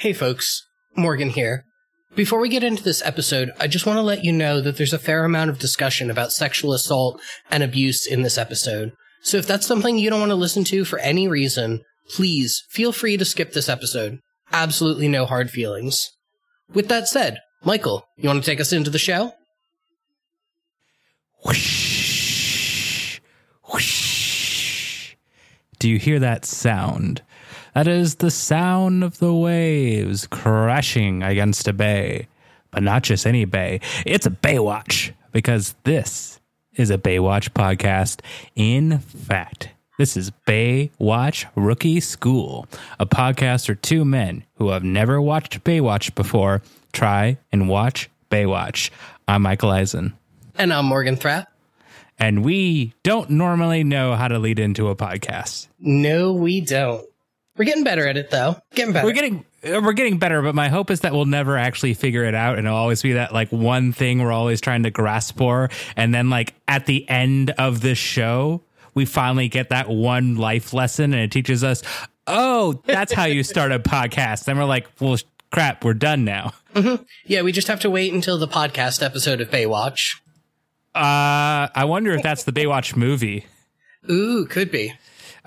Hey folks, Morgan here. Before we get into this episode, I just want to let you know that there's a fair amount of discussion about sexual assault and abuse in this episode. So if that's something you don't want to listen to for any reason, please feel free to skip this episode. Absolutely no hard feelings. With that said, Michael, you want to take us into the show? Whoosh, whoosh. Do you hear that sound? That is the sound of the waves crashing against a bay. But not just any bay, it's a Baywatch, because this is a Baywatch podcast. In fact, this is Baywatch Rookie School, a podcast where two men who have never watched Baywatch before try and watch Baywatch. I'm Michael Eisen. And I'm Morgan Thrapp. And we don't normally know how to lead into a podcast. No, we don't. We're getting better at it though. Getting better. We're getting we're getting better, but my hope is that we'll never actually figure it out and it'll always be that like one thing we're always trying to grasp for and then like at the end of the show, we finally get that one life lesson and it teaches us, "Oh, that's how you start a podcast." Then we're like, "Well, crap, we're done now." Mm-hmm. Yeah, we just have to wait until the podcast episode of Baywatch. Uh, I wonder if that's the Baywatch movie. Ooh, could be.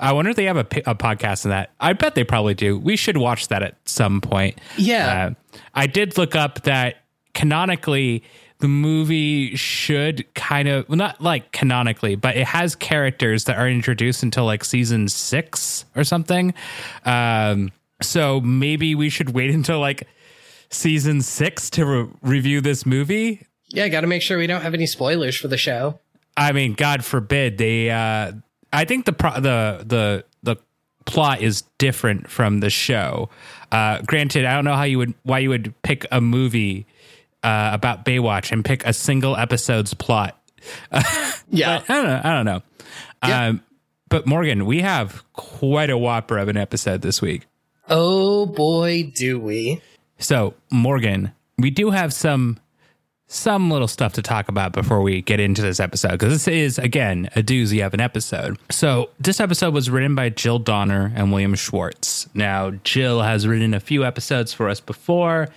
I wonder if they have a, a podcast in that. I bet they probably do. We should watch that at some point. Yeah. Uh, I did look up that canonically, the movie should kind of, well, not like canonically, but it has characters that are introduced until like season six or something. Um, so maybe we should wait until like season six to re- review this movie. Yeah, got to make sure we don't have any spoilers for the show. I mean, God forbid they. Uh, I think the pro- the the the plot is different from the show. Uh, granted, I don't know how you would why you would pick a movie uh, about Baywatch and pick a single episode's plot. yeah, I don't know. I don't know. Yeah. Um, but Morgan, we have quite a whopper of an episode this week. Oh boy, do we! So Morgan, we do have some some little stuff to talk about before we get into this episode because this is again a doozy of an episode. So this episode was written by Jill Donner and William Schwartz. Now Jill has written a few episodes for us before.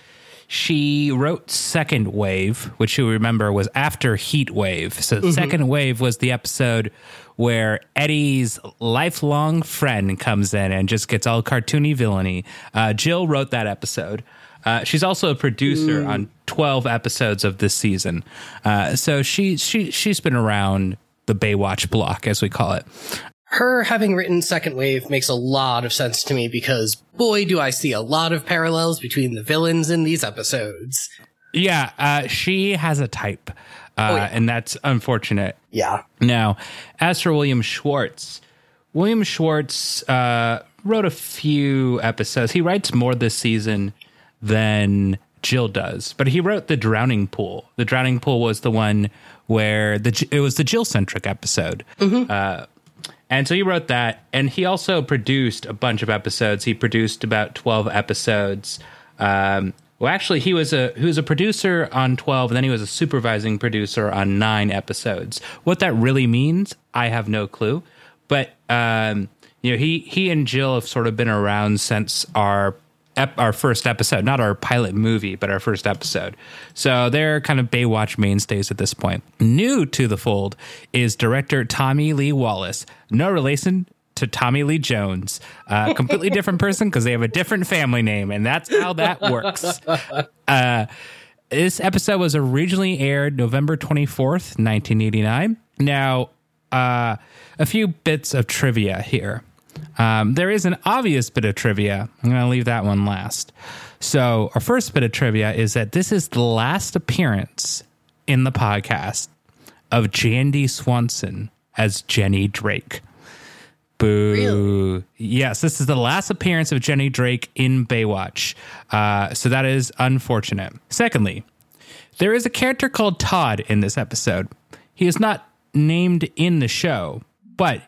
She wrote Second Wave, which you remember was after Heat Wave. So mm-hmm. Second Wave was the episode where Eddie's lifelong friend comes in and just gets all cartoony villainy. Uh, Jill wrote that episode. Uh, she's also a producer mm. on 12 episodes of this season. Uh, so she she she's been around the Baywatch block, as we call it. Her having written Second Wave makes a lot of sense to me because boy, do I see a lot of parallels between the villains in these episodes. Yeah, uh, she has a type, uh, oh, yeah. and that's unfortunate. Yeah. Now, as for William Schwartz, William Schwartz uh, wrote a few episodes. He writes more this season than Jill does. But he wrote The Drowning Pool. The Drowning Pool was the one where the it was the Jill centric episode. Mm-hmm. Uh, and so he wrote that, and he also produced a bunch of episodes. He produced about twelve episodes. Um, well, actually, he was a he was a producer on twelve, and then he was a supervising producer on nine episodes. What that really means, I have no clue. But um, you know, he he and Jill have sort of been around since our ep- our first episode, not our pilot movie, but our first episode. So they're kind of Baywatch mainstays at this point. New to the fold is director Tommy Lee Wallace. No relation to Tommy Lee Jones. Uh, completely different person because they have a different family name, and that's how that works. Uh, this episode was originally aired November 24th, 1989. Now, uh, a few bits of trivia here. Um, there is an obvious bit of trivia. I'm going to leave that one last. So, our first bit of trivia is that this is the last appearance in the podcast of Jandy Swanson as Jenny Drake. Boo. Really? Yes, this is the last appearance of Jenny Drake in Baywatch. Uh, so that is unfortunate. Secondly, there is a character called Todd in this episode. He is not named in the show, but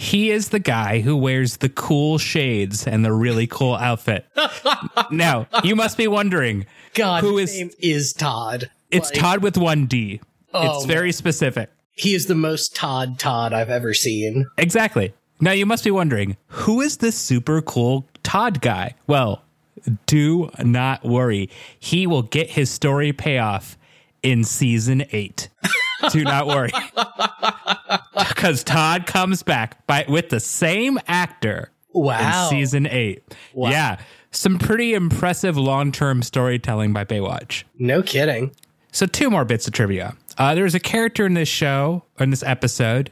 he is the guy who wears the cool shades and the really cool outfit. now, you must be wondering, God, who is name is Todd? It's like, Todd with one D. Oh, it's very specific. He is the most Todd Todd I've ever seen. Exactly. Now you must be wondering, who is this super cool Todd guy? Well, Do not worry. He will get his story payoff in season eight. Do not worry. Because Todd comes back by with the same actor Wow. in season eight. Yeah. Some pretty impressive long term storytelling by Baywatch. no kidding. So, two more bits of trivia. Uh, there's a character in this show, in this episode,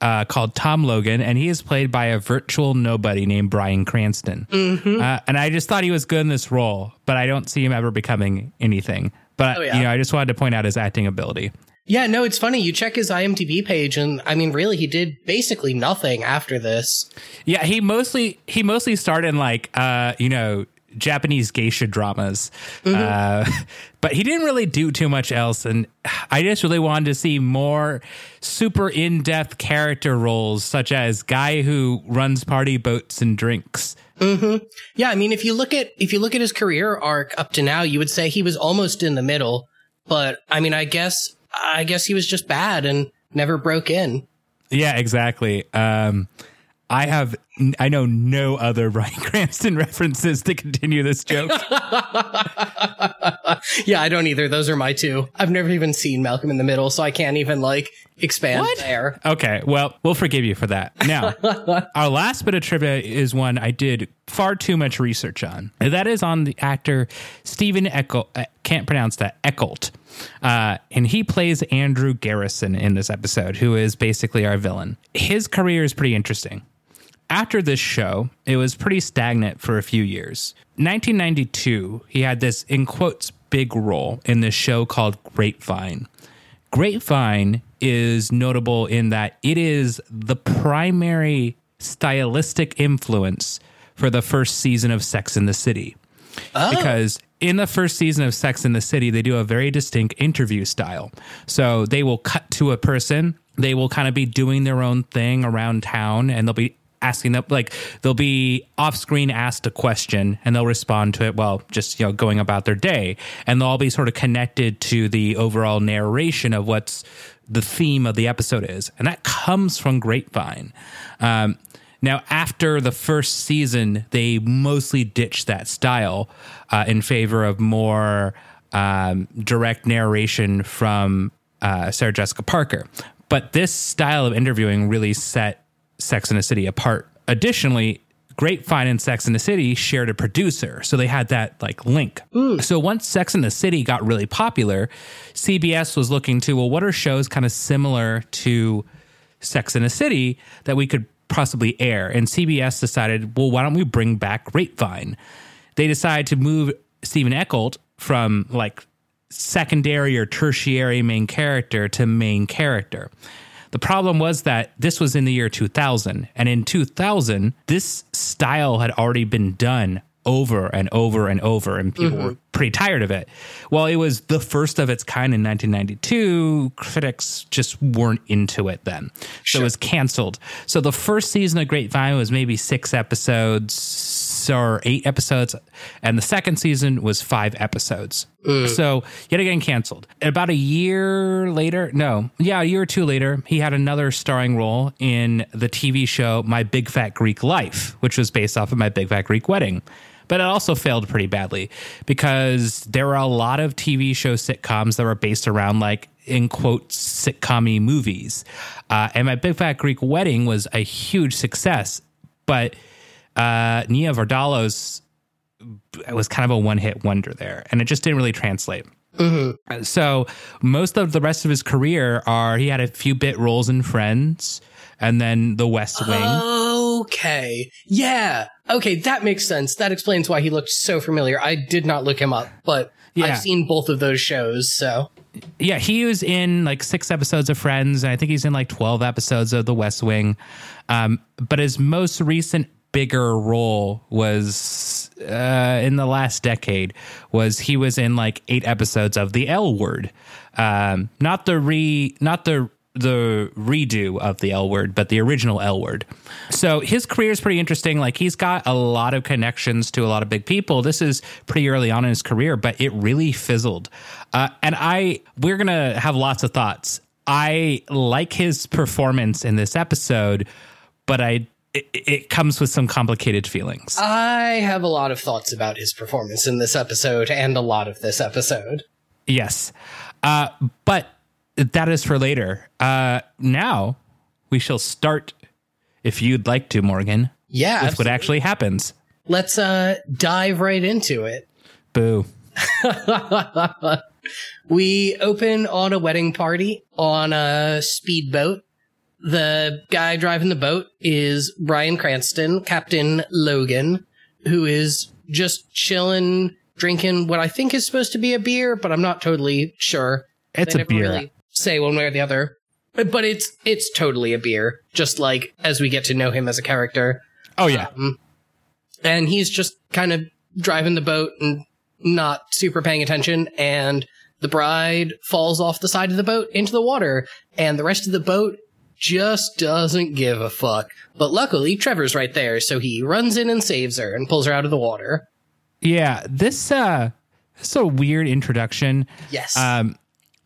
uh, called Tom Logan, and he is played by a virtual nobody named Bryan Cranston. Uh, and I just thought he was good in this role, but I don't see him ever becoming anything. But Oh, yeah. you know, I just wanted to point out his acting ability. Yeah, no, it's funny. You check his IMDb page, and I mean, really, he did basically nothing after this. Yeah, he mostly he mostly starred in like uh, you know Japanese geisha dramas, uh, but he didn't really do too much else. And I just really wanted to see more super in depth character roles, such as guy who runs party boats and drinks. Yeah, I mean, if you look at if you look at his career arc up to now, you would say he was almost in the middle. But I mean, I guess I guess he was just bad and never broke in. Yeah, exactly. Um, I have I know no other Bryan Cranston references to continue this joke. Yeah, I don't either. Those are my two. I've never even seen Malcolm in the Middle, so I can't even like expand What? there. Okay, well, we'll forgive you for that. Now, our last bit of trivia is one I did far too much research on. That is on the actor Stephen Eckel. I can't pronounce that Eccles, uh, and he plays Andrew Garrison in this episode, who is basically our villain. His career is pretty interesting. After this show, it was pretty stagnant for a few years. 1992, he had this in quotes big role in this show called Grapevine. Grapevine is notable in that it is the primary stylistic influence for the first season of Sex in the City. Oh. Because in the first season of Sex in the City, they do a very distinct interview style. So they will cut to a person, they will kind of be doing their own thing around town, and they'll be asking them like they'll be off screen asked a question and they'll respond to it while just you know going about their day. And they'll all be sort of connected to the overall narration of what's the theme of the episode is. And that comes from grapevine. Um, now after the first season they mostly ditched that style uh, in favor of more um, direct narration from uh, sarah jessica parker. But this style of interviewing really set Sex in the City apart. Additionally, Grapevine and Sex in the City shared a producer, so they had that like link. Mm. So once Sex in the City got really popular, CBS was looking to well, what are shows kind of similar to Sex in the City that we could possibly air? And CBS decided, well, why don't we bring back Grapevine? They decided to move Steven Eckholdt from like secondary or tertiary main character to main character. The problem was that this was in the year 2000. And in 2000, this style had already been done over and over and over, and people mm-hmm. were pretty tired of it. Well, it was the first of its kind in 1992. Critics just weren't into it then. So it was canceled. So the first season of Grapevine was maybe six episodes or eight episodes, and the second season was five episodes. So yet again canceled. About a year later, no, yeah, a year or two later, he had another starring role in the TV show My Big Fat Greek Life, which was based off of My Big Fat Greek Wedding. But it also failed pretty badly because there were a lot of TV show sitcoms that were based around like in quotes sitcom movies. Uh, and My Big Fat Greek Wedding was a huge success, but uh, Nia Vardalos was kind of a one hit wonder there, and it just didn't really translate. So most of the rest of his career are he had a few bit roles in Friends, and then The West Wing. Okay. Yeah. Okay, that makes sense. That explains why he looked so familiar. I did not look him up, but Yeah. I've seen both of those shows, so. yeah, he was in like six episodes of Friends, and I think he's in like twelve episodes of The West Wing. Um, but his most recent bigger role was uh, in the last decade. Was he was in like eight episodes of The L Word, um, not the re, not the the redo of the L word, but the original L word. So his career is pretty interesting. Like he's got a lot of connections to a lot of big people. This is pretty early on in his career, but it really fizzled. Uh, and I, we're gonna have lots of thoughts. I like his performance in this episode, but I it, it comes with some complicated feelings. I have a lot of thoughts about his performance in this episode and a lot of this episode. Yes. Uh, but that is for later. Uh, now we shall start, if you'd like to, Morgan, Yeah, with what actually happens. let's uh dive right into it. Boo. we open on a wedding party on a speedboat. The guy driving the boat is Bryan Cranston, Captain Logan, who is just chilling, drinking what I think is supposed to be a beer, but I'm not totally sure. It's a beer. really say one way or the other. But it's it's totally a beer, just like as we get to know him as a character. Oh, yeah. Um, and he's just kind of driving the boat and not super paying attention and the bride falls off the side of the boat into the water and the rest of the boat just doesn't give a fuck but luckily trevor's right there so he runs in and saves her and pulls her out of the water yeah. This, uh, this is a weird introduction. yes Um,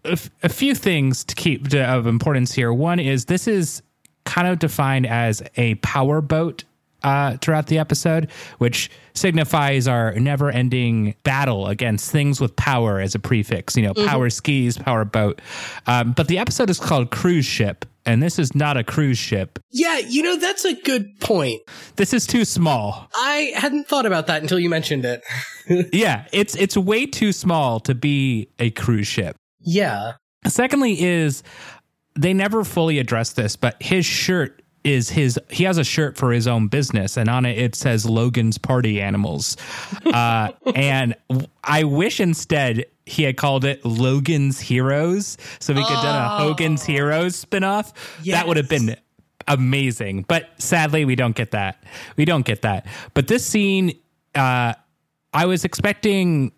a, f- a few things to keep to, of importance here. One is this is kind of defined as a power boat uh, throughout the episode, which signifies our never-ending battle against things with power as a prefix. You know, power skis, power boat. Um, but the episode is called cruise ship, and this is not a cruise ship. yeah you know that's a good point This is too small. i hadn't thought about that until you mentioned it Yeah, it's it's way too small to be a cruise ship. yeah Secondly, is they never fully address this, but his shirt is his. He has a shirt for his own business, and on it it says Logan's Party Animals. Uh, and I wish instead he had called it Logan's Heroes, so we could have done a Hogan's Heroes spinoff. That would have been amazing. But sadly, we don't get that. We don't get that. But this scene, uh, I was expecting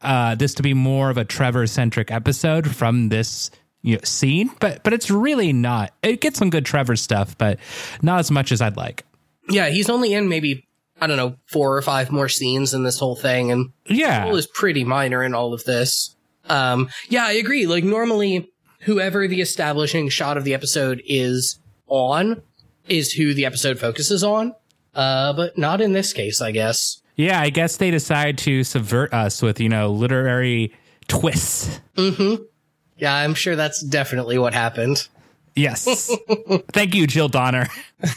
uh, this to be more of a Trevor centric episode from this you know, scene, but but it's really not. It gets some good Trevor stuff, but not as much as I'd like. yeah he's only in maybe i don't know four or five more scenes in this whole thing and Yeah, role is pretty minor in all of this. Um, yeah, I agree. Like normally, whoever the establishing shot of the episode is on is who the episode focuses on. Uh, but not in this case, I guess. yeah. I guess they decide to subvert us with you know literary twists. Yeah, I'm sure that's definitely what happened. Yes, thank you, Jill Donner.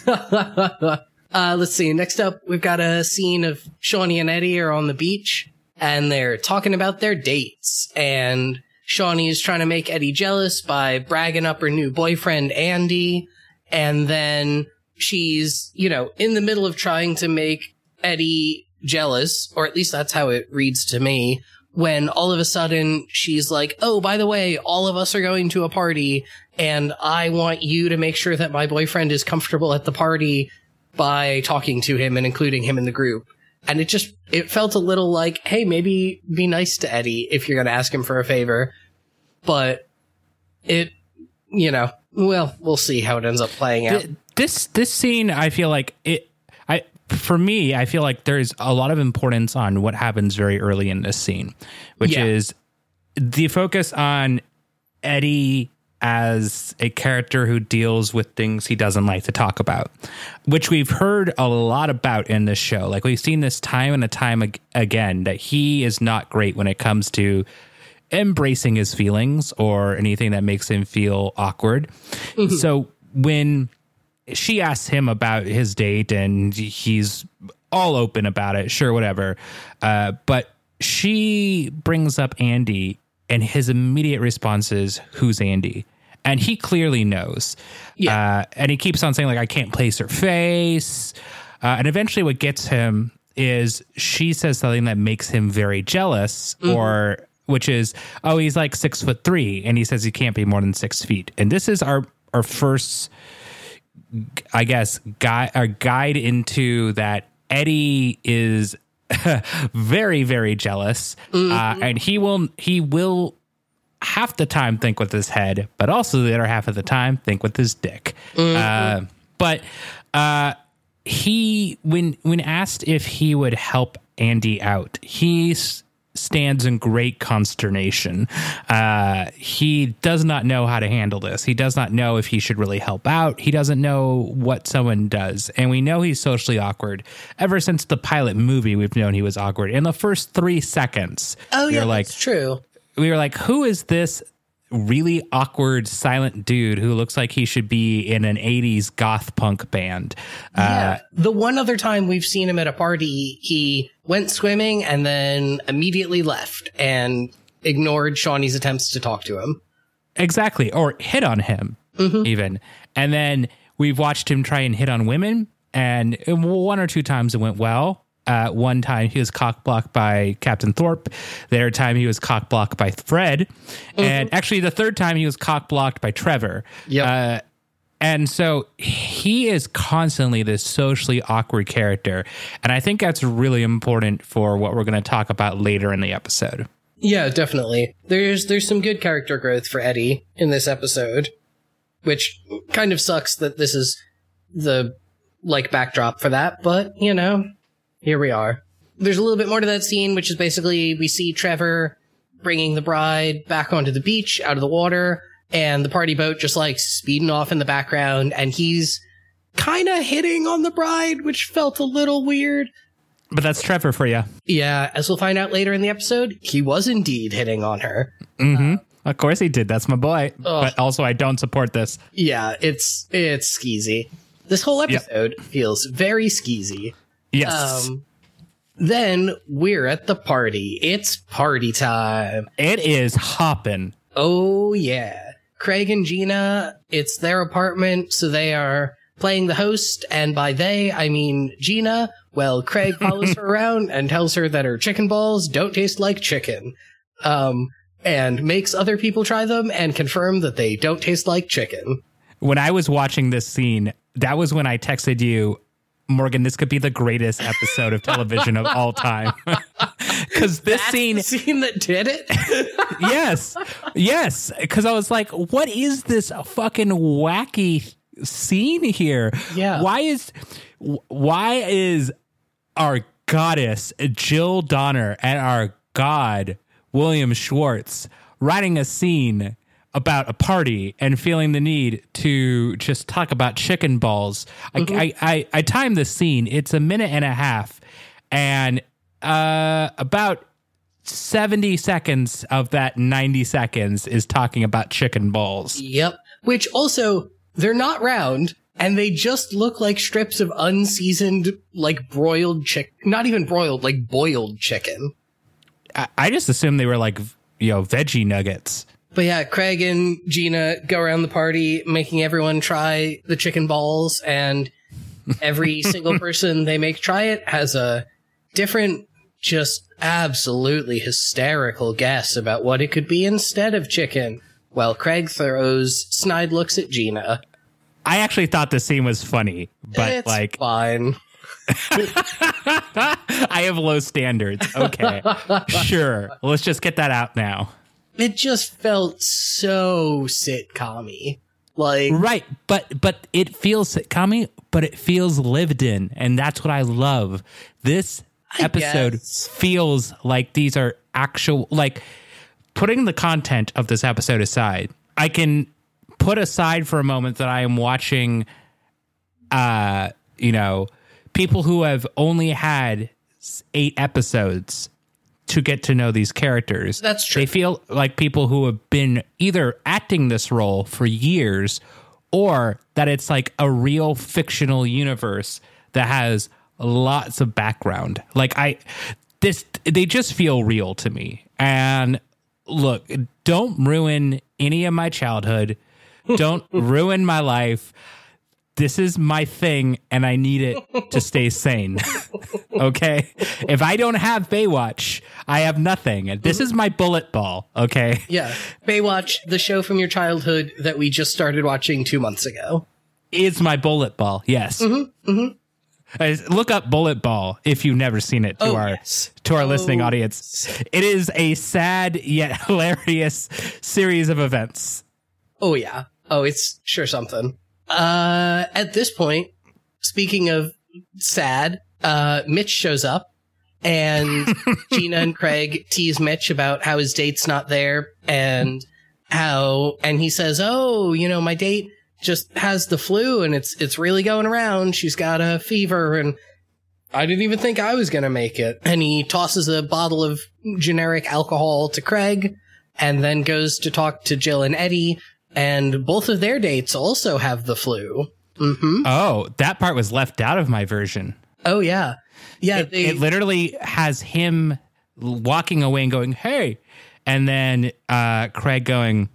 Uh, let's see. Next up, we've got a scene of Shauni and Eddie are on the beach and they're talking about their dates. And Shauni is trying to make Eddie jealous by bragging up her new boyfriend, Andy. And then she's, you know, in the middle of trying to make Eddie jealous, or at least that's how it reads to me. When all of a sudden she's like, Oh, by the way, all of us are going to a party and I want you to make sure that my boyfriend is comfortable at the party by talking to him and including him in the group. And it just, it felt a little like, hey, maybe be nice to Eddie if you're going to ask him for a favor. But it, you know, well, we'll see how it ends up playing out. This this scene i feel like it for me i feel like there's a lot of importance on what happens very early in this scene which Yeah. is the focus on eddie as a character who deals with things he doesn't like to talk about which we've heard a lot about in this show. Like we've seen this time and a time ag- again that he is not great when it comes to embracing his feelings or anything that makes him feel awkward. Mm-hmm. So when she asks him about his date and he's all open about it sure whatever. Uh, but she brings up andy and his immediate response is who's andy? And he clearly knows. Yeah. uh, and he keeps on saying like i can't place her face. Uh, and eventually what gets him is she says something that makes him very jealous or which is oh he's like six foot three and he says he can't be more than six feet. And this is our our first I guess guide our guide into that Eddie is very very jealous, uh, and he will he will half the time think with his head, but also the other half of the time think with his dick. Uh, but uh, he when when asked if he would help Andy out, he s- s- stands in great consternation. Uh, he does not know how to handle this. He does not know if he should really help out. He doesn't know what someone does. And we know he's socially awkward. Ever since the pilot movie, we've known he was awkward. In the first three seconds, Oh yeah, like, that's true. we were like, who is this really awkward, silent dude who looks like he should be in an 80s goth punk band? Uh, Yeah. The one other time we've seen him at a party, he went swimming and then immediately left and ignored Shauni's attempts to talk to him. Exactly. Or hit on him, even. And then we've watched him try and hit on women. And one or two times it went well. Uh, one time he was cock blocked by Captain Thorpe. The other time he was cock blocked by Fred. And actually, the third time he was cock blocked by Trevor. Yep. Uh, and so he is constantly this socially awkward character. And I think that's really important for what we're going to talk about later in the episode. Yeah, definitely. There's there's some good character growth for Eddie in this episode, which kind of sucks that this is the like backdrop for that, but you know, here we are. There's a little bit more to that scene, which is basically we see Trevor bringing the bride back onto the beach out of the water, and the party boat just like speeding off in the background, and he's kind of hitting on the bride, which felt a little weird. But that's Trevor for you. Yeah, as we'll find out later in the episode, he was indeed hitting on her. hmm Of course he did. That's my boy. Ugh. But also, I don't support this. Yeah, it's it's skeezy. This whole episode feels very skeezy. Yes. Um, then we're at the party. It's party time. it is hopping. Oh yeah, Craig and Gina. It's their apartment, so they are playing the host, and by they I mean Gina. Well, Craig follows her around and tells her that her chicken balls don't taste like chicken. Um, and makes other people try them and confirm that they don't taste like chicken. When I was watching this scene, that was when I texted you, Morgan, this could be the greatest episode of television of all time. Because this That's scene, the scene that did it. yes, yes. Because I was like, what is this fucking wacky scene here? Yeah. Why is why is our goddess Jill Donner and our god William Schwartz writing a scene about a party and feeling the need to just talk about chicken balls? I, I, I, I timed the scene. It's a minute and a half, and uh, about 70 seconds of that 90 seconds is talking about chicken balls. Yep. Which also, they're not round, and they just look like strips of unseasoned, like broiled chicken, not even broiled, like boiled chicken. I, I just assumed they were like, you know, veggie nuggets. But yeah, Craig and Gina go around the party making everyone try the chicken balls, and every single person they make try it has a different, just absolutely hysterical guess about what it could be instead of chicken. While Craig throws snide looks at Gina. I actually thought the scene was funny, but it's like, fine. I have low standards. Okay. sure. Let's just get that out now. It just felt so sitcom Like, Right. But, but it feels sitcom but it feels lived in. And that's what I love. This I episode guess. feels like these are actual, like, putting the content of this episode aside, I can put aside for a moment that I am watching, uh, you know, people who have only had eight episodes to get to know these characters. That's true. They feel like people who have been either acting this role for years or that it's like a real fictional universe that has lots of background. Like I this they just feel real to me. And look, don't ruin any of my childhood. Don't ruin my life. This is my thing and I need it to stay sane. okay? If I don't have Baywatch, I have nothing. And this mm-hmm. is my bullet ball, okay? yeah. Baywatch, the show from your childhood that we just started watching two months ago. Is my bullet ball. Yes. Mm-hmm. Mm-hmm. Uh, Look up Bullet Ball if you've never seen it to Oh, our yes. to our listening Oh, audience. It is a sad yet hilarious series of events. Oh, yeah. Oh, it's sure something. Uh, at this point, speaking of sad, uh, Mitch shows up And Gina and Craig tease Mitch about how his date's not there and how, and he says, Oh, you know, my date just has the flu and it's, it's really going around. She's got a fever and I didn't even think I was going to make it. And he tosses a bottle of generic alcohol to Craig and then goes to talk to Jill and Eddie. And both of their dates also have the flu. Mm-hmm. Oh, that part was left out of my version. Oh, yeah. Yeah. It, they- it literally has him walking away and going, "Hey," and then uh, Craig going,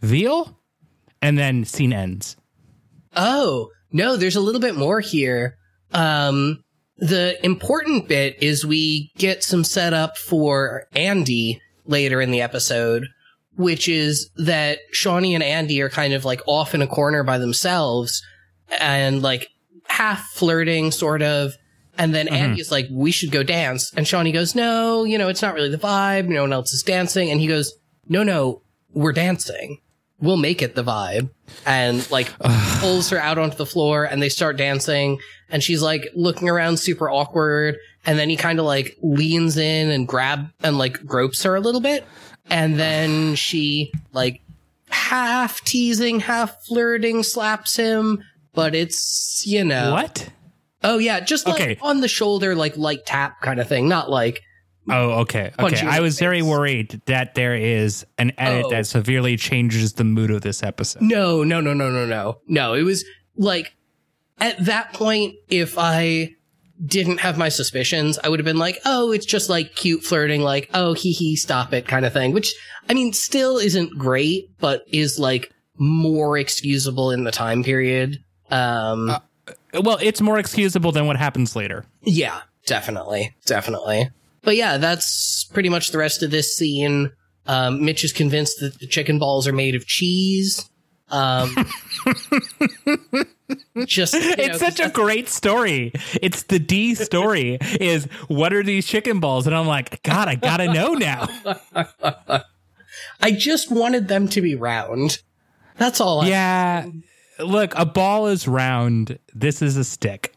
"Veal," and then scene ends. Oh, no, there's a little bit more here. Um, the important bit is we get some setup for Andy later in the episode, which is that Shauni and Andy are kind of like off in a corner by themselves and like half flirting, sort of. And then mm-hmm. Andy's like, we should go dance. And Shauni goes, no, you know, it's not really the vibe. No one else is dancing. And he goes, no, no, we're dancing. We'll make it the vibe. And like pulls her out onto the floor and they start dancing. And she's like looking around super awkward. And then he kind of like leans in and grab and like gropes her a little bit. And then she like half teasing, half flirting slaps him. But it's, you know. What? Oh yeah, just like Okay. on the shoulder, like light tap kind of thing. Not like Oh, okay. Okay. I was very worried that there is an edit Oh. that severely changes the mood of this episode. no, no, no, no, no, no, no. It was like at that point, if I didn't have my suspicions, I would have been like, oh, it's just like cute flirting, like oh, hee hee, stop it, kind of thing. Which I mean, still isn't great, but is like more excusable in the time period. Um, Uh, Well, it's more excusable than what happens later. Yeah, definitely. Definitely. But yeah, that's pretty much the rest of this scene. Um, Mitch is convinced that the chicken balls are made of cheese. Um, just, you know, it's such a great story. It's the D story is what are these chicken balls? And I'm like, God, I gotta know now. I just wanted them to be round. That's all. I, Yeah. Look, a ball is round. This is a stick.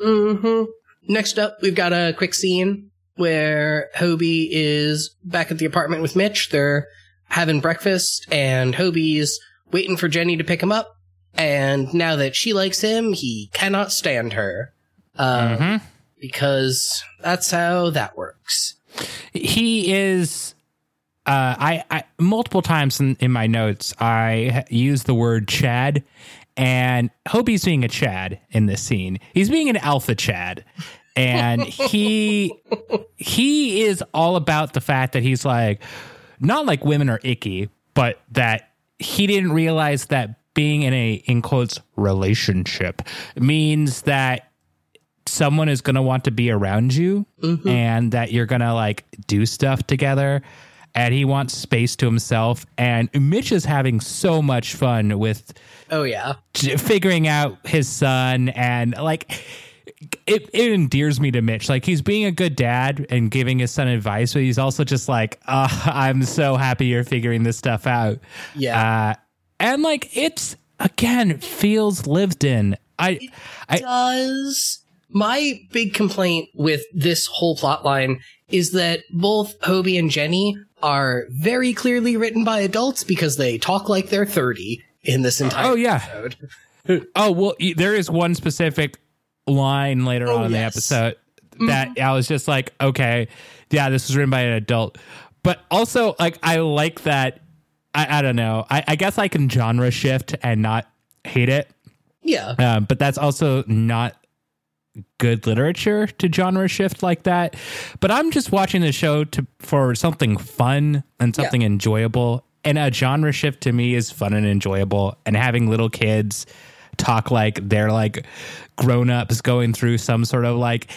mm-hmm Next up, we've got a quick scene where Hobie is back at the apartment with Mitch. They're having breakfast, and Hobie's waiting for Jenny to pick him up. And now that she likes him, he cannot stand her. Um, Mhm. Because that's how that works. He is. Uh, I, I multiple times in, in my notes I use the word Chad, and Hobie's being a Chad in this scene. He's being an alpha Chad, and he he is all about the fact that he's like not like women are icky, but that he didn't realize that being in a in quotes relationship means that someone is going to want to be around you and that you're going to like do stuff together and he wants space to himself and Mitch is having so much fun with Oh, yeah. figuring out his son and like it, it endears me to Mitch. Like he's being a good dad and giving his son advice, but he's also just like, uh, I'm so happy you're figuring this stuff out. Yeah. Uh, and like it's again feels lived in. I, I does. My big complaint with this whole plot line is that both Hobie and Jenny are very clearly written by adults because they talk like they're 30 in this entire Oh, yeah. episode. Oh well, there is one specific line later Oh, on in the episode mm-hmm. that I was just like, okay, yeah, this was written by an adult. But also, like, I like that. I, I don't know. I, I guess I can genre shift and not hate it, Yeah. um, but that's also not good literature to genre shift like that. But I'm just watching the show to for something fun and something enjoyable. And a genre shift to me is fun and enjoyable. And having little kids talk like they're like grown ups going through some sort of like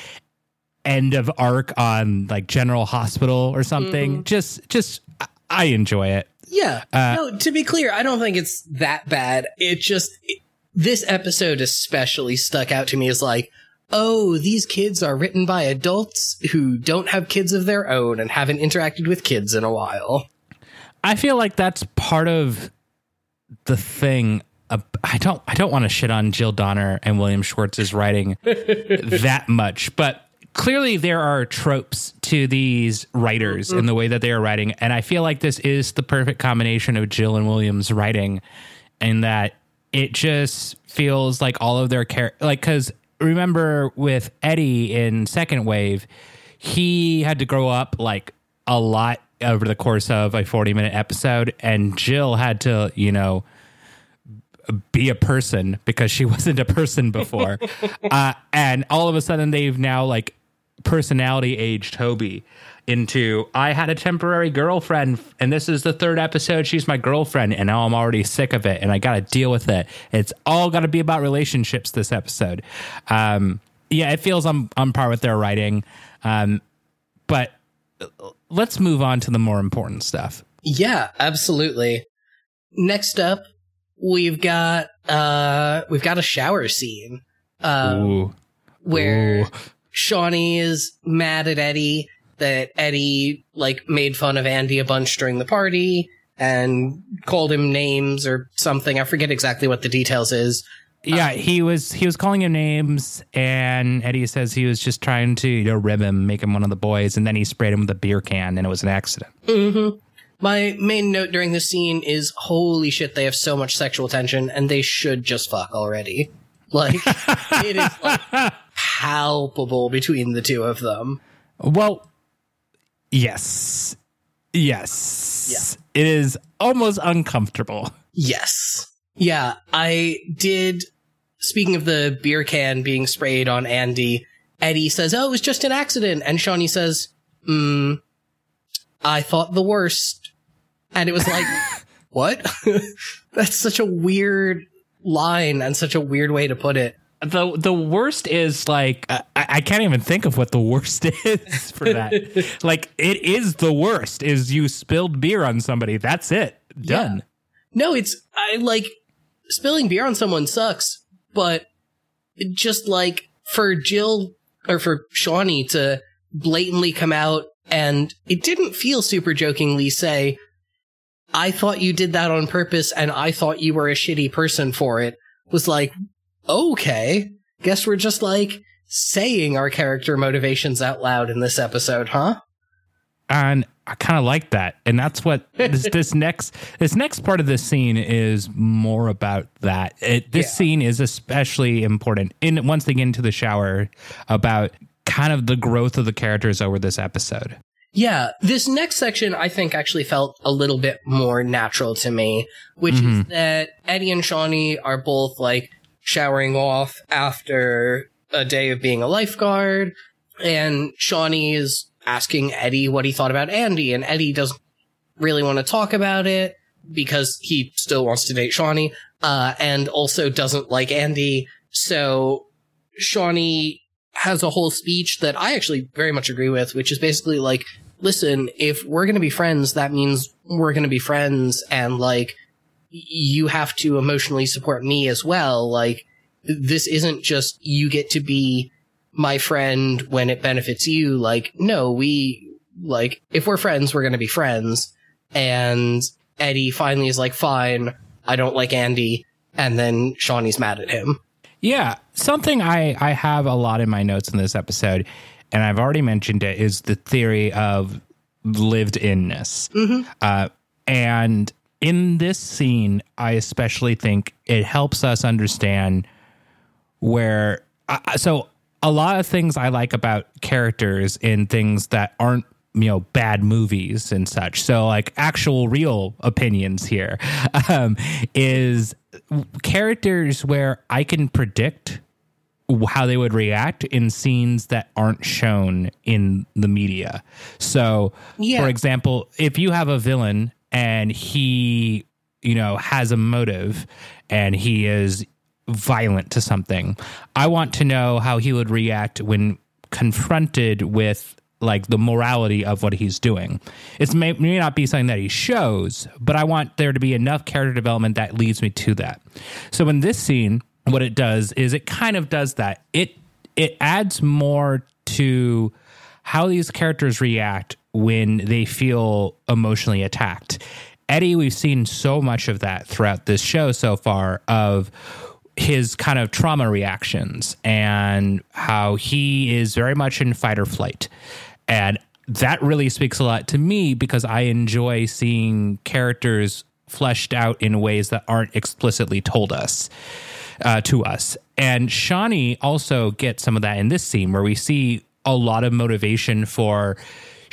end of arc on like General Hospital or something. Just just I- I enjoy it. Yeah. Uh, no, to be clear, I don't think it's that bad. It just, it- this episode especially stuck out to me as like, oh, these kids are written by adults who don't have kids of their own and haven't interacted with kids in a while. I feel like that's part of the thing. I don't. I don't want to shit on Jill Donner and William Schwartz's writing that much, but clearly there are tropes to these writers in the way that they are writing and i feel like this is the perfect combination of jill and williams writing in that it just feels like all of their care like because remember with eddie in second wave he had to grow up like a lot over the course of a 40 minute episode and jill had to you know be a person because she wasn't a person before. uh, and all of a sudden, they've now like personality aged Hobie into I had a temporary girlfriend, and this is the third episode. She's my girlfriend, and now I'm already sick of it, and I got to deal with it. It's all got to be about relationships this episode. Um, yeah, it feels on on par with their writing, um, but let's move on to the more important stuff. Yeah, absolutely. Next up, we've got uh we've got a shower scene. Um Ooh. where Ooh. Shauni is mad at Eddie that Eddie like made fun of Andy a bunch during the party and called him names or something. I forget exactly what the details is. Yeah, he was he was calling him names, and Eddie says he was just trying to you know rib him, make him one of the boys, and then he sprayed him with a beer can, and it was an accident. Mm-hmm. My main note during this scene is holy shit, they have so much sexual tension and they should just fuck already. Like, it is like palpable between the two of them. Well, yes, yes, it is almost uncomfortable. Yes. Yeah, I did. Speaking of the beer can being sprayed on Andy, Eddie says, Oh, it was just an accident. And Shauni says, Hmm, I thought the worst. And it was like, What? That's such a weird line and such a weird way to put it. The The worst is like I, I can't even think of what the worst is for that. like it is the worst is you spilled beer on somebody. That's it. Done. No, it's, I like, spilling beer on someone sucks, but just like for Jill or for Shauni to blatantly come out and it didn't feel super jokingly say, I thought you did that on purpose and I thought you were a shitty person for it was like, okay, guess we're just like saying our character motivations out loud in this episode, huh? and I kind of like that. And that's what this, this next this next part of this scene is more about that. It, this Yeah. scene is especially important in once they get into the shower about kind of the growth of the characters over this episode. Yeah, this next section I think actually felt a little bit more natural to me, which is mm-hmm. that Eddie and Shauni are both like showering off after a day of being a lifeguard, and Shauni is asking Eddie what he thought about Andy, and Eddie doesn't really want to talk about it because he still wants to date Shauni, uh, and also doesn't like Andy. So Shauni has a whole speech that I actually very much agree with, which is basically like, listen, if we're going to be friends, that means we're going to be friends and like, you have to emotionally support me as well. Like, this isn't just you get to be my friend when it benefits you. Like, no, we, like, if we're friends, we're going to be friends. And Eddie finally is like, fine, I don't like Andy. And then Shauni's mad at him. Yeah, something I I have a lot in my notes in this episode, and I've already mentioned it is the theory of lived inness. Uh, and in this scene, I especially think it helps us understand where. Uh, so a lot of things I like about characters in things that aren't you know bad movies and such so like actual real opinions here um, is characters where i can predict how they would react in scenes that aren't shown in the media so Yeah. for example if you have a villain and he you know has a motive and he is violent to something. I want to know how he would react when confronted with like the morality of what he's doing. It may, may not be something that he shows but i want there to be enough character development that leads me to that. So in this scene what it does is it kind of does that. It it adds more to how these characters react when they feel emotionally attacked. Eddie, we've seen so much of that throughout this show so far of his kind of trauma reactions and how he is very much in fight or flight. And that really speaks a lot to me because I enjoy seeing characters fleshed out in ways that aren't explicitly told us uh, to us. And Shauni also gets some of that in this scene where we see a lot of motivation for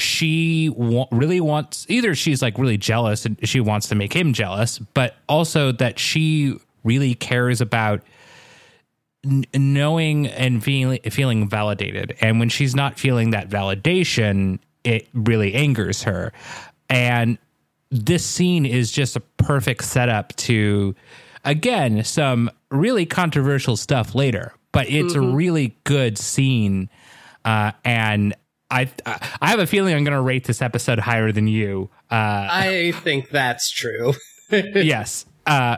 she wa- really wants either she's like really jealous and she wants to make him jealous, but also that she really cares about n- knowing and feeling feeling validated. And when she's not feeling that validation, it really angers her. And this scene is just a perfect setup to again some really controversial stuff later, but it's a really good scene. Uh, and I I have a feeling I'm going to rate this episode higher than you. Uh, I think that's true. yes. Uh,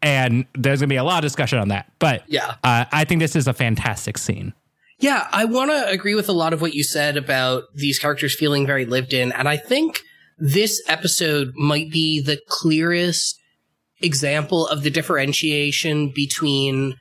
and there's going to be a lot of discussion on that. But Yeah. uh, I think this is a fantastic scene. Yeah, I want to agree with a lot of what you said about these characters feeling very lived in. And I think this episode might be the clearest example of the differentiation between,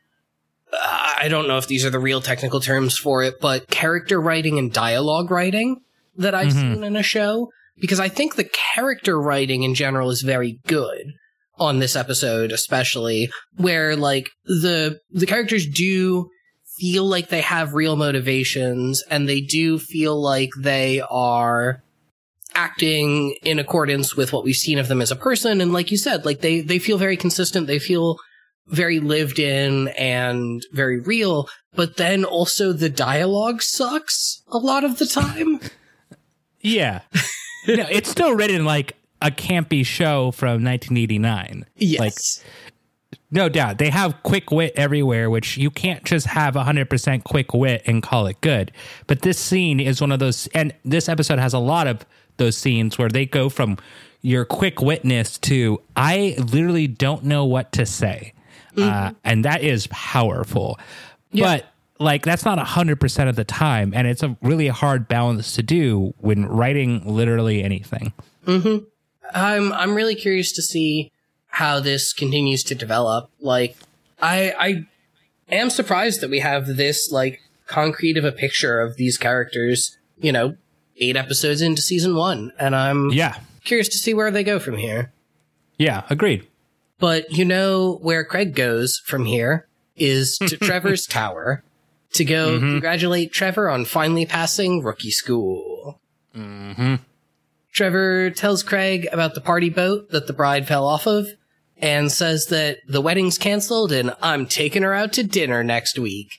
I don't know if these are the real technical terms for it, but character writing and dialogue writing that I've mm-hmm. seen in a show. Because I think the character writing in general is very good on this episode, especially where like the, the characters do feel like they have real motivations and they do feel like they are acting in accordance with what we've seen of them as a person and like you said like they they feel very consistent they feel very lived in and very real but then also the dialogue sucks a lot of the time Yeah. no, it's still written like a campy show from 1989. yes Like, no doubt. They have quick wit everywhere, which you can't just have 100% quick wit and call it good. But this scene is one of those, and this episode has a lot of those scenes where they go from your quick witness to, I literally don't know what to say. Uh, and that is powerful. But like, that's not 100% of the time. And it's a really hard balance to do when writing literally anything. I'm I'm really curious to see how this continues to develop. Like I I am surprised that we have this like concrete of a picture of these characters, you know, 8 episodes into season 1 and I'm Yeah. curious to see where they go from here. Yeah. Agreed. But you know where Craig goes from here is to Trevor's tower to go mm-hmm. congratulate Trevor on finally passing rookie school. Mm-hmm. Trevor tells Craig about the party boat that the bride fell off of and says that the wedding's canceled and I'm taking her out to dinner next week,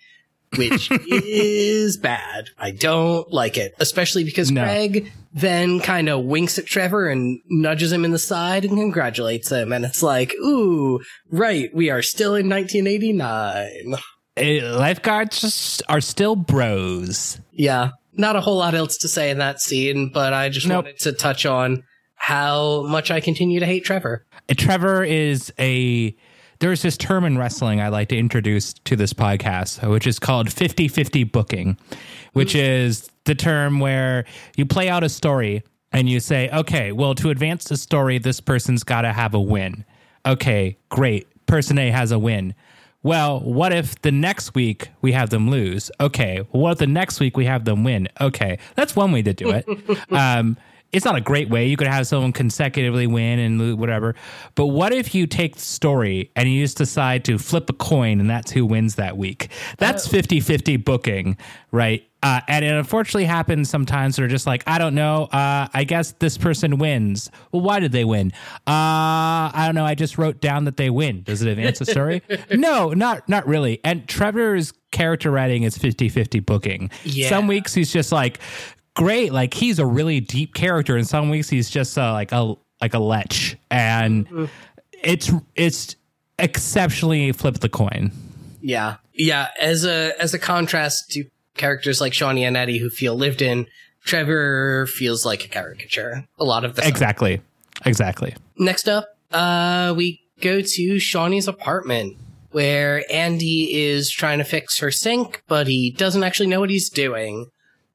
which is bad. I don't like it, especially because No. Craig then kind of winks at Trevor and nudges him in the side and congratulates him. And it's like, ooh, right, we are still in 1989. Uh, lifeguards just are still bros. Yeah, not a whole lot else to say in that scene, but I just Nope. wanted to touch on how much I continue to hate Trevor. Uh, Trevor is a. There's this term in wrestling I like to introduce to this podcast, which is called 50 50 booking, which is the term where you play out a story and you say, okay, well, to advance the story, this person's got to have a win. Okay, great. Person A has a win. Well, what if the next week we have them lose? Okay. What if the next week we have them win? Okay. That's one way to do it. um, it's not a great way. You could have someone consecutively win and lose, whatever. But what if you take the story and you just decide to flip a coin and that's who wins that week? That's 50 50 booking, right? Uh, and it unfortunately happens sometimes they're just like, I don't know. Uh, I guess this person wins. Well, why did they win? Uh, I don't know. I just wrote down that they win. Does it advance the story? no, not not really. And Trevor's character writing is 50 50 booking. Yeah. Some weeks he's just like, great. Like he's a really deep character. In some weeks he's just uh, like a like a lech. And it's it's exceptionally flip the coin. Yeah. Yeah. As a as a contrast to characters like Shauni and Eddie who feel lived in, Trevor feels like a caricature a lot of the time. Exactly. Exactly. Next up, uh, we go to Shauni's apartment where Andy is trying to fix her sink, but he doesn't actually know what he's doing.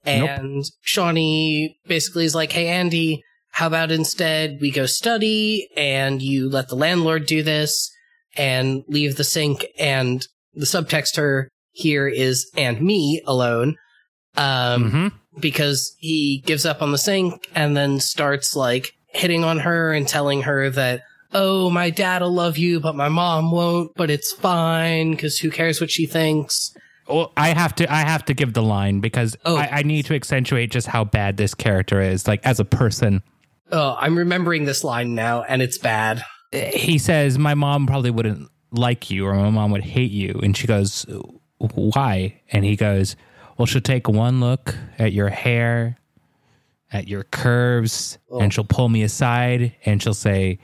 And Shauni basically is like, Hey, Andy, how about instead we go study and you let the landlord do this? and leave the sink and the subtext her here is and me alone. Um, hmm because he gives up on the sink and then starts like hitting on her and telling her that, oh, my dad'll love you, but my mom won't, but it's fine because who cares what she thinks? Well, I have to I have to give the line because Oh. I, I need to accentuate just how bad this character is, like as a person. Oh, I'm remembering this line now and it's bad. He says, My mom probably wouldn't like you or my mom would hate you. And she goes, Why? And he goes, Well, she'll take one look at your hair, at your curves, oh. and she'll pull me aside and she'll say,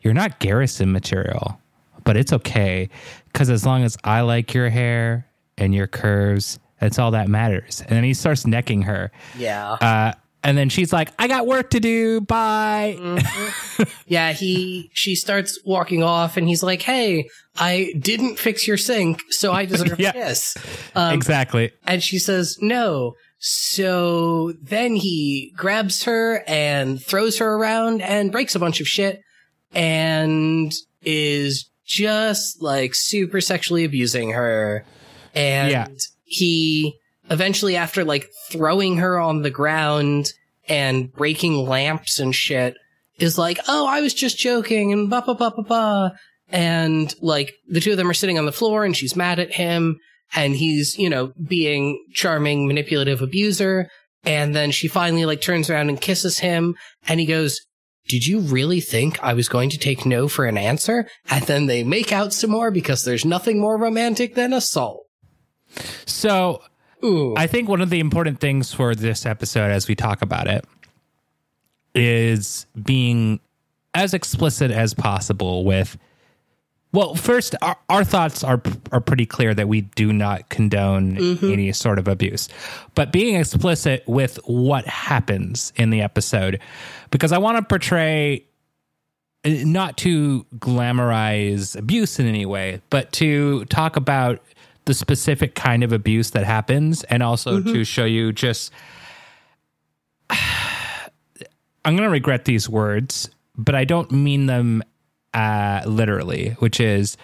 You're not Garrison material, but it's okay. Because as long as I like your hair and your curves, that's all that matters. And then he starts necking her. Yeah. Uh, and then she's like, I got work to do. Bye. Yeah, he she starts walking off and he's like, "Hey, I didn't fix your sink, so I deserve Yeah. a kiss." Um, exactly. and she says, "No." So then he grabs her and throws her around and breaks a bunch of shit and is just like super sexually abusing her. And Yeah. he eventually after like throwing her on the ground and breaking lamps and shit is like, "Oh, I was just joking," and ba ba ba ba ba. And like the two of them are sitting on the floor, and she's mad at him, and he's you know being charming, manipulative abuser. And then she finally like turns around and kisses him, and he goes, "Did you really think I was going to take no for an answer?" And then they make out some more because there's nothing more romantic than assault. So Ooh, I think one of the important things for this episode, as we talk about it, is being as explicit as possible with. Well, first, our, our thoughts are are pretty clear that we do not condone any sort of abuse, but being explicit with what happens in the episode, because I want to portray uh, not to glamorize abuse in any way, but to talk about the specific kind of abuse that happens and also to show you just I'm going to regret these words, but I don't mean them uh, literally, which is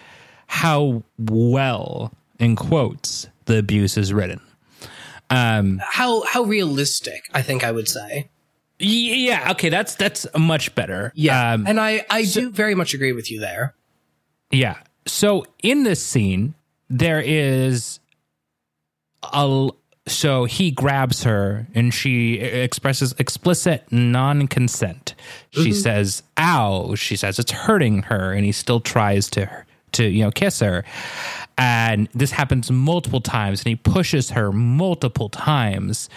how well, in quotes, the abuse is written. Um, how how realistic? I think I would say. Yeah, okay, that's that's much better. Yeah, Um, and I I do very much agree with you there. Yeah. So in this scene, there is a so he grabs her and she expresses explicit non-consent. She says, "Ow!" She says it's hurting her, and he still tries to to you know kiss her. And this happens multiple times, and he pushes her multiple times.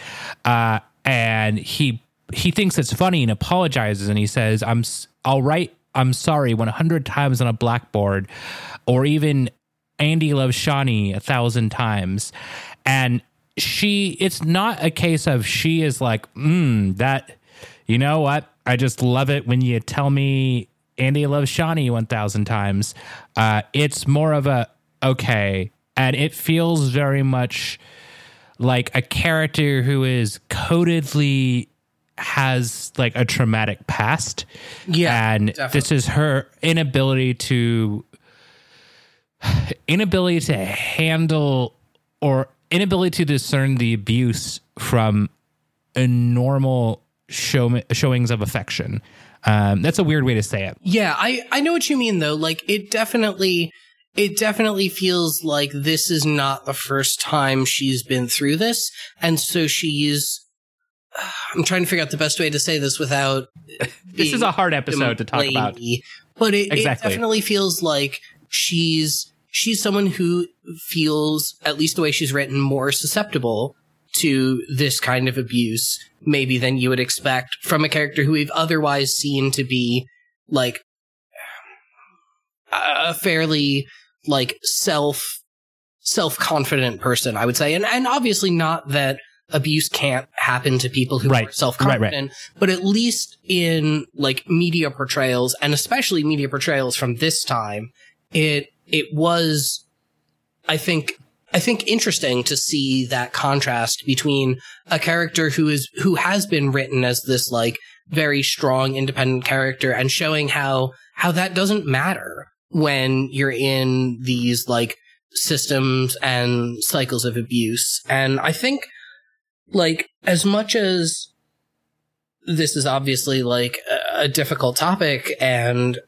Uh, and he he thinks it's funny and apologizes, and he says, "I'm I'll write I'm sorry 100 times on a blackboard, or even Andy loves Shauni a thousand times. And she, it's not a case of she is like, mm, that, you know what? I just love it when you tell me Andy loves Shauni 1000 times. Uh, it's more of a, okay. And it feels very much like a character who is codedly has like a traumatic past. Yeah, And definitely. this is her inability to inability to handle or inability to discern the abuse from a normal show, showings of affection. Um, that's a weird way to say it. Yeah, I I know what you mean though. Like it definitely it definitely feels like this is not the first time she's been through this and so she's I'm trying to figure out the best way to say this without This is a hard episode to talk about. But it, Exactly. it definitely feels like she's she's someone who feels at least the way she's written more susceptible to this kind of abuse maybe than you would expect from a character who we've otherwise seen to be like a fairly like self self confident person I would say and and obviously not that abuse can't happen to people who Right. are self confident but at least in like media portrayals and especially media portrayals from this time it it was i think i think interesting to see that contrast between a character who is who has been written as this like very strong independent character and showing how how that doesn't matter when you're in these like systems and cycles of abuse. And I think like as much as this is obviously like a, difficult topic and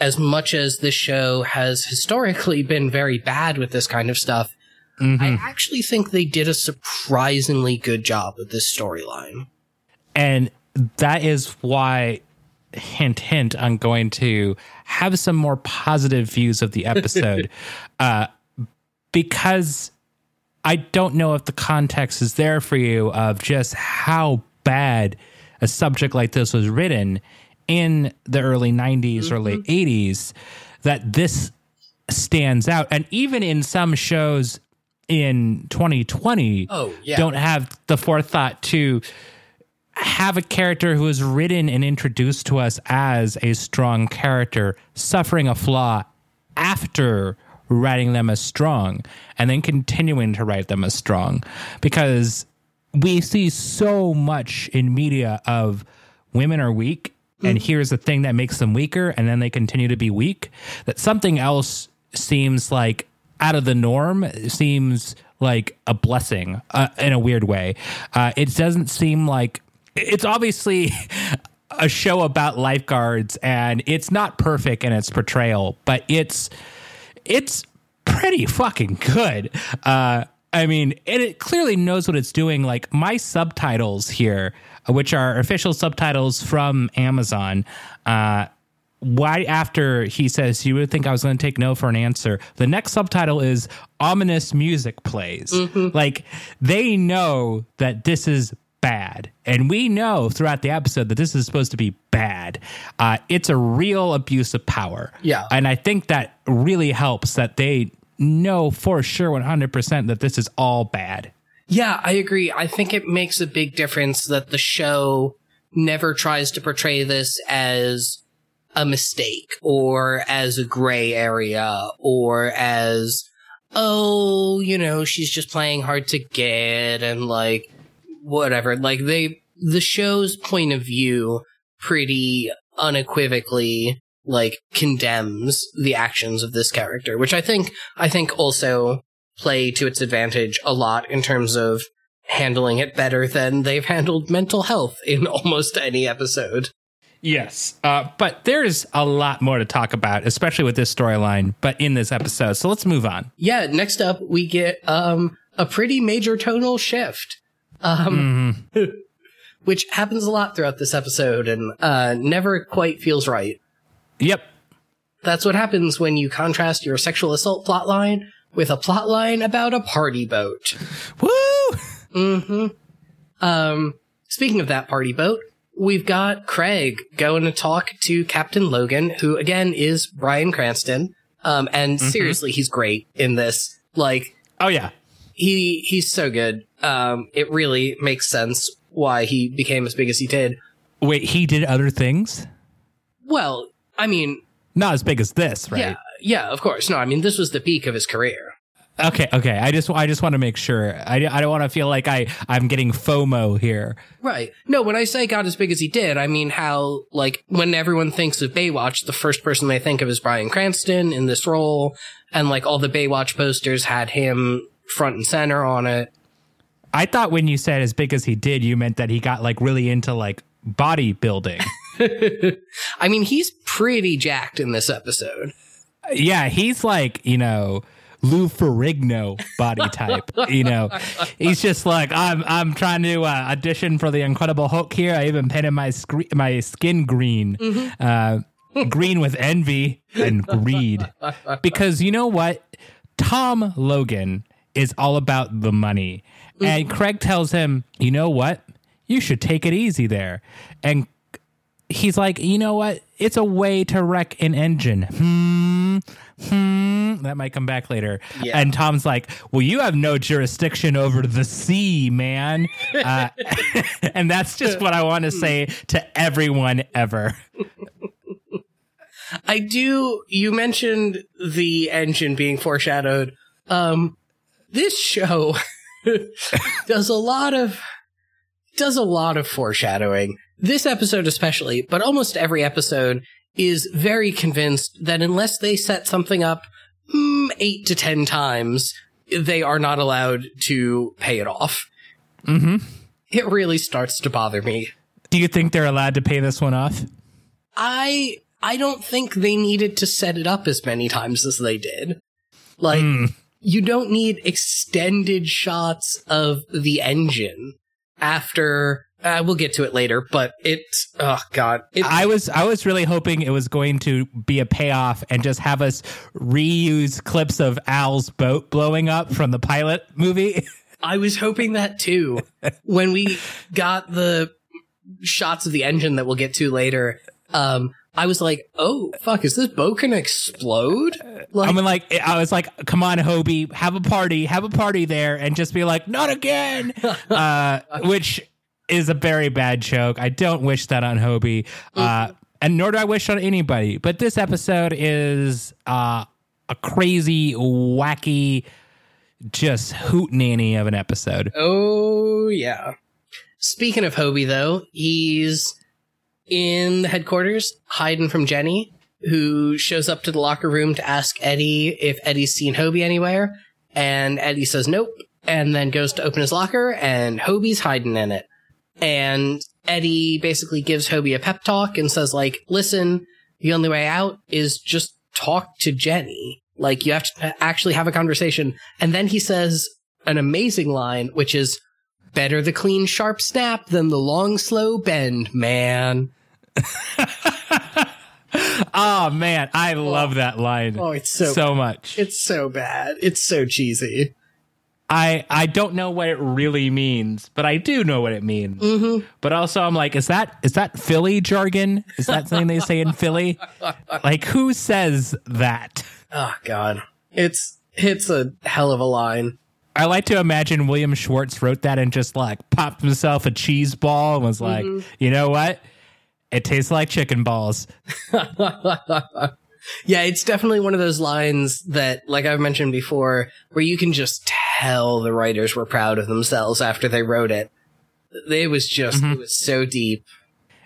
as much as this show has historically been very bad with this kind of stuff, Mhm. I actually think they did a surprisingly good job with this storyline. and that is why hint hint i'm going to have some more positive views of the episode uh, because i don't know if the context is there for you of just how bad a subject like this was written in the early 90s or late mm-hmm. 80s that this stands out. And even in some shows in 2020 Oh, yeah. don't have the forethought to have a character who is written and introduced to us as a strong character suffering a flaw after writing them as strong and then continuing to write them as strong. Because we see so much in media of women are weak and here's the thing that makes them weaker and then they continue to be weak that something else seems like out of the norm seems like a blessing uh, in a weird way uh, it doesn't seem like it's obviously a show about lifeguards and it's not perfect in its portrayal but it's it's pretty fucking good. Uh, I mean, and it clearly knows what it's doing. Like my subtitles here, which are official subtitles from Amazon, uh, why after he says you would think I was going to take no for an answer, the next subtitle is ominous music plays. Like they know that this is bad, and we know throughout the episode that this is supposed to be bad. Uh, it's a real abuse of power. Yeah. and I think that really helps that they know for sure 100% that this is all bad. Yeah, I agree. I think it makes a big difference that the show never tries to portray this as a mistake or as a gray area or as, oh, you know, she's just playing hard to get and like whatever. Like they, the show's point of view pretty unequivocally like condemns the actions of this character, which I think, I think also play to its advantage a lot in terms of handling it better than they've handled mental health in almost any episode. Yes. Uh, but there's a lot more to talk about, especially with this storyline, but in this episode. So let's move on. Yeah, next up we get um a pretty major tonal shift. Um which happens a lot throughout this episode and uh never quite feels right. Yep. That's what happens when you contrast your sexual assault plotline with a plotline about a party boat. Woo! Mm-hmm. Um, speaking of that party boat, we've got Craig going to talk to Captain Logan, who again is Bryan Cranston. Um, and seriously, he's great in this. Like, Oh, yeah. he, he's so good. Um, it really makes sense why he became as big as he did. Wait, he did other things? Well, I mean, Not as big as this, right? yeah, yeah, of course. No, I mean, this was the peak of his career. Okay, okay. I just I just want to make sure. I, I don't want to feel like I I'm getting FOMO here. Right. No, when I say got as big as he did, I mean how, like, when everyone thinks of Baywatch, the first person they think of is Bryan Cranston in this role, and, like, all the Baywatch posters had him front and center on it. I thought when you said as big as he did, you meant that he got like really into like bodybuilding. I mean, he's pretty jacked in this episode. Yeah, he's like, you know, Lou Ferrigno body type. you know, he's just like I'm. I'm trying to uh, audition for the Incredible Hulk here. I even painted my scre- my skin green, uh, green with envy and greed. Because you know what, Tom Logan is all about the money, and Craig tells him, you know what, you should take it easy there, and he's like, you know what? It's a way to wreck an engine. Hmm. Hmm. That might come back later. Yeah. And Tom's like, well, you have no jurisdiction over the sea, man. Uh, and that's just what I want to say to everyone ever. I do, you mentioned the engine being foreshadowed. Um, this show does a lot of does a lot of foreshadowing. This episode especially, but almost every episode is very convinced that unless they set something up mm, eight to ten times, they are not allowed to pay it off. Mm-hmm. It really starts to bother me. Do you think they're allowed to pay this one off? I I don't think they needed to set it up as many times as they did. Like Mm. you don't need extended shots of the engine after uh, we'll get to it later, but it's oh god. It, I was I was really hoping it was going to be a payoff and just have us reuse clips of Al's boat blowing up from the pilot movie. I was hoping that too. when we got the shots of the engine that we'll get to later, um, I was like, "Oh fuck, is this boat gonna explode?" Like, I mean, like I was like, "Come on, Hobie, have a party, have a party there," and just be like, "Not again," uh, which is a very bad joke. I don't wish that on Hobie, uh, and nor do I wish on anybody. But this episode is uh, a crazy, wacky, just hoot nanny of an episode. Oh yeah. Speaking of Hobie, though, he's in the headquarters, hiding from Jenny, who shows up to the locker room to ask Eddie if Eddie's seen Hobie anywhere, and Eddie says nope, and then goes to open his locker, and Hobie's hiding in it. And Eddie basically gives Hobie a pep talk and says, like, listen, the only way out is just talk to Jenny. Like, you have to actually have a conversation. And then he says an amazing line, which is, better the clean, sharp snap than the long, slow bend, man. Oh man, I love that line. Oh, it's so, so much. it's so bad. It's so cheesy. I I don't know what it really means, but I do know what it means. Mm-hmm. But also, I'm like, is that is that Philly jargon? Is that something they say in Philly? Like, who says that? Oh God, it's it's a hell of a line. I like to imagine William Schwartz wrote that and just like popped himself a cheese ball and was like, mm-hmm. you know what? It tastes like chicken balls. Yeah, it's definitely one of those lines that, like I've mentioned before, where you can just tell the writers were proud of themselves after they wrote it. It was just, it mm-hmm. was so deep.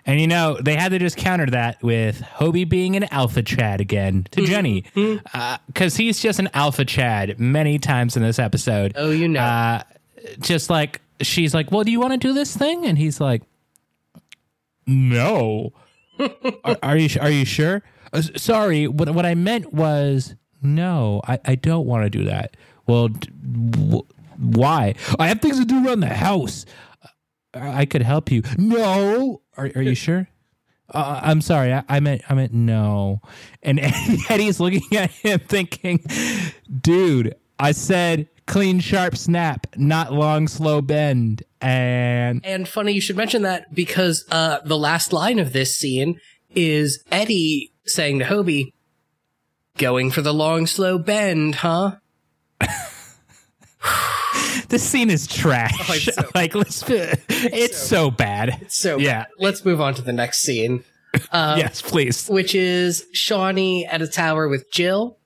And you know, they had to just counter that with Hobie being an alpha Chad again to Jenny. Because he's just an alpha Chad many times in this episode. Oh, you know. Uh, just like, she's like, Well, do you want to do this thing? And he's like, No. are, are you are you sure? Uh, sorry, what, what I meant was, No, I, I don't want to do that. Well, d- w- why? I have things to do around the house. I could help you. No. Are, are you sure? Uh, I'm sorry. I, I meant I meant no. And Eddie's looking at him thinking, dude, I said clean, sharp snap, not long, slow bend. And And funny you should mention that because uh, the last line of this scene is Eddie saying to Hobie, "Going for the long, slow bend, huh?" this scene is trash. Oh, it's so- like, let's, it's, so, bad. So Yeah. let's move on to the next scene, um, yes, please. which is Shauni at a tower with Jill,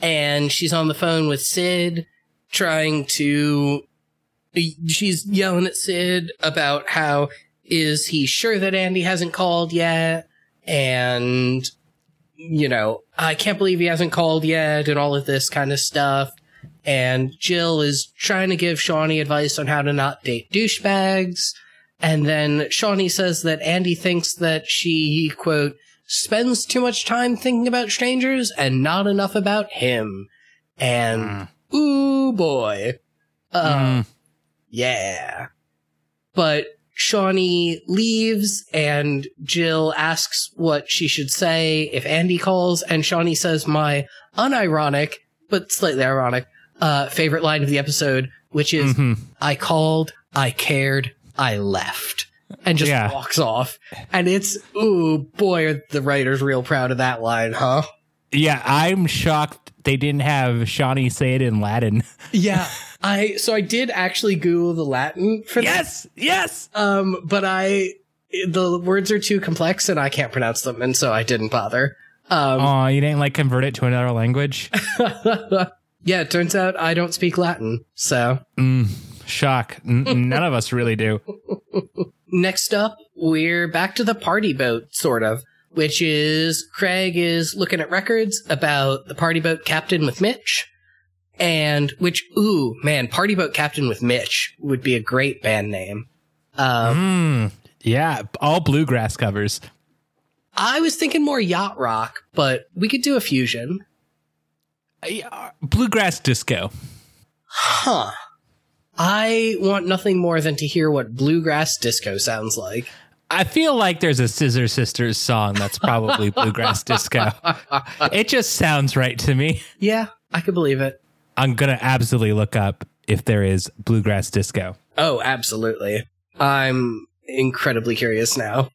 and she's on the phone with Sid, trying to. She's yelling at Sid about how is he sure that Andy hasn't called yet, and you know I can't believe he hasn't called yet, and all of this kind of stuff. And Jill is trying to give Shauni advice on how to not date douchebags. And then Shauni says that Andy thinks that she, quote, spends too much time thinking about strangers and not enough about him. And, ooh boy. Uh, yeah. But Shauni leaves and Jill asks what she should say if Andy calls. And Shauni says my unironic, but slightly ironic, uh, favorite line of the episode, which is, I called, I cared, I left. And just Yeah. walks off. And it's, ooh, boy, are the writers real proud of that line, huh? Yeah, I'm shocked they didn't have Shauni say it in Latin. Yeah. I, so I did actually Google the Latin for that. yes, yes. Um, but I, the words are too complex and I can't pronounce them. And so I didn't bother. Um, Oh, you didn't like convert it to another language? yeah, it turns out I don't speak Latin. So, Shock. N- none of us really do. Next up, we're back to the party boat, sort of, which is Craig is looking at records about the party boat captain with Mitch. And which, ooh, man, party boat captain with Mitch would be a great band name. Um, Mm, yeah, all bluegrass covers. I was thinking more yacht rock, but we could do a fusion. Yeah, Bluegrass disco. Huh. I want nothing more than to hear what bluegrass disco sounds like. I feel like there's a Scissor Sisters song that's probably bluegrass disco. It just sounds right to me. Yeah, I could believe it. I'm gonna absolutely look up if there is bluegrass disco. Oh, absolutely. I'm incredibly curious now.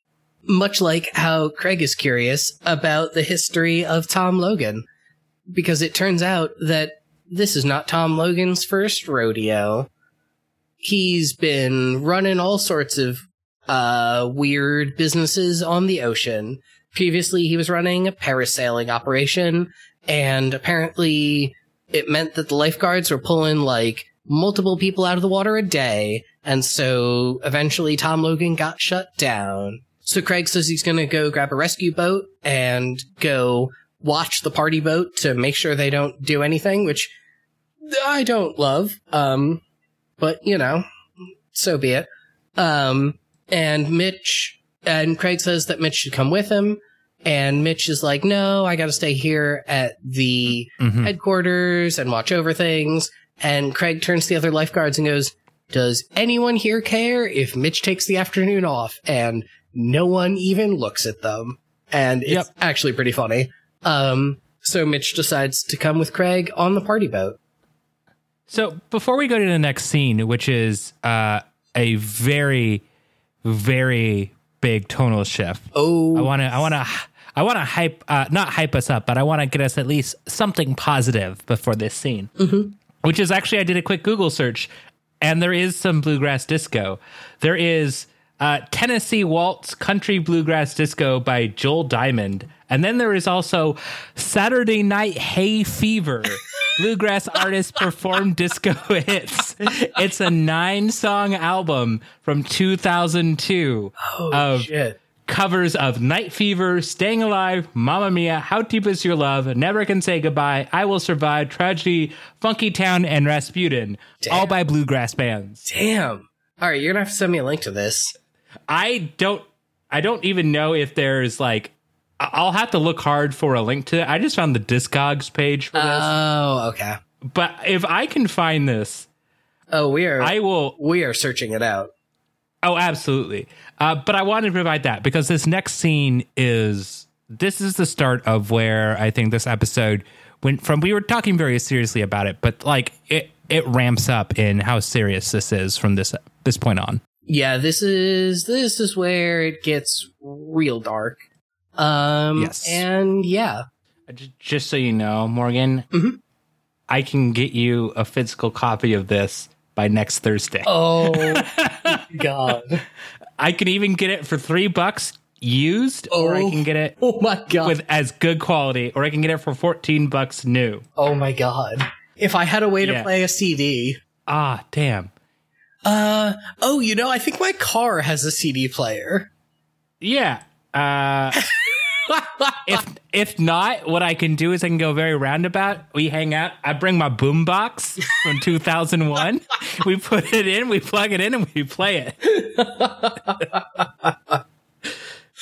Much like how Craig is curious about the history of Tom Logan. Because it turns out that this is not Tom Logan's first rodeo. He's been running all sorts of uh, weird businesses on the ocean. Previously, he was running a parasailing operation, and apparently it meant that the lifeguards were pulling like multiple people out of the water a day, and so eventually Tom Logan got shut down. So Craig says he's gonna go grab a rescue boat and go watch the party boat to make sure they don't do anything, which I don't love. Um, but you know, so be it. Um, and Mitch and Craig says that Mitch should come with him. And Mitch is like, no, I gotta stay here at the Mhm. headquarters and watch over things. And Craig turns to the other lifeguards and goes, does anyone here care if Mitch takes the afternoon off? And no one even looks at them. And it's Yep. actually pretty funny. Um, so Mitch decides to come with Craig on the party boat. So before we go to the next scene, which is uh, a very, very big tonal shift, Oh, I want to, I want to, I want to hype, uh, not hype us up, but I want to get us at least something positive before this scene. Mm-hmm. Which is actually, I did a quick Google search, and there is some bluegrass disco. There is uh, Tennessee Waltz Country Bluegrass Disco by Joel Diamond, and then there is also Saturday Night Hay Fever. Bluegrass artists perform disco hits. It's a nine song album from 2002 oh of shit. covers of Night Fever, Staying Alive, Mamma Mia, How Deep Is Your Love, Never Can Say Goodbye, I Will Survive, Tragedy, Funky Town, and Rasputin, all by bluegrass bands. Damn. All right, you're gonna have to send me a link to this. I don't, I don't even know if there's like, I'll have to look hard for a link to it. I just found the Discogs page for this, Oh, okay. but if I can find this, Oh, we are I will. we are searching it out. Oh, absolutely. Uh, but I wanted to provide that because this next scene is this is the start of where I think this episode went from. We were talking very seriously about it, but like it it ramps up in how serious this is from this this point on. Yeah, this is this is where it gets real dark. Um Yes. and yeah. Uh, Just so you know, Morgan, Mhm. I can get you a physical copy of this by next Thursday. Oh god. I can even get it for three bucks used, or I Oh. can get it Oh my god. with as good quality, or I can get it for fourteen bucks new. oh my god. If I had a way to Yeah. play a CD. Ah, damn. Uh oh, you know, I think my car has a CD player. Yeah. Uh, if if not, what I can do is I can go very roundabout. We hang out. I bring my boombox from 2001. we put it in, we plug it in, and we play it.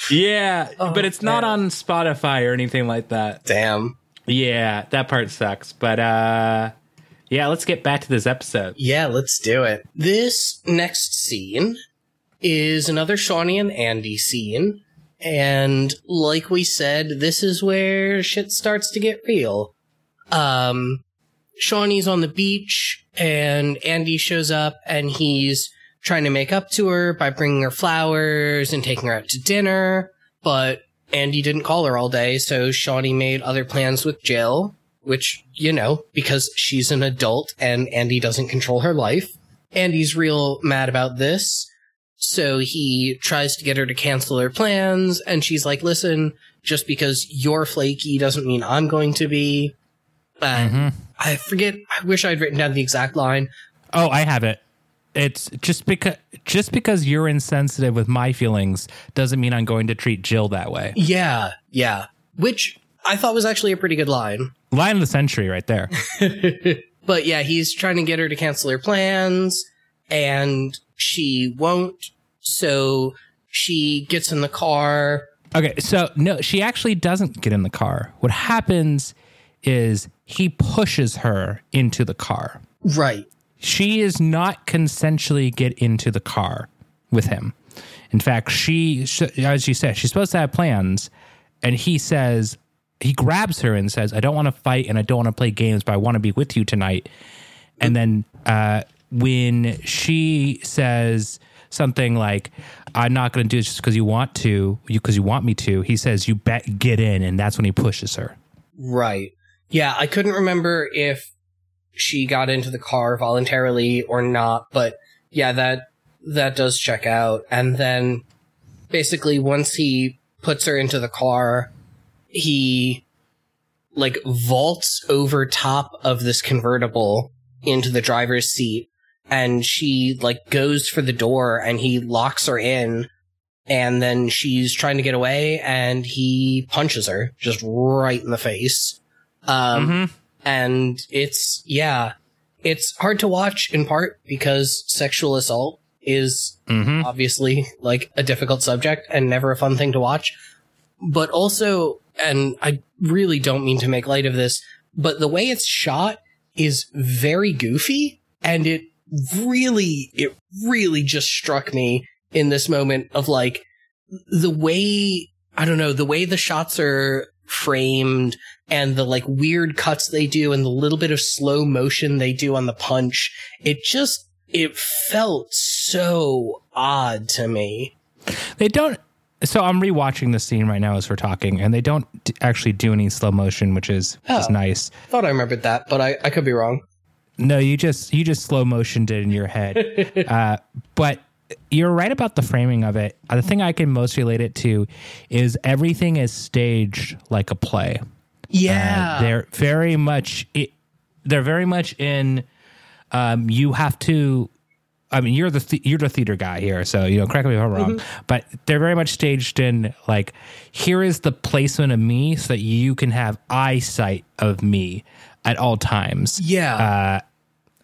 yeah, but it's not man. on Spotify or anything like that. Damn. Yeah, that part sucks. But uh, yeah, let's get back to this episode. Yeah, let's do it. This next scene is another Shauni and Andy scene. And like we said, this is where shit starts to get real. Um, Shauni's on the beach and Andy shows up and he's trying to make up to her by bringing her flowers and taking her out to dinner. But Andy didn't call her all day, so Shauni made other plans with Jill, which, you know, because she's an adult and Andy doesn't control her life. Andy's real mad about this. So he tries to get her to cancel her plans, and she's like, listen, just because you're flaky doesn't mean I'm going to be. And Mhm. I forget, I wish I'd written down the exact line. Oh, I have it. it's just because just because you're insensitive with my feelings doesn't mean I'm going to treat Jill that way. Yeah, yeah. Which I thought was actually a pretty good line. Line of the century, right there. But yeah, he's trying to get her to cancel her plans, and she won't. So she gets in the car. Okay, so no, she actually doesn't get in the car. What happens is he pushes her into the car. Right. She is not consensually get into the car with him. In fact, she, sh- as you said, she's supposed to have plans, and he says he grabs her and says, "I don't want to fight and I don't want to play games, but I want to be with you tonight." And then uh, when she says something like, "I'm not going to do this just because you want to, because you want me to," he says, "You bet, get in," and that's when he pushes her. Right. Yeah, I couldn't remember if she got into the car voluntarily or not, but yeah, that that does check out. And then basically once he puts her into the car, he like vaults over top of this convertible into the driver's seat and she like goes for the door and he locks her in and then she's trying to get away and he punches her just right in the face. Um, and it's, yeah, it's hard to watch in part because sexual assault is obviously like a difficult subject and never a fun thing to watch. But also, and I really don't mean to make light of this, but the way it's shot is very goofy and it really, it really just struck me in this moment of like the way, I don't know, the way the shots are framed and the like weird cuts they do and the little bit of slow motion they do on the punch. It just, it felt so odd to me. They don't. So I'm rewatching the scene right now as we're talking, and they don't d- actually do any slow motion, which is is Oh. nice. Thought I remembered that, but I, I could be wrong. No, you just you just slow motioned it in your head. uh, but you're right about the framing of it. Uh, The thing I can most relate it to is everything is staged like a play. Yeah. Uh, they're very much it, they're very much in um, you have to I mean you're the th- you're the theater guy here so you know correct me if I'm wrong but they're very much staged in like here is the placement of me so that you can have eyesight of me at all times yeah.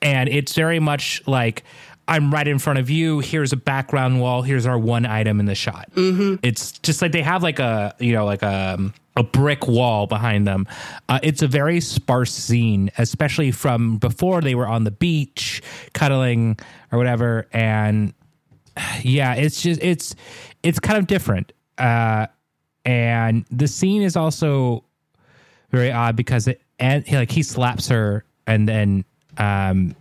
and it's very much like I'm right in front of you. Here's a background wall. Here's our one item in the shot. Mm-hmm. It's just like they have like a you know like a a brick wall behind them. Uh, it's a very sparse scene, especially from before they were on the beach cuddling or whatever. And yeah, it's just it's it's kind of different. Uh, and the scene is also very odd because it and he, like he slaps her and then um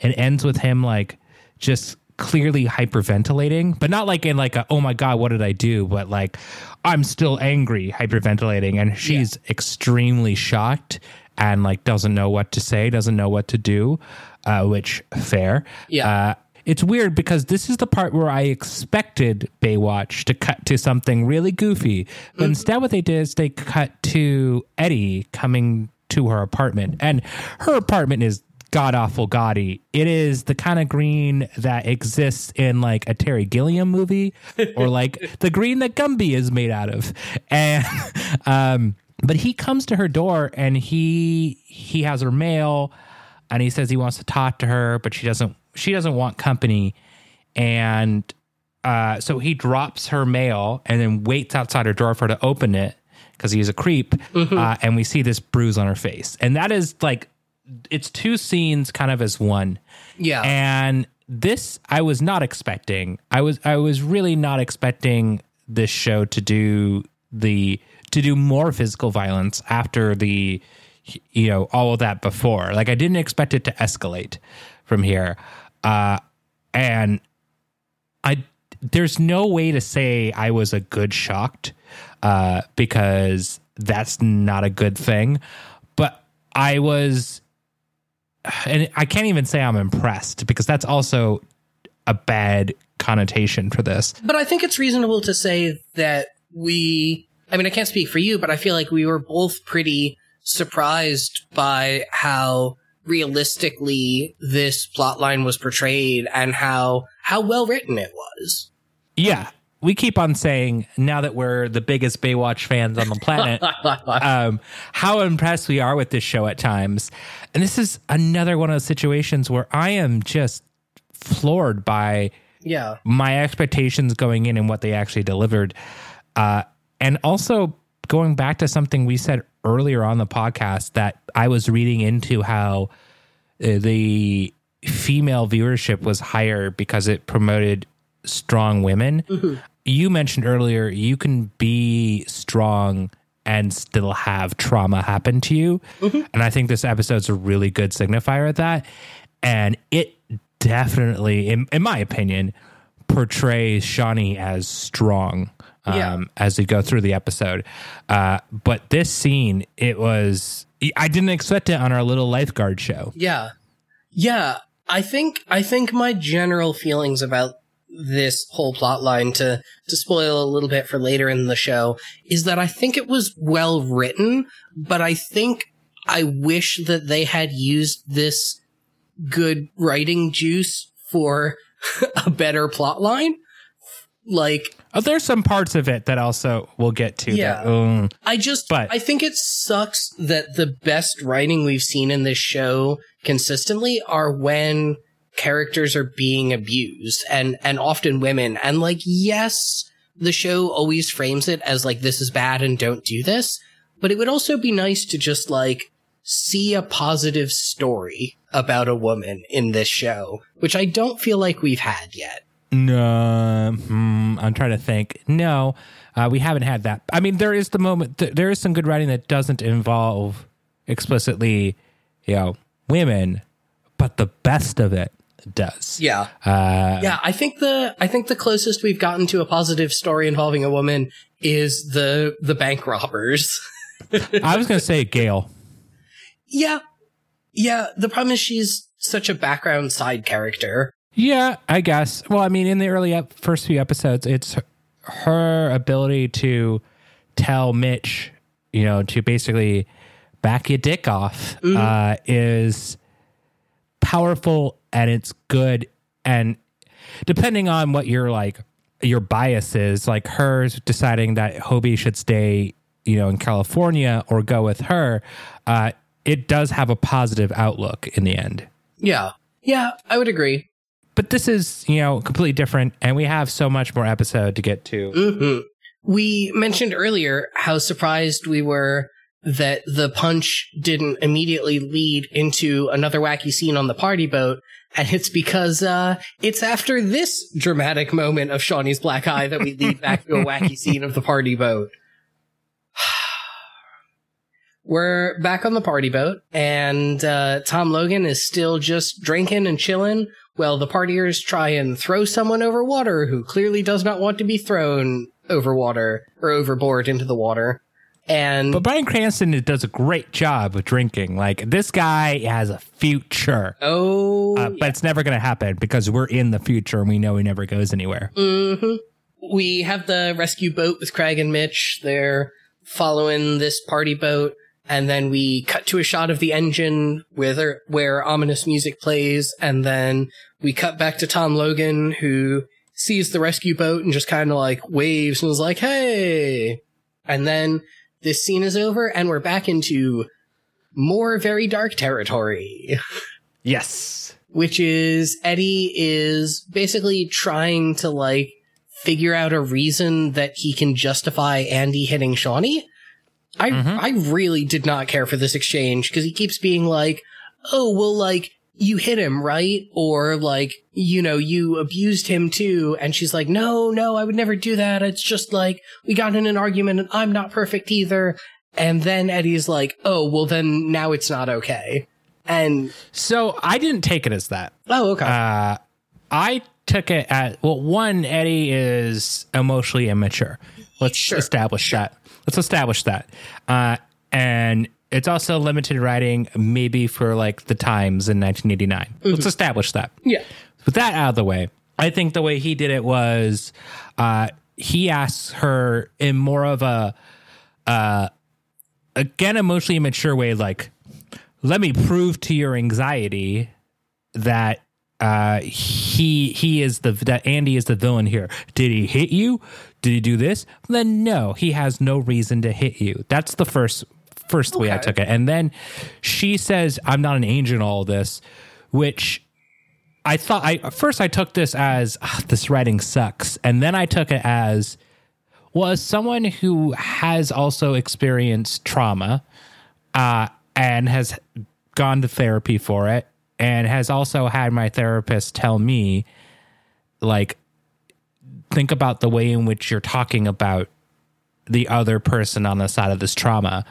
it ends with him like just clearly hyperventilating but not like in like a oh my god what did i do? but like i'm still angry hyperventilating. And she's extremely shocked and like doesn't know what to say doesn't know what to do uh which fair. Yeah. uh it's weird because this is the part where I expected Baywatch to cut to something really goofy, but instead, what they did is they cut to Eddie coming to her apartment, and her apartment is god awful gaudy. It is the kind of green that exists in like a Terry Gilliam movie, or like the green that Gumby is made out of, and um, but he comes to her door and he he has her mail and he says he wants to talk to her, but she doesn't. She doesn't want company, and uh, so he drops her mail and then waits outside her door for her to open it because he's a creep. Uh, and we see this bruise on her face, and that is like it's two scenes kind of as one. yeah. And this I was not expecting. I was I was really not expecting this show to do the to do more physical violence after the you know all of that before. Like I didn't expect it to escalate from here. Uh and I there's no way to say I was a good shocked uh because that's not a good thing. But I was and I can't even say I'm impressed because that's also a bad connotation for this. But I think it's reasonable to say that we, I mean, I can't speak for you, but I feel like we were both pretty surprised by how realistically this plotline was portrayed and how how well written it was. Yeah. We keep on saying now that we're the biggest Baywatch fans on the planet, um, how impressed we are with this show at times. And this is another one of those situations where I am just floored by yeah. my expectations going in and what they actually delivered. Uh, and also going back to something we said earlier on the podcast that I was reading into how uh, the female viewership was higher because it promoted strong women. You mentioned earlier you can be strong and still have trauma happen to you. And I think this episode's a really good signifier of that. And it definitely, in, in my opinion, portrays Shauni as strong um, Yeah. as we go through the episode. Uh, but this scene, it was, I didn't expect it on our little lifeguard show. Yeah. Yeah. I think I think my general feelings about this whole plot line to to spoil a little bit for later in the show is that I think it was well written, but I think I wish that they had used this good writing juice for a better plot line. Like Oh, there's some parts of it that also we'll get to. Yeah. That, um, I just, But- I think it sucks that the best writing we've seen in this show consistently are when characters are being abused and, and often women. And like, yes, the show always frames it as like, this is bad and don't do this. But it would also be nice to just like see a positive story about a woman in this show, which I don't feel like we've had yet. No, hmm, I'm trying to think. No, uh, we haven't had that. I mean, there is the moment. Th- there is some good writing that doesn't involve explicitly, you know, women, but the best of it does. Yeah. Uh, Yeah, I think the I think the closest we've gotten to a positive story involving a woman is the the bank robbers. I was going to say Gail. yeah. Yeah, the problem is she's such a background side character. Yeah, I guess. Well, I mean, in the early ep- first few episodes, it's her- her ability to tell Mitch, you know, to basically back your dick off, uh, is powerful and it's good. And depending on what your like your bias is, like hers deciding that Hobie should stay, you know, in California or go with her, uh, it does have a positive outlook in the end Yeah. Yeah, I would agree. but this is you know completely different and we have so much more episode to get to hmm We mentioned earlier how surprised we were that the punch didn't immediately lead into another wacky scene on the party boat. And it's because, uh, it's after this dramatic moment of Shauni's black eye that we lead back to a wacky scene of the party boat. We're back on the party boat and, uh, Tom Logan is still just drinking and chilling while the partiers try and throw someone over water who clearly does not want to be thrown over water or overboard into the water. And but Bryan Cranston does a great job of drinking like this guy has a future oh, uh, but it's never going to happen because we're in the future and we know he never goes anywhere hmm We have the rescue boat with Craig and Mitch. They're following this party boat. And then we cut to a shot of the engine where, where ominous music plays. And then we cut back to Tom Logan, who sees the rescue boat and just kind of like waves and is like, hey. And then this scene is over and we're back into more very dark territory yes which is Eddie is basically trying to like figure out a reason that he can justify Andy hitting Shauni. I Mhm. I really did not care for this exchange because he keeps being like, "Oh, well, like you hit him, right?" Or like, you know, you abused him too. And she's like, "No, no, I would never do that. It's just like we got in an argument and I'm not perfect either." And then Eddie's like, "Oh, well, then now it's not okay." And so i didn't take it as that oh, okay. uh, i took it at well one eddie is emotionally immature let's Sure. establish that let's establish that uh, and it's also limited writing maybe for like the times in 1989 let's establish that yeah. with that out of the way, I think the way he did it was uh, he asks her in more of a uh, again emotionally immature way, like, let me prove to your anxiety that uh he he is the that Andy is the villain here. Did he hit you? Did he do this? Then no, he has no reason to hit you. That's the first first way I took it. And then she says, I'm not an angel in all this, which I thought I first I took this as "Ah, this writing sucks. And then I took it as well as someone who has also experienced trauma uh, and has gone to therapy for it and has also had my therapist tell me like think about the way in which you're talking about the other person on the side of this trauma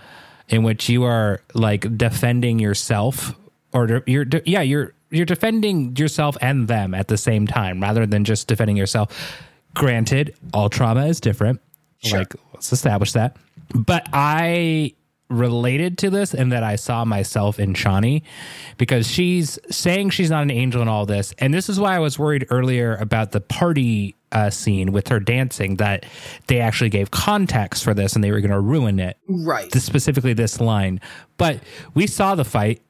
in which you are like defending yourself or de- you're de- yeah you're you're defending yourself and them at the same time rather than just defending yourself. Granted all trauma is different. Sure. like let's establish that. But i related to this and that i saw myself in Shauni because she's saying she's not an angel in all this and this is why i was worried earlier about the party uh, scene with her dancing that they actually gave context for this and they were going to ruin it Right. specifically this line. But we saw the fight,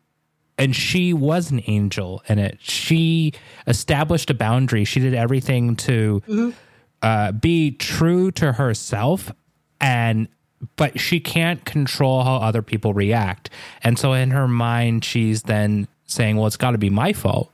and she was an angel in it. She established a boundary. She did everything to uh, be true to herself, and but she can't control how other people react. And so in her mind, she's then saying, "Well, it's got to be my fault."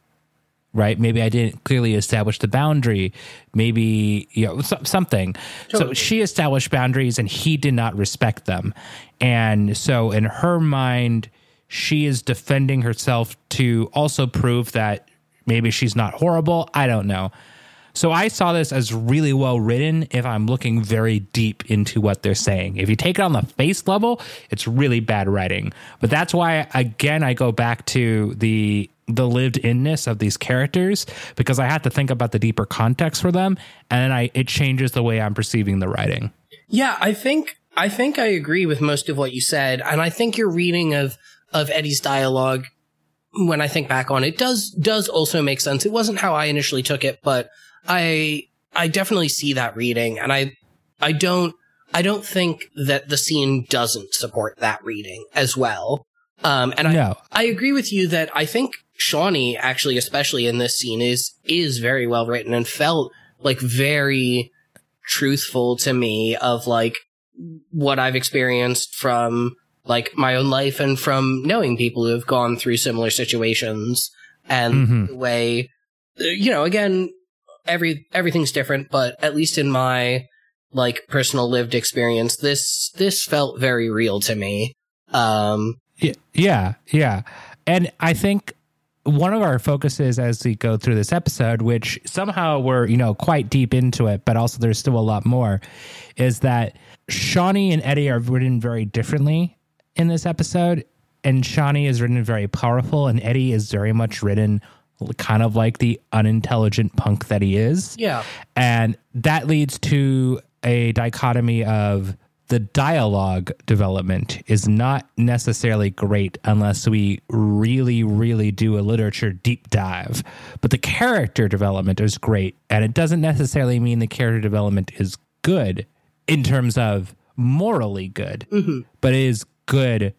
right? Maybe I didn't clearly establish the boundary. Maybe you know so, something. So she established boundaries, and he did not respect them. And so, in her mind, she is defending herself to also prove that maybe she's not horrible. I don't know. So I saw this as really well written if I'm looking very deep into what they're saying. If you take it on the face level, it's really bad writing. But that's why again I go back to the the lived inness of these characters because I have to think about the deeper context for them and then I it changes the way I'm perceiving the writing. Yeah, I think I think I agree with most of what you said, and I think your reading of of Eddie's dialogue, when I think back on it, does does also make sense. It wasn't how I initially took it, but I I definitely see that reading, and I I don't I don't think that the scene doesn't support that reading as well. Um, and I No. I agree with you that I think Shauni actually, especially in this scene, is is very well written and felt like very truthful to me of like what I've experienced from like my own life and from knowing people who have gone through similar situations and Mhm. the way you know again every everything's different but at least in my like personal lived experience this this felt very real to me um Yeah, yeah. And I think one of our focuses as we go through this episode, which somehow we're, you know, quite deep into it, but also there's still a lot more, is that Shauni and Eddie are written very differently in this episode. And Shauni is written very powerful, and Eddie is very much written kind of like the unintelligent punk that he is. yeah And that leads to a dichotomy of the dialogue development is not necessarily great unless we really, really do a literature deep dive. But the character development is great. And it doesn't necessarily mean the character development is good in terms of morally good, mm-hmm. but it is good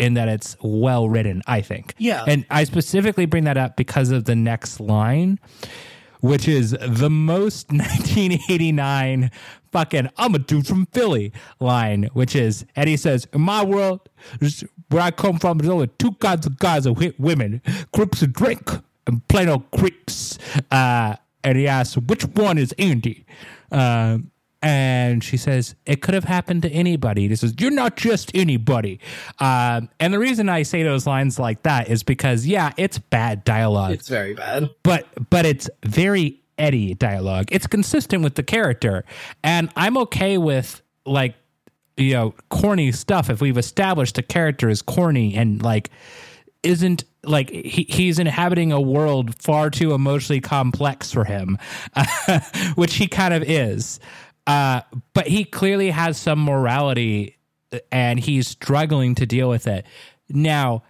in that it's well written, I think. Yeah. And I specifically bring that up because of the next line, which is the most 1989 fucking I'm a dude from Philly line, which is Eddie says, In my world, where I come from, there's only two kinds of guys that hit women crips who drink and plain old creeps. Uh, and he asks, Which one is Andy? Um, and she says, It could have happened to anybody. He says, You're not just anybody. Um, and the reason I say those lines like that is because, yeah, it's bad dialogue it's very bad but but it's very Eddie dialogue. It's consistent with the character, and I'm okay with like you know corny stuff if we've established the character is corny and like isn't like he, he's inhabiting a world far too emotionally complex for him, which he kind of is. Uh, but he clearly has some morality and he's struggling to deal with it. Now,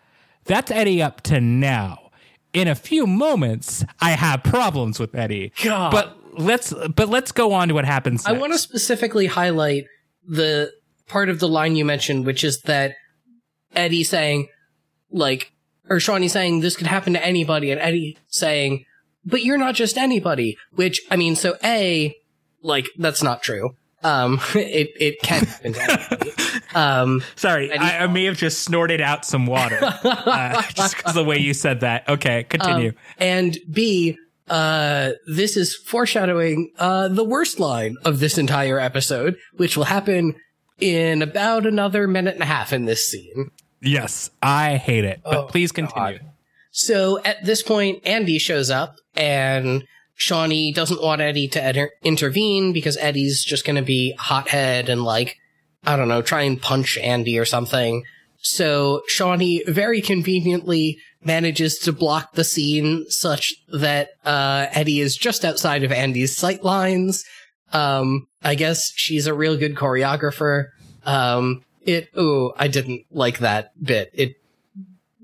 that's Eddie up to now. In a few moments, I have problems with Eddie. God. But let's but let's go on to what happens. Next. I want to specifically highlight the part of the line you mentioned, which is that Eddie saying, like, or Shauni saying this could happen to anybody, and Eddie saying, but you're not just anybody. Which I mean, so a, like, that's not true. Um, it it can happen to anybody. Um, Sorry, I, I may have just snorted out some water uh, just because the way you said that. Okay, continue. and B, uh, this is foreshadowing uh, the worst line of this entire episode, which will happen in about another minute and a half in this scene. yes, I hate it, but Oh, please continue. God. So at this point, Andy shows up and Shauni doesn't want Eddie to intervene because Eddie's just going to be hothead and like, I don't know, try and punch Andy or something. So Shauni very conveniently manages to block the scene such that uh, Eddie is just outside of Andy's sight lines. Um, I guess she's a real good choreographer. Um, it, ooh, I didn't like that bit. It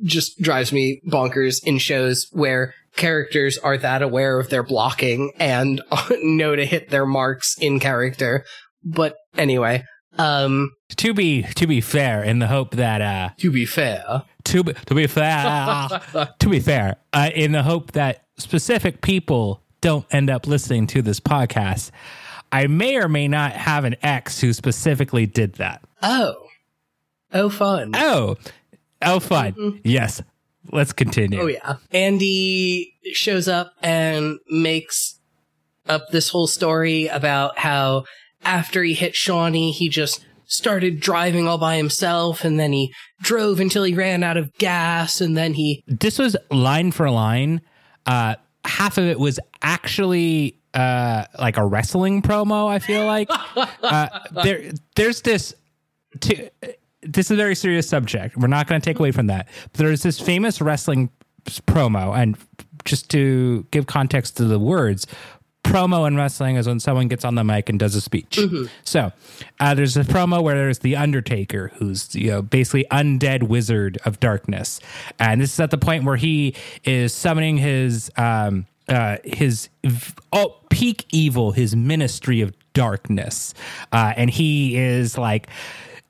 just drives me bonkers in shows where characters are that aware of their blocking and know to hit their marks in character. But anyway, um, To be to be fair, in the hope that uh to be fair, to be, to be fair to be fair, uh, in the hope that specific people don't end up listening to this podcast, I may or may not have an ex who specifically did that. oh, oh, fun. Oh, oh, fine. Yes, let's continue. Oh yeah. Andy shows up and makes up this whole story about how after he hit Shauni, he just started driving all by himself and then he drove until he ran out of gas and then he this was line for line. Uh, half of it was actually uh, like a wrestling promo. I feel like uh, there, there's this. To, this is a very serious subject. We're not going to take away from that. But there's this famous wrestling promo, and just to give context to the words, promo in wrestling is when someone gets on the mic and does a speech. So uh, there's a promo where there's the Undertaker, who's you know basically undead wizard of darkness, and this is at the point where he is summoning his um, uh, his oh, peak evil, his ministry of darkness, uh, and he is like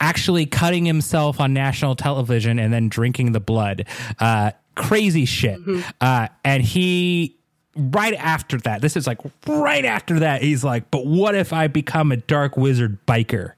actually cutting himself on national television and then drinking the blood. Uh, crazy shit. Uh, and he right after that, this is like right after that, he's like, but what if I become a dark wizard biker?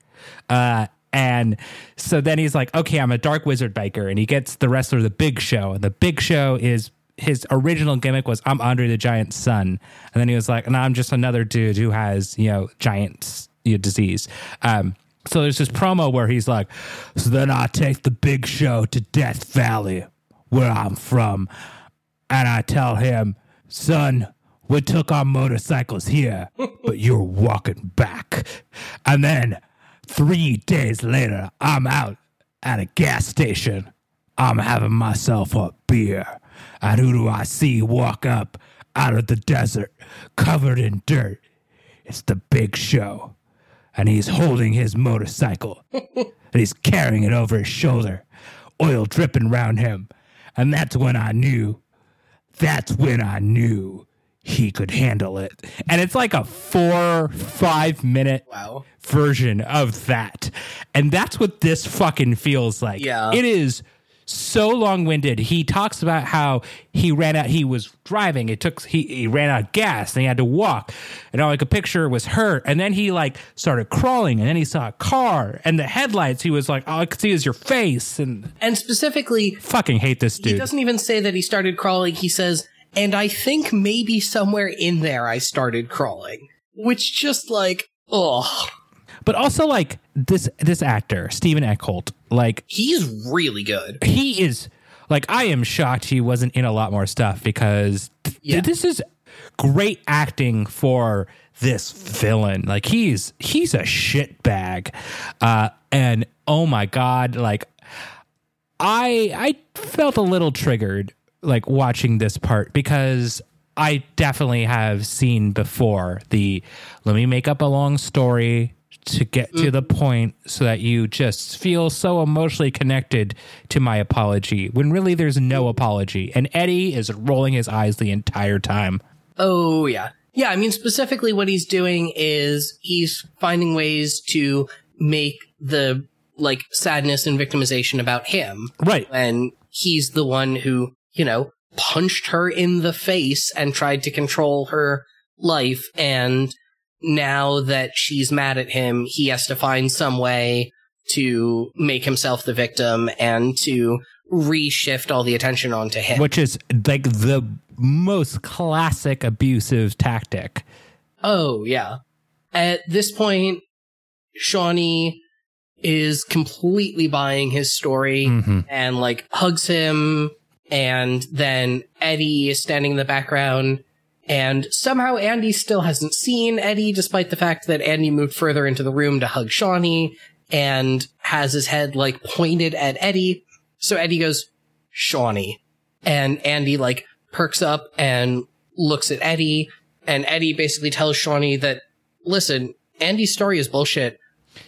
Uh, and so then he's like, okay, I'm a dark wizard biker. And he gets the wrestler, the big show. And the big show is his original gimmick was I'm Andre the Giant's Son. And then he was like, no, I'm just another dude who has, you know, giant you know, disease. Um, so there's this promo where he's like, so then I take the big show to Death Valley, where I'm from. And I tell him, son, we took our motorcycles here, but you're walking back. And then three days later, I'm out at a gas station. I'm having myself a beer. And who do I see walk up out of the desert covered in dirt? It's the big show. And he's holding his motorcycle. and he's carrying it over his shoulder, oil dripping around him. And that's when I knew that's when I knew he could handle it. And it's like a four, five minute Wow. version of that. And that's what this fucking feels like. Yeah. It is so long winded. He talks about how he ran out, he was driving, it took, he, he ran out of gas and he had to walk. And all I could picture was hurt. And then he like started crawling and then he saw a car and the headlights. He was like, all I could see is your face. And and specifically fucking hate this dude. he doesn't even say that he started crawling. He says, and I think maybe somewhere in there I started crawling. Which just like, oh, But also like this this actor, Steven Eckholdt, like he's really good. he is like I am shocked he wasn't in a lot more stuff because th- Yeah. this is great acting for this villain. Like he's he's a shit bag. Uh and oh my god, like I I felt a little triggered like watching this part because I definitely have seen before the let me make up a long story to get to mm. the point so that you just feel so emotionally connected to my apology when really there's no mm. apology and Eddie is rolling his eyes the entire time. Oh, yeah. Yeah, I mean, specifically what he's doing is he's finding ways to make the, like, sadness and victimization about him. Right. And he's the one who, you know, punched her in the face and tried to control her life. And now that she's mad at him, he has to find some way to make himself the victim and to reshift all the attention onto him. which is like the most classic abusive tactic. Oh, yeah. At this point, Shauni is completely buying his story Mhm. and like hugs him. And then Eddie is standing in the background. And somehow Andy still hasn't seen Eddie, despite the fact that Andy moved further into the room to hug Shauni and has his head like pointed at Eddie. So Eddie goes, Shauni. And Andy like perks up and looks at Eddie. And Eddie basically tells Shauni that, listen, Andy's story is bullshit.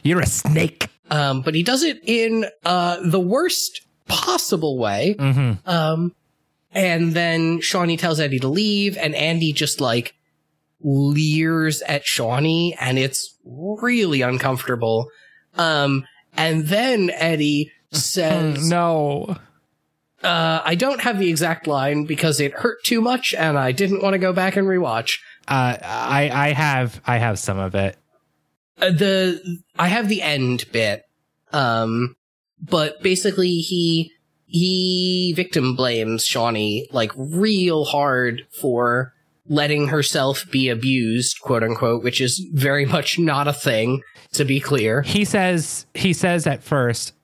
You're a snake. Um, but he does it in uh, the worst possible way. Mm-hmm. Um, and then Shauni tells Eddie to leave, and Andy just like leers at Shauni, and it's really uncomfortable. Um, and then Eddie says, No. uh, I don't have the exact line because it hurt too much, and I didn't want to go back and rewatch. Uh, I I have I have some of it. Uh, the I have the end bit, um, but basically he he victim blames Shauni like real hard for letting herself be abused, quote unquote, which is very much not a thing. To be clear, He says he says at first,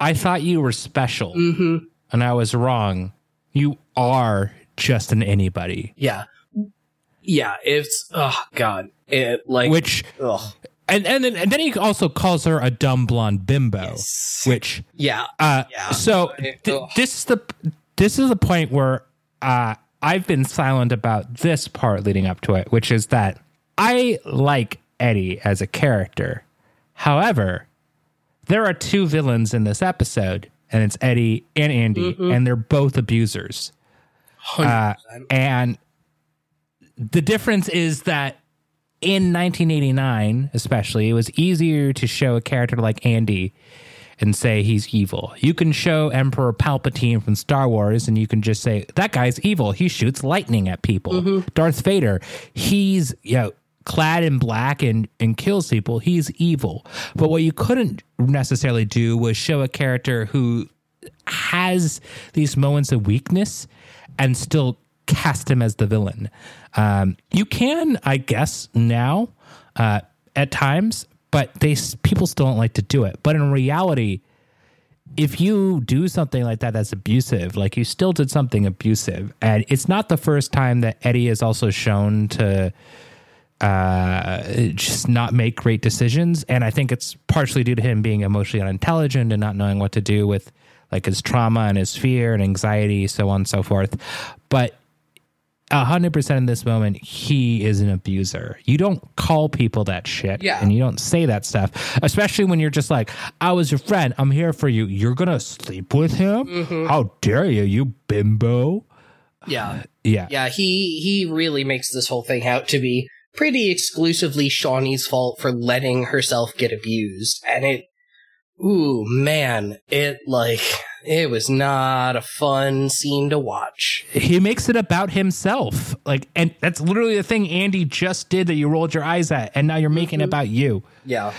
I thought you were special, hmm and I was wrong. You are just an anybody. yeah, yeah. It's oh god, it like Which ugh. And and then, and then he also calls her a dumb blonde bimbo. Which yeah, Uh, Yeah. So th- this is the this is the point where uh, I've been silent about this part leading up to it, which is that I like Eddie as a character. However, there are two villains in this episode, and it's Eddie and Andy, Mm-hmm. and they're both abusers. Uh, and the difference is that in 1989, especially, it was easier to show a character like Andy and say he's evil. You can show Emperor Palpatine from Star Wars and you can just say, that guy's evil. He shoots lightning at people. Mm-hmm. Darth Vader, he's, you know, clad in black and, and kills people. He's evil. But what you couldn't necessarily do was show a character who has these moments of weakness and still cast him as the villain. Um, you can, I guess, now uh, at times, but they people still don't like to do it. But in reality, if you do something like that that's abusive, like you still did something abusive, and it's not the first time that Eddie is also shown to uh, just not make great decisions. And I think it's partially due to him being emotionally unintelligent and not knowing what to do with like his trauma and his fear and anxiety, so on and so forth. But a hundred percent in this moment, he is an abuser. You don't call people that shit, Yeah. and you don't say that stuff, especially when you're just like, "I was your friend. I'm here for you. You're gonna sleep with him? Mm-hmm. How dare you, you bimbo?" yeah. Yeah, Yeah, he he really makes this whole thing out to be pretty exclusively Shauni's fault for letting herself get abused. And it ooh man, it like it was not a fun scene to watch. he makes it about himself. Like, and that's literally the thing Andy just did that you rolled your eyes at, and now you're making it about you. Yeah.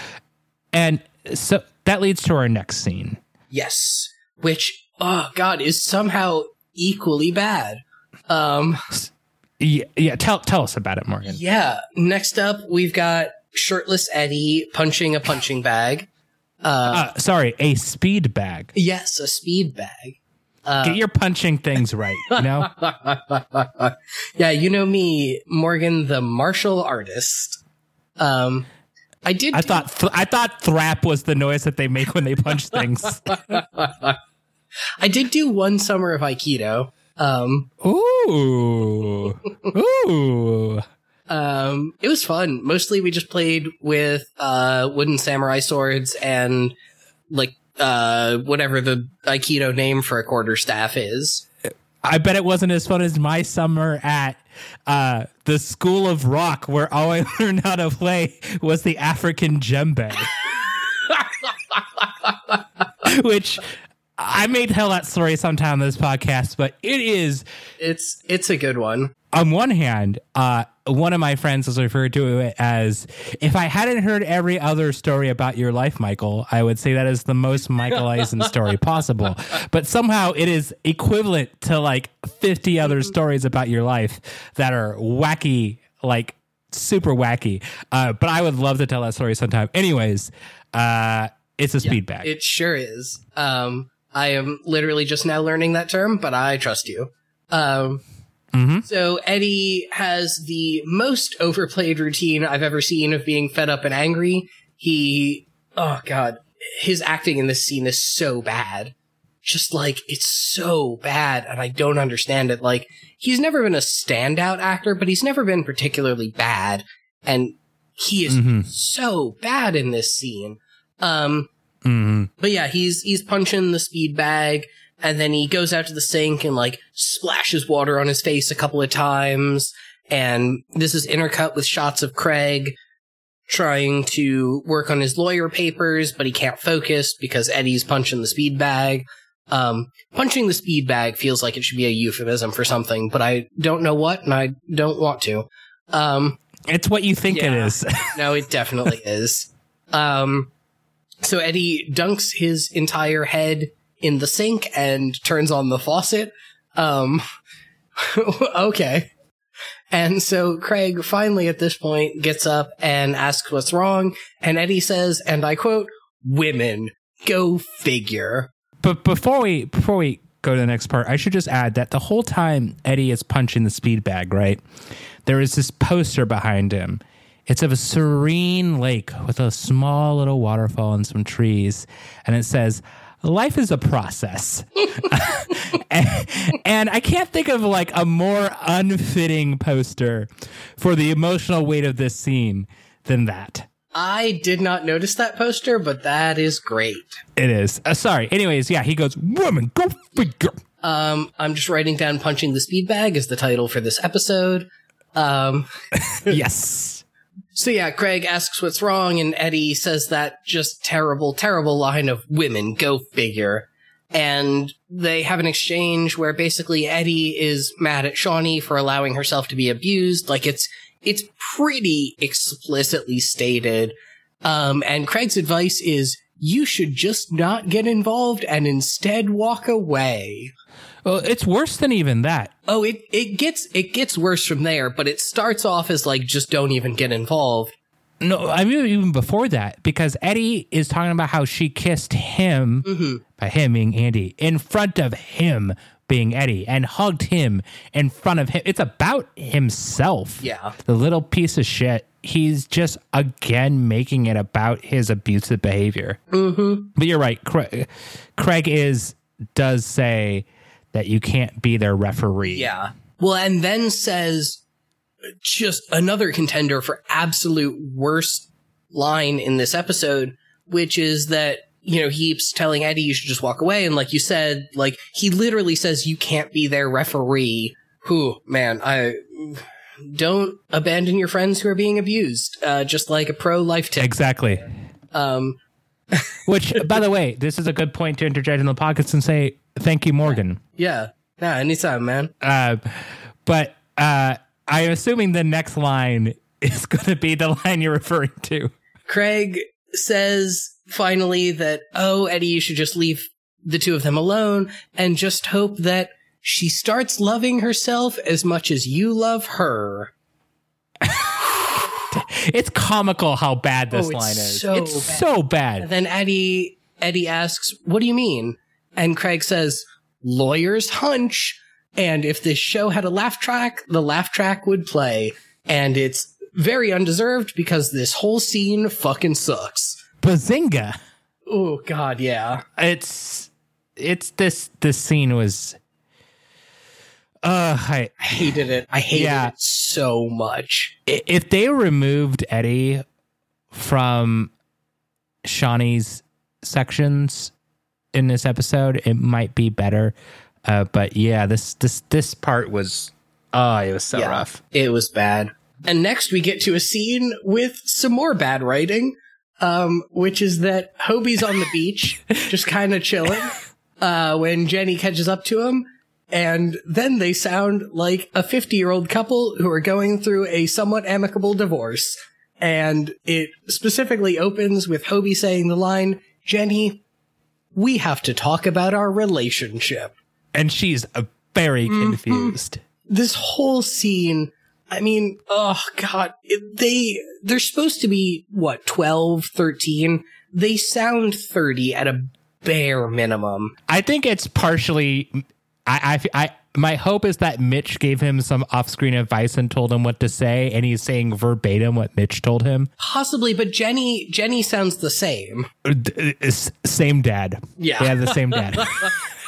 And so that leads to our next scene. Yes. Which oh god is somehow equally bad. Um Yeah, yeah tell tell us about it, Morgan. yeah, next up we've got shirtless Eddie punching a punching bag. Uh, Uh, sorry, a speed bag. yes, a speed bag. Uh, Get your punching things right. You know, yeah, you know me, Morgan, the martial artist. Um, I did. I thought th- I thought thrap was the noise that they make when they punch things. I did do one summer of Aikido. Um, Ooh, ooh. Um, it was fun. Mostly, we just played with uh wooden samurai swords and like uh whatever the Aikido name for a quarter staff is. I bet it wasn't as fun as my summer at uh, the School of Rock, where all I learned how to play was the African djembe. Which I may tell that story sometime on this podcast, but it is It's it's a good one. on one hand, uh, one of my friends has referred to it as if I hadn't heard every other story about your life, Michael, I would say that is the most Michael Eisen story possible. But somehow it is equivalent to like 50 other stories about your life that are wacky, like super wacky. Uh, but I would love to tell that story sometime. Anyways, uh, it's a speed bag. It sure is. Um, I am literally just now learning that term, but I trust you. Um, Mhm. so Eddie has the most overplayed routine I've ever seen of being fed up and angry. He, oh god, his acting in this scene is so bad. Just like, it's so bad, and I don't understand it. Like, he's never been a standout actor, but he's never been particularly bad, and he is Mhm. so bad in this scene. Um, Mhm. but yeah, he's he's punching the speed bag, and then he goes out to the sink and like splashes water on his face a couple of times. And this is intercut with shots of Craig trying to work on his lawyer papers, but he can't focus because Eddie's punching the speed bag. Um, punching the speed bag feels like it should be a euphemism for something, but I don't know what, and I don't want to. Um, It's what you think it Yeah. is. no, it definitely is. Um, so Eddie dunks his entire head in the sink and turns on the faucet. Um, okay. And so Craig finally at this point gets up and asks what's wrong. And Eddie says, and I quote, women, go figure. But before we before we go to the next part, I should just add that the whole time Eddie is punching the speed bag, right? There is this poster behind him. It's of a serene lake with a small little waterfall and some trees, and it says, "Life is a process." and, and I can't think of like a more unfitting poster for the emotional weight of this scene than that. I did not notice that poster, but that is great. It is. Uh, sorry. Anyways, yeah, he goes, "Woman, go figure." Um, I'm just writing down punching the speed bag as the title for this episode. Um, yes. So yeah, Craig asks what's wrong, and Eddie says that just terrible, terrible line of women, go figure. And they have an exchange where basically Eddie is mad at Shauni for allowing herself to be abused. Like it's, it's pretty explicitly stated. Um, and Craig's advice is you should just not get involved and instead walk away. Well, it's worse than even that. Oh, it, it gets it gets worse from there, but it starts off as like just don't even get involved. No, I mean even before that, because Eddie is talking about how she kissed him, by him being Andy, in front of him being Eddie, and hugged him in front of him. It's about himself. Yeah. The little piece of shit. He's just again making it about his abusive behavior. Mm-hmm. But you're right. Craig, Craig is does say that you can't be their referee. Yeah. Well, and then says just another contender for absolute worst line in this episode, which is that, you know, he keeps telling Eddie you should just walk away. And like you said, like he literally says you can't be their referee. Who, man, I don't abandon your friends who are being abused. Uh, just like a pro life tip. Exactly. Um, Which, by the way, this is a good point to interject in the pockets and say thank you, Morgan. yeah. Nah, anytime, man. Uh, but uh, I'm assuming the next line is going to be the line you're referring to. Craig says finally that, oh, Eddie, you should just leave the two of them alone and just hope that she starts loving herself as much as you love her. It's comical how bad this Oh, line is. so it's bad. so bad. And then Eddie, Eddie asks, what do you mean? And Craig says, lawyer's hunch. And if this show had a laugh track, the laugh track would play. And it's very undeserved because this whole scene fucking sucks. Bazinga! Oh, God, yeah. It's it's this this scene was. Uh, I, I hated it. I hated Yeah. it so much. if they removed Eddie from Shauni's sections in this episode, it might be better. Uh, but yeah, this this this part was oh, it was so Yeah. rough. It was bad. And next we get to a scene with some more bad writing, um, which is that Hobie's on the beach, just kind of chilling. uh, when Jenny catches up to him. And then they sound like a 50 year old couple who are going through a somewhat amicable divorce. And it specifically opens with Hobie saying the line, Jenny, we have to talk about our relationship. And she's very mm-hmm. confused. This whole scene, I mean, oh god, they they're supposed to be, what, 12, 13? They sound 30 at a bare minimum. I think it's partially. I, I, I, my hope is that Mitch gave him some off-screen advice and told him what to say, and he's saying verbatim what Mitch told him. Possibly, but Jenny, Jenny sounds the same. Uh, uh, same dad. Yeah, they the same dad.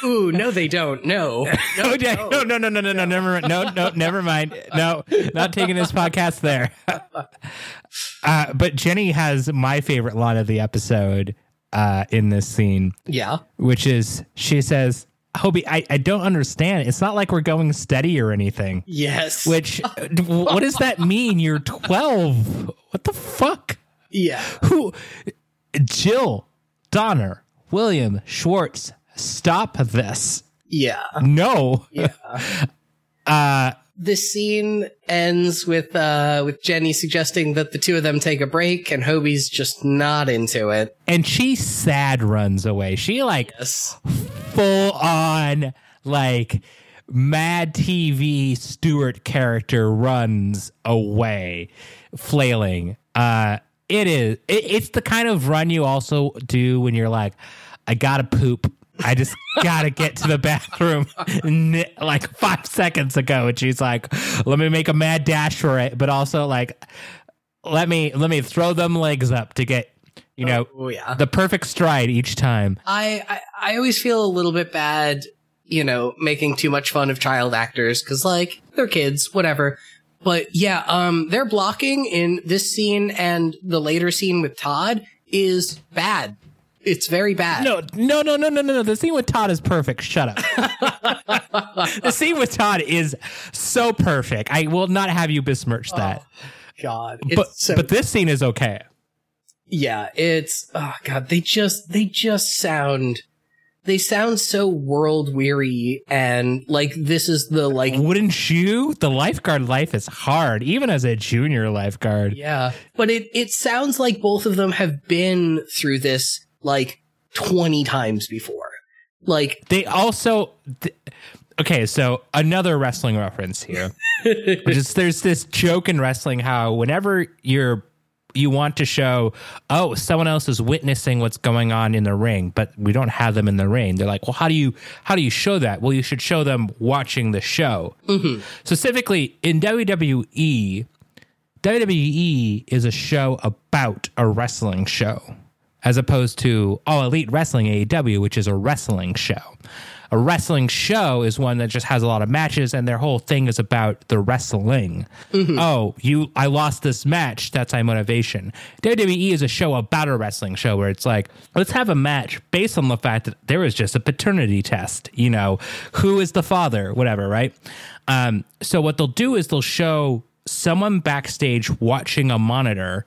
Ooh, no, they don't. No. No, oh, yeah. no, no, no, no, no, no, never, no, no, never mind. No, not taking this podcast there. Uh, but Jenny has my favorite line of the episode uh, in this scene. Yeah, which is she says, "Hobie, I, I don't understand. It's not like we're going steady or anything." Yes. Which, what does that mean? You're 12. What the fuck? yeah. Who? Jill, Donner, William, Schwartz, stop this. Yeah. No. Yeah. uh, This scene ends with uh with Jenny suggesting that the two of them take a break and Hobie's just not into it. and she sad runs away. She like Yes. full on like Mad TV Stuart character runs away, flailing. Uh, it is. It, it's the kind of run you also do when you're like, I gotta poop. I just gotta get to the bathroom like five seconds ago, and she's like, "Let me make a mad dash for it," but also like, let me let me throw them legs up to get you know Oh yeah. the perfect stride each time. I, I I always feel a little bit bad, you know, making too much fun of child actors because like they're kids, whatever. But yeah, um, their blocking in this scene and the later scene with Todd is bad. It's very bad. No, no, no, no, no, no, no. The scene with Todd is perfect. Shut up. the scene with Todd is so perfect. I will not have you besmirch oh, that. God, it's but so but this scene is okay. yeah, it's oh god, they just they just sound they sound so world weary and like this is the like Wouldn't you? The lifeguard life is hard, even as a junior lifeguard. Yeah. But it, it sounds like both of them have been through this like 20 times before. Like, They also. th- okay, so another wrestling reference here. which is there's this joke in wrestling how whenever you're you want to show oh someone else is witnessing what's going on in the ring but we don't have them in the ring they're like well how do you how do you show that well you should show them watching the show mm-hmm. specifically in wwe WWE is a show about a wrestling show, as opposed to oh, Elite Wrestling AEW, which is a wrestling show. A wrestling show is one that just has a lot of matches, and their whole thing is about the wrestling. Oh, you, I lost this match. That's my motivation. WWE is a show about a wrestling show where it's like, let's have a match based on the fact that there was just a paternity test. You know, who is the father, whatever, right? Um, so what they'll do is they'll show someone backstage watching a monitor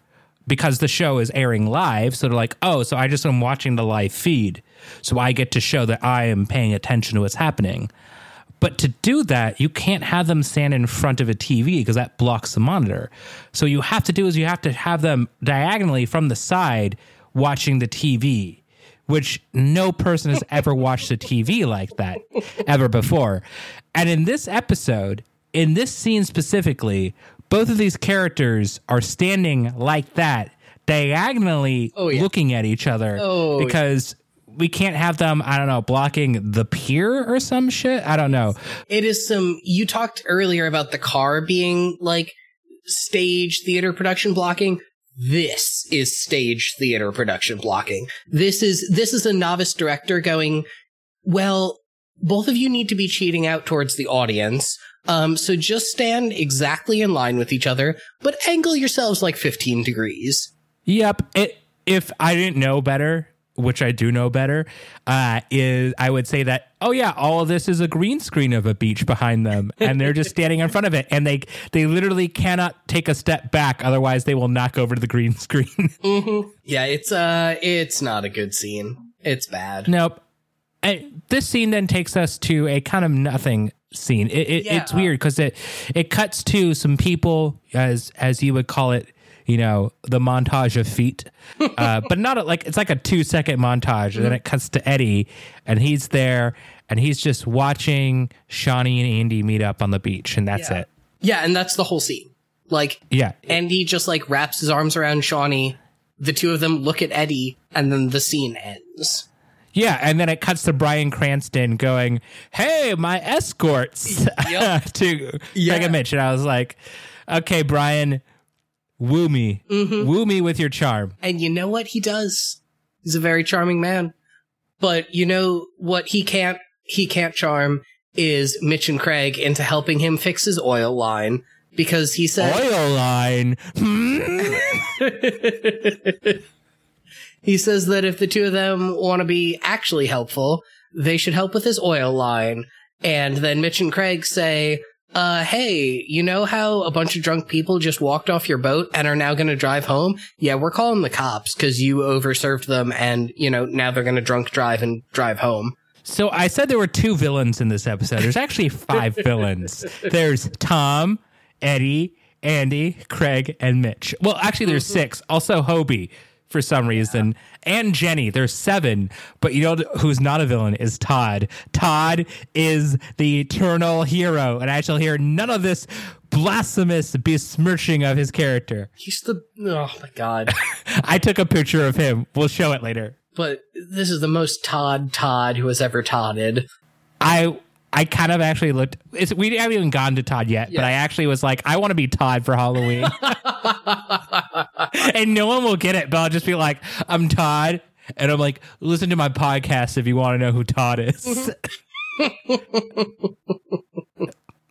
because the show is airing live. So they're like, oh, so I just am watching the live feed. So I get to show that I am paying attention to what's happening. But to do that, you can't have them stand in front of a TV because that blocks the monitor. So you have to do is you have to have them diagonally from the side watching the TV, which no person has ever watched a TV like that ever before. And in this episode, in this scene specifically, both of these characters are standing like that, diagonally Oh, yeah. looking at each other Oh, yeah. because we can't have them, I don't know, blocking the pier or some shit. I don't know. it is some, you talked earlier about the car being like stage theater production blocking. This is stage theater production blocking. This is, this is a novice director going, well, both of you need to be cheating out towards the audience. Um, so just stand exactly in line with each other, but angle yourselves like 15 degrees. Yep. It, if I didn't know better, which I do know better, uh, is I would say that oh yeah, all of this is a green screen of a beach behind them, and they're just standing in front of it, and they they literally cannot take a step back, otherwise they will knock over the green screen. Yeah, it's, uh, it's not a good scene. It's bad. nope. and this scene then takes us to a kind of nothing scene. It, it, It's weird because it it cuts to some people as as you would call it. You know the montage of feet, uh, but not a, like it's like a two second montage, and then it cuts to Eddie, and he's there, and he's just watching Shauni and Andy meet up on the beach, and that's Yeah. it. Yeah, and that's the whole scene. Like, Yeah, Andy just like wraps his arms around Shauni. The two of them look at Eddie, and then the scene ends. Yeah, and then it cuts to Bryan Cranston going, "Hey, my escorts," Yep. to Yeah. And Mitch, and I was like, "Okay, Bryan, woo me, Mm-hmm. woo me with your charm." And you know what he does? He's a very charming man. But you know what he can't he can't charm is Mitch and Craig into helping him fix his oil line because he said Oil line. Hmm? he says that if the two of them want to be actually helpful, they should help with his oil line. And then Mitch and Craig say, uh, hey, you know how a bunch of drunk people just walked off your boat and are now going to drive home? Yeah, we're calling the cops because you overserved them and, you know, now they're going to drunk drive and drive home. So I said there were two villains in this episode. There's actually five villains. There's Tom, Eddie, Andy, Craig, and Mitch. Well, actually, there's six. Also, Hobie for some reason, and Jenny. There's seven. But you know who's not a villain is Todd. Todd is the eternal hero, and I shall hear none of this blasphemous besmirching of his character. He's the, oh my God. I took a picture of him. We'll show it later. but this is the most Todd Todd who has ever Todded. I I kind of actually looked. It's, we haven't even gone to Todd yet, Yeah. but I actually was like, I want to be Todd for Halloween, and no one will get it. But I'll just be like, I'm Todd, and I'm like, listen to my podcast if you want to know who Todd is.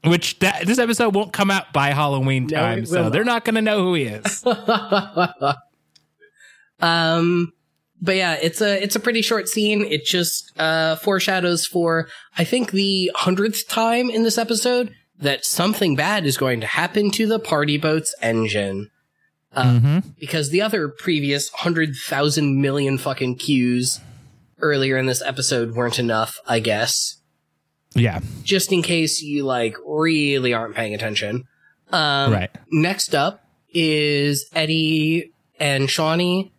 Which that, this episode won't come out by Halloween time, it so will they're not. not going to know who he is. Um, but yeah, it's a it's a pretty short scene. It just uh foreshadows for I think the hundredth time in this episode that something bad is going to happen to the party boat's engine. Uh, hmm Because the other previous hundred thousand million fucking cues earlier in this episode weren't enough, I guess. Yeah, Just in case you like really aren't paying attention. Um, right. Next up is Eddie and Shauni.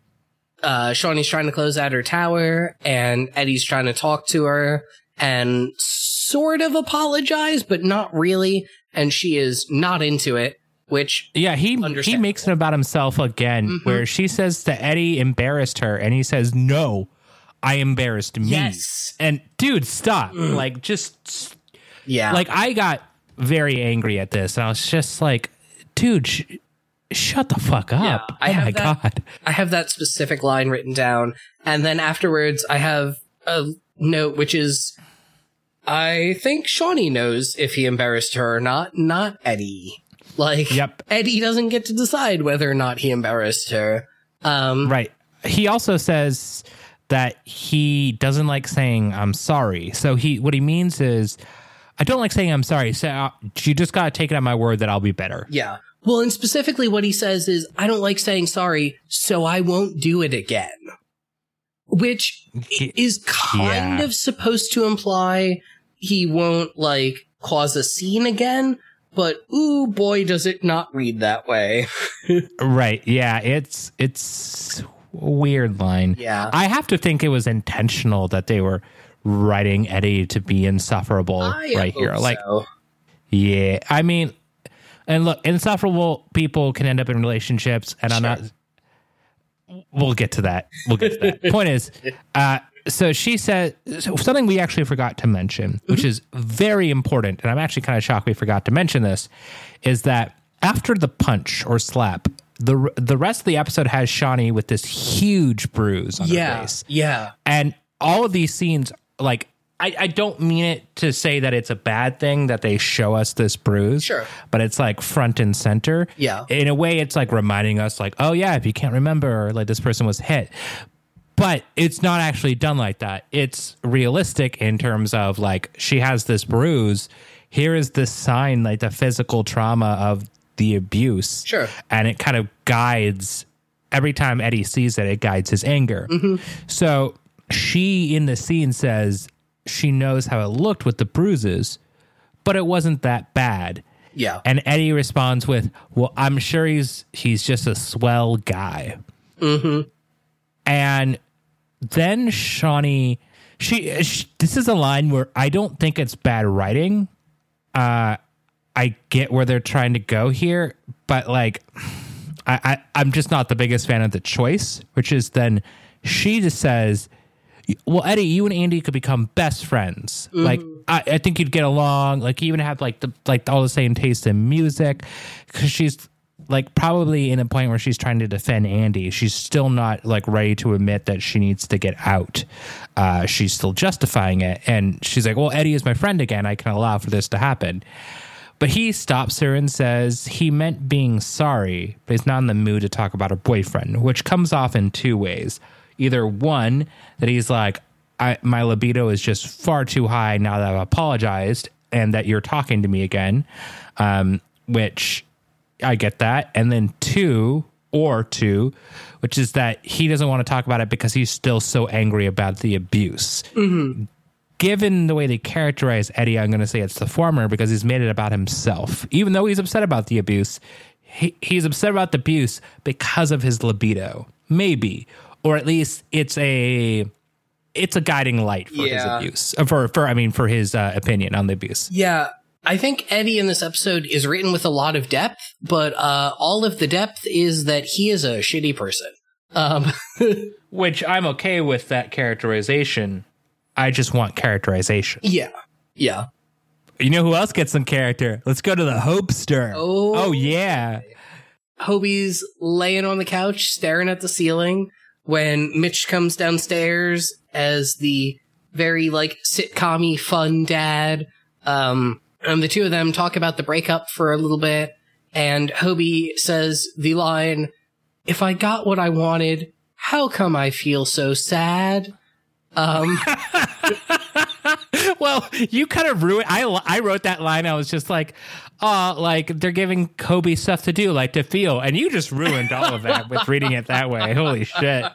Uh, Shauni's trying to close out her tower, and Eddie's trying to talk to her and sort of apologize, but not really. And she is not into it, which Yeah, he he makes it about himself again, Mhm. where she says that Eddie embarrassed her, and he says, "No, I embarrassed me." Yes. and dude, stop! Like, just yeah, like I got very angry at this, and I was just like, "Dude, sh- shut the fuck up!" Yeah, I oh have my that- god! I have that specific line written down, and then afterwards I have a note which is, I think Shauni knows if he embarrassed her or not, not Eddie. Like, Yep. Eddie doesn't get to decide whether or not he embarrassed her. Um, Right. He also says that he doesn't like saying "I'm sorry." So he what he means is, I don't like saying "I'm sorry." So uh, you just gotta take it at my word that I'll be better. Yeah. Well, and specifically what he says is, I don't like saying sorry, so I won't do it again. Which is kind Yeah. of supposed to imply he won't, like, cause a scene again, but ooh boy, does it not read that way. Right. Yeah. It's it's a weird line. Yeah. I have to think it was intentional that they were writing Eddie to be insufferable I right here. Like, so. yeah. I mean, and look, insufferable people can end up in relationships, and I'm not. We'll get to that. We'll get to that. Point is, uh, so she said so something we actually forgot to mention, which is very important, and I'm actually kind of shocked we forgot to mention this, is that after the punch or slap, the the rest of the episode has Shauni with this huge bruise on her face, Yeah. and all of these scenes, like. I, I don't mean it to say that it's a bad thing that they show us this bruise. Sure. But it's like front and center. Yeah. In a way, it's like reminding us, like, oh, yeah, if you can't remember, like this person was hit but it's not actually done like that. It's realistic in terms of like she has this bruise. Here is this sign, like the physical trauma of the abuse. Sure. And it kind of guides every time Eddie sees it, it guides his anger. Mm-hmm. So she in the scene says, she knows how it looked with the bruises, but it wasn't that bad. Yeah. And Eddie responds with, "Well, I'm sure he's he's just a swell guy." Mm-hmm. And then Shauni, she, she this is a line where I don't think it's bad writing. Uh, I get where they're trying to go here, but like, I, I I'm just not the biggest fan of the choice, which is then she just says, "Well, Eddie, you and Andy could become best friends. Like, I, I think you'd get along. Like, you even have like the like all the same taste in music, because she's." Like probably in a point where she's trying to defend Andy, she's still not like ready to admit that she needs to get out. Uh, she's still justifying it, and she's like, "Well, Eddie is my friend again. I can allow for this to happen." But he stops her and says he meant being sorry, but he's not in the mood to talk about her boyfriend, which comes off in two ways. Either one, that he's like, I, my libido is just far too high now that I've apologized and that you're talking to me again, um, which I get that. And then two, or two, which is that he doesn't want to talk about it because he's still so angry about the abuse given the way they characterize Eddie, I'm going to say it's the former because he's made it about himself. Even though he's upset about the abuse, he, he's upset about the abuse because of his libido, maybe, or at least it's a it's a guiding light for Yeah. his abuse, uh, for for I mean for his uh, opinion on the abuse. Yeah. I think Eddie in this episode is written with a lot of depth, but uh, all of the depth is that he is a shitty person. Um, Which I'm okay with that characterization. I just want characterization. yeah. Yeah. You know who else gets some character? Let's go to the Hopester. Oh. oh yeah. Hobie's laying on the couch staring at the ceiling when Mitch comes downstairs as the very like sitcom fun dad. Um, and the two of them talk about the breakup for a little bit. And Hobie says the line, if I got what I wanted, how come I feel so sad? Um, Well, you kind of ruined. I I wrote that line. I was just like, uh, like they're giving Hobie stuff to do, like to feel, and you just ruined all of that with reading it that way. Holy shit!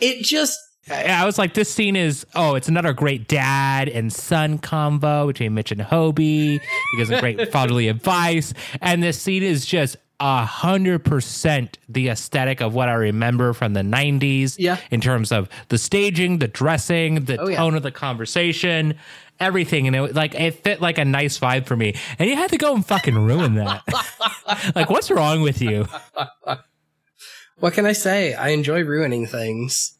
it just, I I was like, this scene is oh, it's another great dad and son combo between Mitch and Hobie. He gives a great fatherly advice, and this scene is just a hundred percent the aesthetic of what I remember from the '90s. Yeah. in terms of the staging, the dressing, the Oh, yeah. tone of the conversation. Everything and it was like it fit like a nice vibe for me, and you had to go and fucking ruin that. like, what's wrong with you? what can I say? I enjoy ruining things.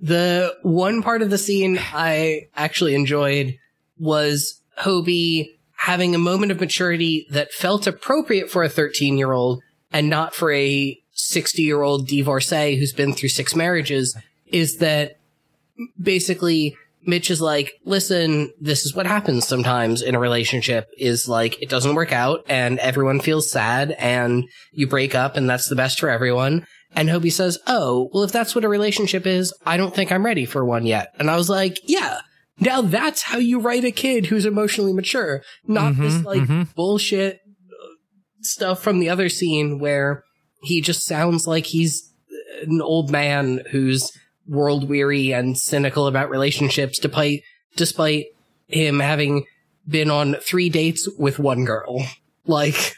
The one part of the scene I actually enjoyed was Hobie having a moment of maturity that felt appropriate for a 13 year old and not for a 60 year old divorcee who's been through six marriages is that basically Mitch is like, listen, this is what happens sometimes in a relationship is like, it doesn't work out and everyone feels sad and you break up and that's the best for everyone. And Hobie says, oh, well, if that's what a relationship is, I don't think I'm ready for one yet. And I was like, yeah, now that's how you write a kid who's emotionally mature, not this like bullshit uh, stuff from the other scene where he just sounds like he's an old man who's world weary and cynical about relationships despite despite him having been on three dates with one girl. Like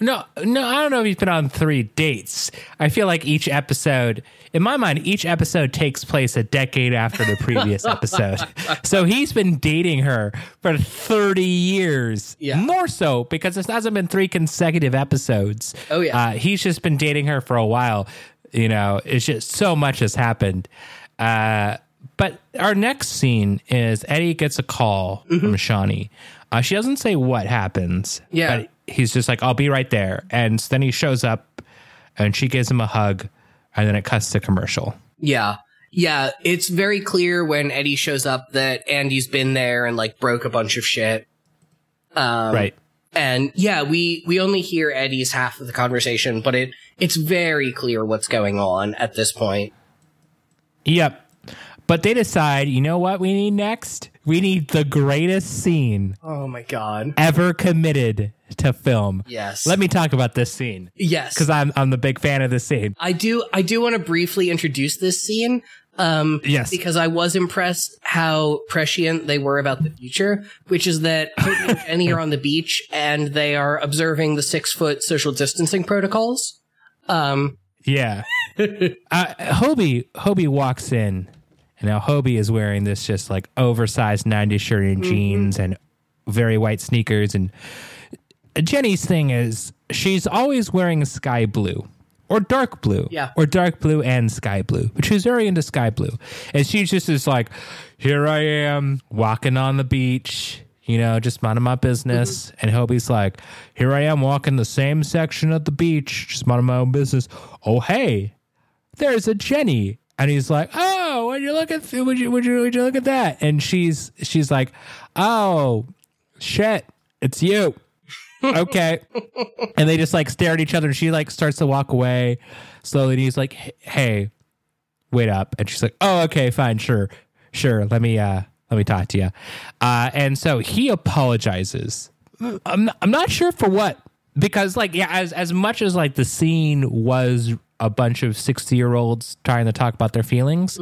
No, no, I don't know if he's been on three dates. I feel like each episode, in my mind, each episode takes place a decade after the previous episode. So he's been dating her for 30 years. Yeah. More so because this hasn't been three consecutive episodes. Oh, yeah. Uh, he's just been dating her for a while. You know, it's just so much has happened. Uh, but our next scene is Eddie gets a call from Shauni. Uh, she doesn't say what happens. Yeah. But he's just like, I'll be right there. And then he shows up and she gives him a hug. And then it cuts to commercial. Yeah. Yeah, it's very clear when Eddie shows up that Andy's been there and like broke a bunch of shit. Um, right. And yeah, we we only hear Eddie's half of the conversation, but it it's very clear what's going on at this point. Yep. But they decide, you know what we need next? We need the greatest scene Oh my god. ever committed to film. Yes. Let me talk about this scene Yes. because I'm I'm the big fan of this scene. I do I do want to briefly introduce this scene. Um, Yes. because I was impressed how prescient they were about the future, which is that Hobie and Jenny are on the beach and they are observing the six foot social distancing protocols. Um, Yeah. uh, Hobie Hobie walks in, and now Hobie is wearing this just like oversized 90s shirt and jeans and very white sneakers. And Jenny's thing is she's always wearing sky blue or dark blue. Yeah. Or dark blue and sky blue. But she's very into sky blue. And she just is like, here I am walking on the beach. You know, just minding my business. Mm-hmm. And Hobie's like, here I am walking the same section of the beach, just minding my own business. Oh, hey, there's a Jenny. And he's like, oh, would you look at would you would you would you look at that? And she's she's like, oh, shit, it's you. Okay. and they just like stare at each other. And she like starts to walk away slowly. And he's like, hey, wait up. And she's like, oh, okay, fine, sure, sure. Let me uh let me talk to you. Uh, and so he apologizes. I'm I'm not sure for what because like yeah, as as much as like the scene was a bunch of sixty year olds trying to talk about their feelings,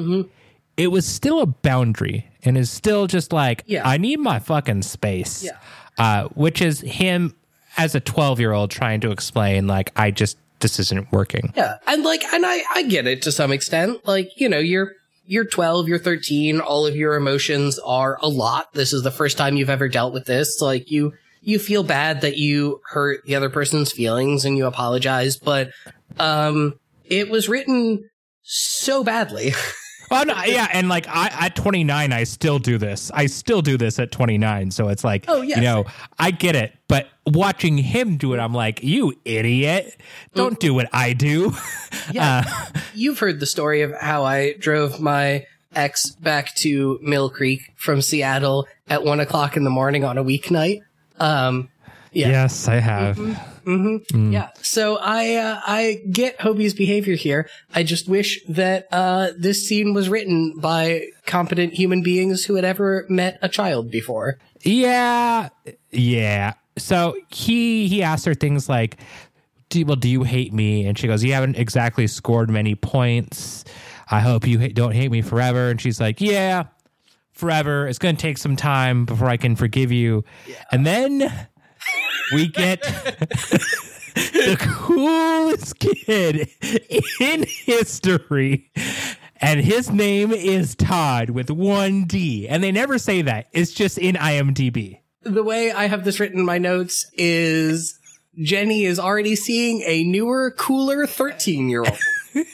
it was still a boundary and is still just like Yeah. I need my fucking space. Yeah. Uh, which is him as a twelve year old trying to explain like I just this isn't working. Yeah. And like, and I, I get it to some extent. Like, you know, you're, you're 12, you're 13, all of your emotions are a lot. This is the first time you've ever dealt with this. Like, you, you feel bad that you hurt the other person's feelings and you apologize, but, um, it was written so badly. Well, no, yeah, and like I at 29, I still do this. I still do this at 29. So it's like, Oh, yes. you know, I get it. But watching him do it, I'm like, you idiot! Don't do what I do. Yeah. You've heard the story of how I drove my ex back to Mill Creek from Seattle at one o'clock in the morning on a weeknight. Um, Yeah. Yes, I have. Yeah. So I uh, I get Hobie's behavior here. I just wish that uh, this scene was written by competent human beings who had ever met a child before. Yeah, yeah. So he he asked her things like, do, "Well, do you hate me?" And she goes, "You haven't exactly scored many points. I hope you ha- don't hate me forever." And she's like, "Yeah, forever. It's going to take some time before I can forgive you." And then we get the coolest kid in history. And his name is Todd with one D. And they never say that. It's just in IMDb. The way I have this written in my notes is Jenny is already seeing a newer, cooler 13 year old.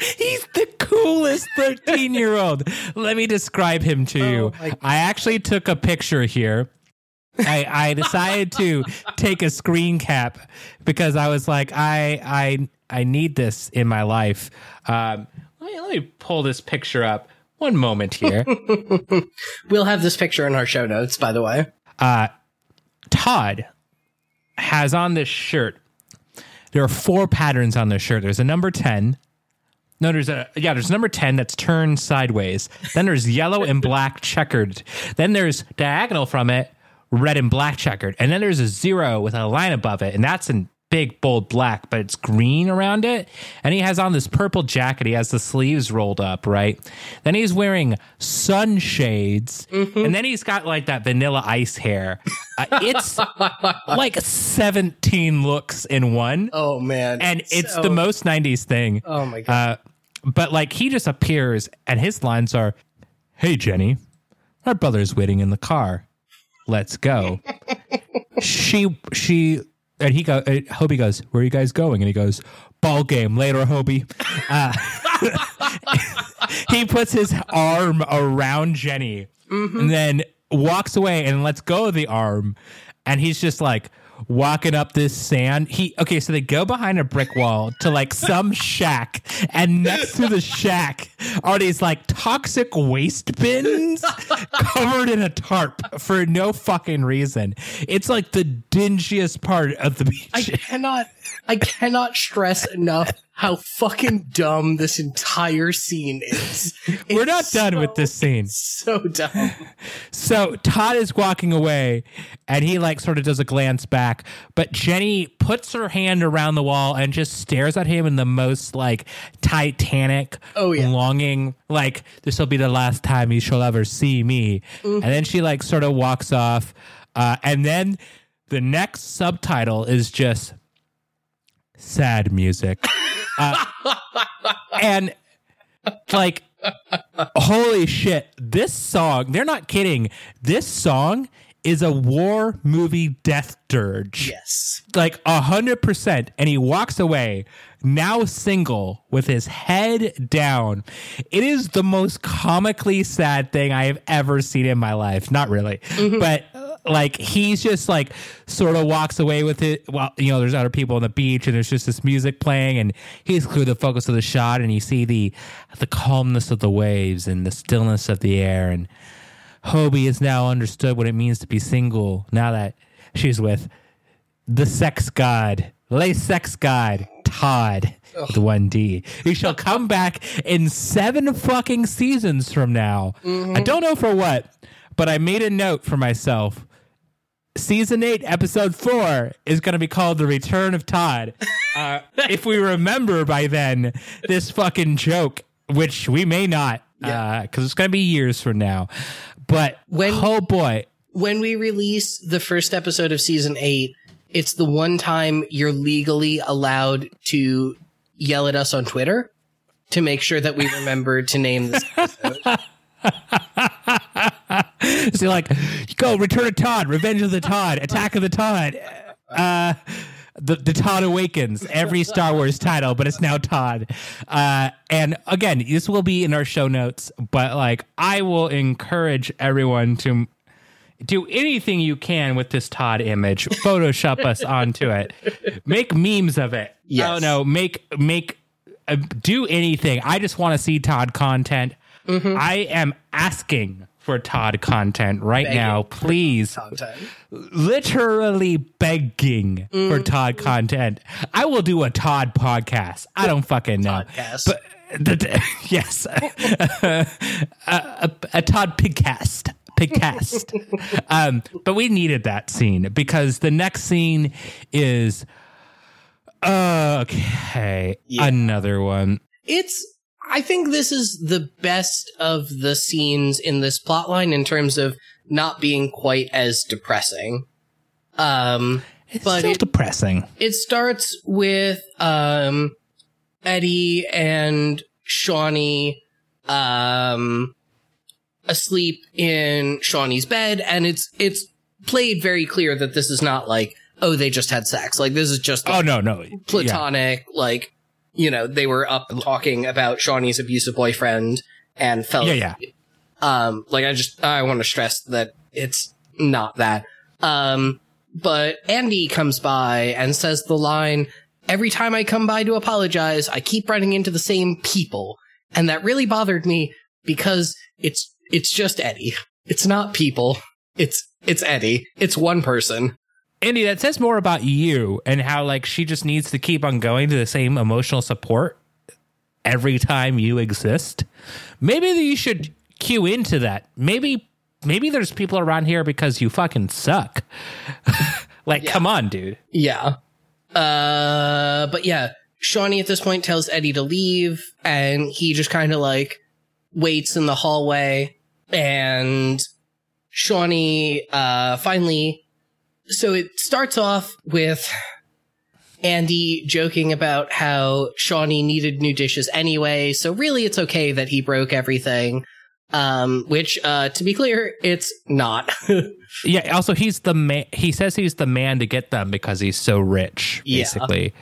He's the coolest 13 year old. Let me describe him to oh you. Oh my- I actually took a picture here. I, I decided to take a screen cap because I was like, I I I need this in my life. Um, let, me, let me pull this picture up. One moment here. we'll have this picture in our show notes, by the way. Todd has on this shirt. There are four patterns on this shirt. There's a number 10. No, there's a yeah, there's number 10 that's turned sideways. Then there's yellow and black checkered. Then there's diagonal from it, red and black checkered. And then there's a zero with a line above it, and that's in big bold black, but it's green around it. And he has on this purple jacket. He has the sleeves rolled up, right? Then he's wearing sunshades, and then he's got like that vanilla ice hair. Uh, it's like 17 looks in one Oh, man. and it's So- the most 90s thing. Oh, my God. Uh, but like he just appears and his lines are, "Hey Jenny, our brother's waiting in the car. Let's go." she she and he go uh, Hobie goes, "Where are you guys going?" And he goes, "Ball game later, Hobie." Uh, he puts his arm around Jenny and then walks away and lets go of the arm and he's just like walking up this sand. He okay so they go behind a brick wall to like some shack and next to the shack are these like toxic waste bins covered in a tarp for no fucking reason. It's like the dingiest part of the beach. I cannot, I cannot stress enough how fucking dumb this entire scene is. we're not done so- with this scene So dumb. So Todd is walking away and he like sort of does a glance back but Jenny puts her hand around the wall and just stares at him in the most like Titanic Oh, yeah. longing, like this will be the last time you shall ever see me. And then she like sort of walks off, uh, and then the next subtitle is just sad music, uh, and like holy shit this song they're not kidding. This song is a war movie death dirge. Yes. like a hundred percent. And he walks away now single with his head down. It is the most comically sad thing i have ever seen in my life. Not really. But uh, like he's just like sort of walks away with it while you know there's other people on the beach and there's just this music playing and he's clear the focus of the shot and you see the the calmness of the waves and the stillness of the air and Hobie has now understood what it means to be single now that she's with the sex god, lay sex god, Todd, with one D. He shall come back in seven fucking seasons from now. Mm-hmm. I don't know for what, but I made a note for myself. Season eight, episode four is going to be called The Return of Todd. Uh, if we remember by then this fucking joke, which we may not, because it's going to be years from now. But When- oh boy, When we release the first episode of season eight, it's the one time you're legally allowed to yell at us on Twitter to make sure that we remember to name this episode. So like, go Return of Todd, Revenge of the Todd, Attack of the Todd, uh, the the Todd Awakens. Every Star Wars title, but it's now Todd. Uh, and again, this will be in our show notes. But like, I will encourage everyone to do anything you can with this Todd image. Photoshop us onto it. Make memes of it. Yes. I don't. Make make uh, do anything. I just want to see Todd content. I am asking for Todd content right now. Please, literally begging for Todd content. I will do a Todd podcast. I don't fucking know. Podcast. But the- yes, a, a, a Todd pigcast. Pigcast. um, but we needed that scene because the next scene is okay. Yeah. Another one. It's I think this is the best of the scenes in this plotline in terms of not being quite as depressing. Um It's But still it- depressing. it starts with um Eddie and Shauni um asleep in Shauni's bed and it's it's played very clear that this is not like oh they just had sex like this is just Oh no, no, Yeah. platonic like you know they were up talking about Shauni's abusive boyfriend and felt Yeah, yeah. um like I just I want to stress that it's not that. Um but Andy comes by and says the line every time I come by to apologize I keep running into the same people. And that really bothered me because it's it's just Eddie. It's not people. It's it's Eddie. It's one person Andy, that says more about you and how like she just needs to keep on going to the same emotional support every time you exist. Maybe you should cue into that. Maybe maybe there's people around here because you fucking suck. like, come on, dude. Yeah. Uh, but yeah, Shauni at this point tells Eddie to leave, and he just kind of like waits in the hallway, and Shauni, uh, finally, so it starts off with Andy joking about how Shauni needed new dishes anyway, so really it's okay that he broke everything. Um, which, uh, to be clear, it's not. Yeah, also he's the man he says he's the man to get them because he's so rich, Yeah. basically.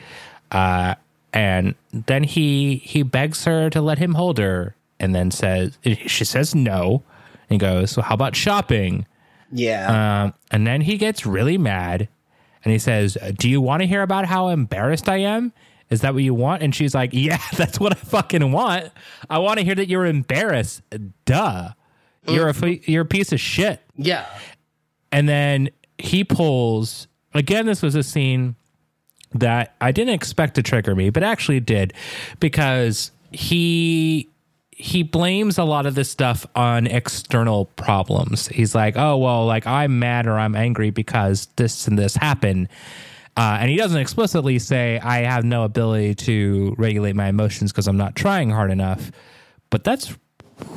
Uh and then he he begs her to let him hold her and then says she says no. And goes, So how about shopping? Yeah. Um, and then he gets really mad and he says, Do you want to hear about how embarrassed I am? Is that what you want? And she's like, Yeah, that's what I fucking want. I want to hear that you're embarrassed. Duh. You're a f- you're a piece of shit. yeah. And then he pulls again. This was a scene that I didn't expect to trigger me, but actually did because he he blames a lot of this stuff on external problems. He's like, "Oh well, like I'm mad or I'm angry because this and this happened." Uh, and he doesn't explicitly say I have no ability to regulate my emotions because I'm not trying hard enough. But that's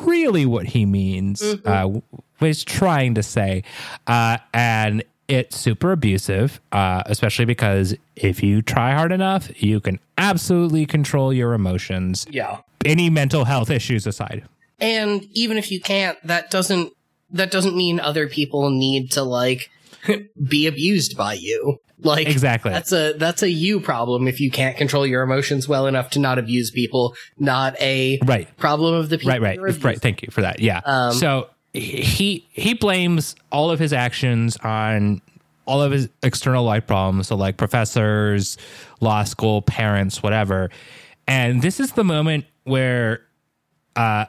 really what he means. Uh, what he's trying to say, uh, and it's super abusive, uh, especially because if you try hard enough, you can absolutely control your emotions. Yeah. Any mental health issues aside. And even if you can't, that doesn't that doesn't mean other people need to like be abused by you. Like Exactly. That's a that's a you problem if you can't control your emotions well enough to not abuse people, not a Right. problem of the people. right right right thank you for that yeah Um, so he he blames all of his actions on all of his external life problems so like professors law school parents whatever and this is the moment where uh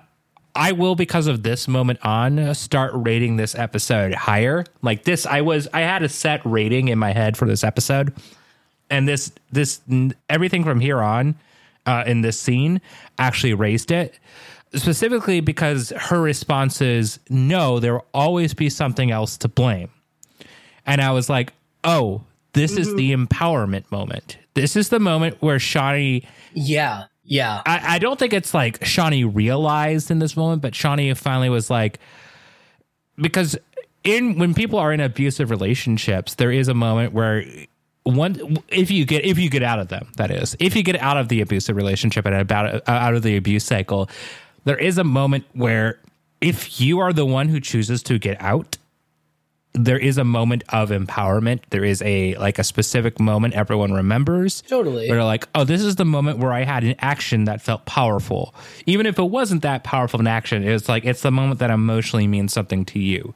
I will, because of this moment on, start rating this episode higher. Like this, I was, I had a set rating in my head for this episode, and this, this, everything from here on, uh, in this scene, actually raised it. Specifically because her response is, "No, there will always be something else to blame," and I was like, "Oh, this is the empowerment moment. This is the moment where Shauni." Yeah. Yeah. I, I don't think it's like Shauni realized in this moment, but Shauni finally was like, because in when people are in abusive relationships, there is a moment where one if you get if you get out of them, that is, if you get out of the abusive relationship and about uh, out of the abuse cycle, there is a moment where if you are the one who chooses to get out there is a moment of empowerment. There is a like a specific moment everyone remembers. Totally. Where they're like, oh, this is the moment where I had an action that felt powerful. Even if it wasn't that powerful an action, it's like it's the moment that emotionally means something to you.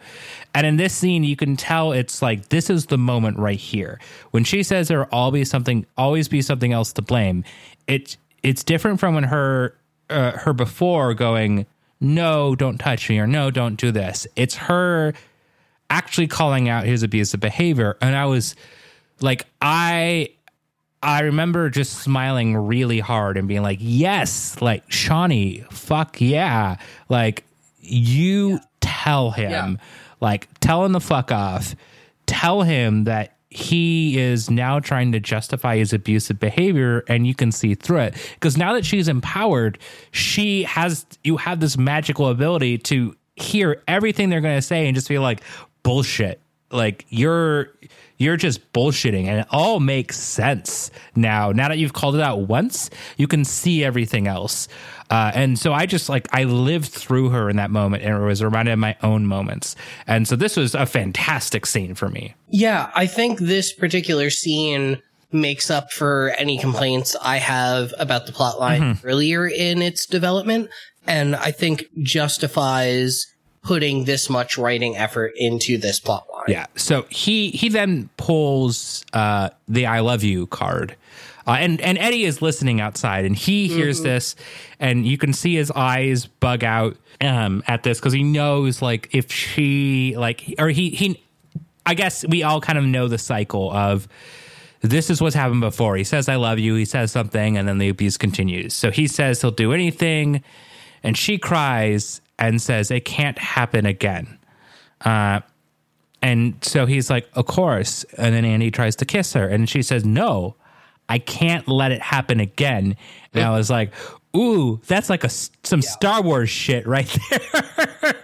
And in this scene, you can tell it's like this is the moment right here. When she says there will always be something always be something else to blame, it's it's different from when her uh, her before going, No, don't touch me, or no, don't do this. It's her actually calling out his abusive behavior. And i was like i i remember just smiling really hard and being like yes like shauni fuck yeah. Like you tell him Yeah. like tell him the fuck off. Tell him that he is now trying to justify his abusive behavior and you can see through it. Because now that she's empowered she has you have this magical ability to hear everything they're going to say and just be like bullshit. Like you're you're just bullshitting and it all makes sense now. Now that you've called it out once you can see everything else. Uh, and so i just like i lived through her in that moment and it was reminded of my own moments. And so this was a fantastic scene for me. Yeah, I think this particular scene makes up for any complaints I have about the plot line Mm-hmm. earlier in its development, and I think justifies putting this much writing effort into this plot line. Yeah. So he he then pulls uh, the "I love you" card, uh, and and Eddie is listening outside, and he hears this, and you can see his eyes bug out um, at this because he knows like if she like or he he, I guess we all kind of know the cycle of. This is what's happened before. He says, I love you. He says something, and then the abuse continues. So he says he'll do anything, and she cries and says, It can't happen again. Uh, and so he's like, Of course. And then Andy tries to kiss her. And she says, No, I can't let it happen again. And I was like, Ooh, that's like a some Star Wars shit right there.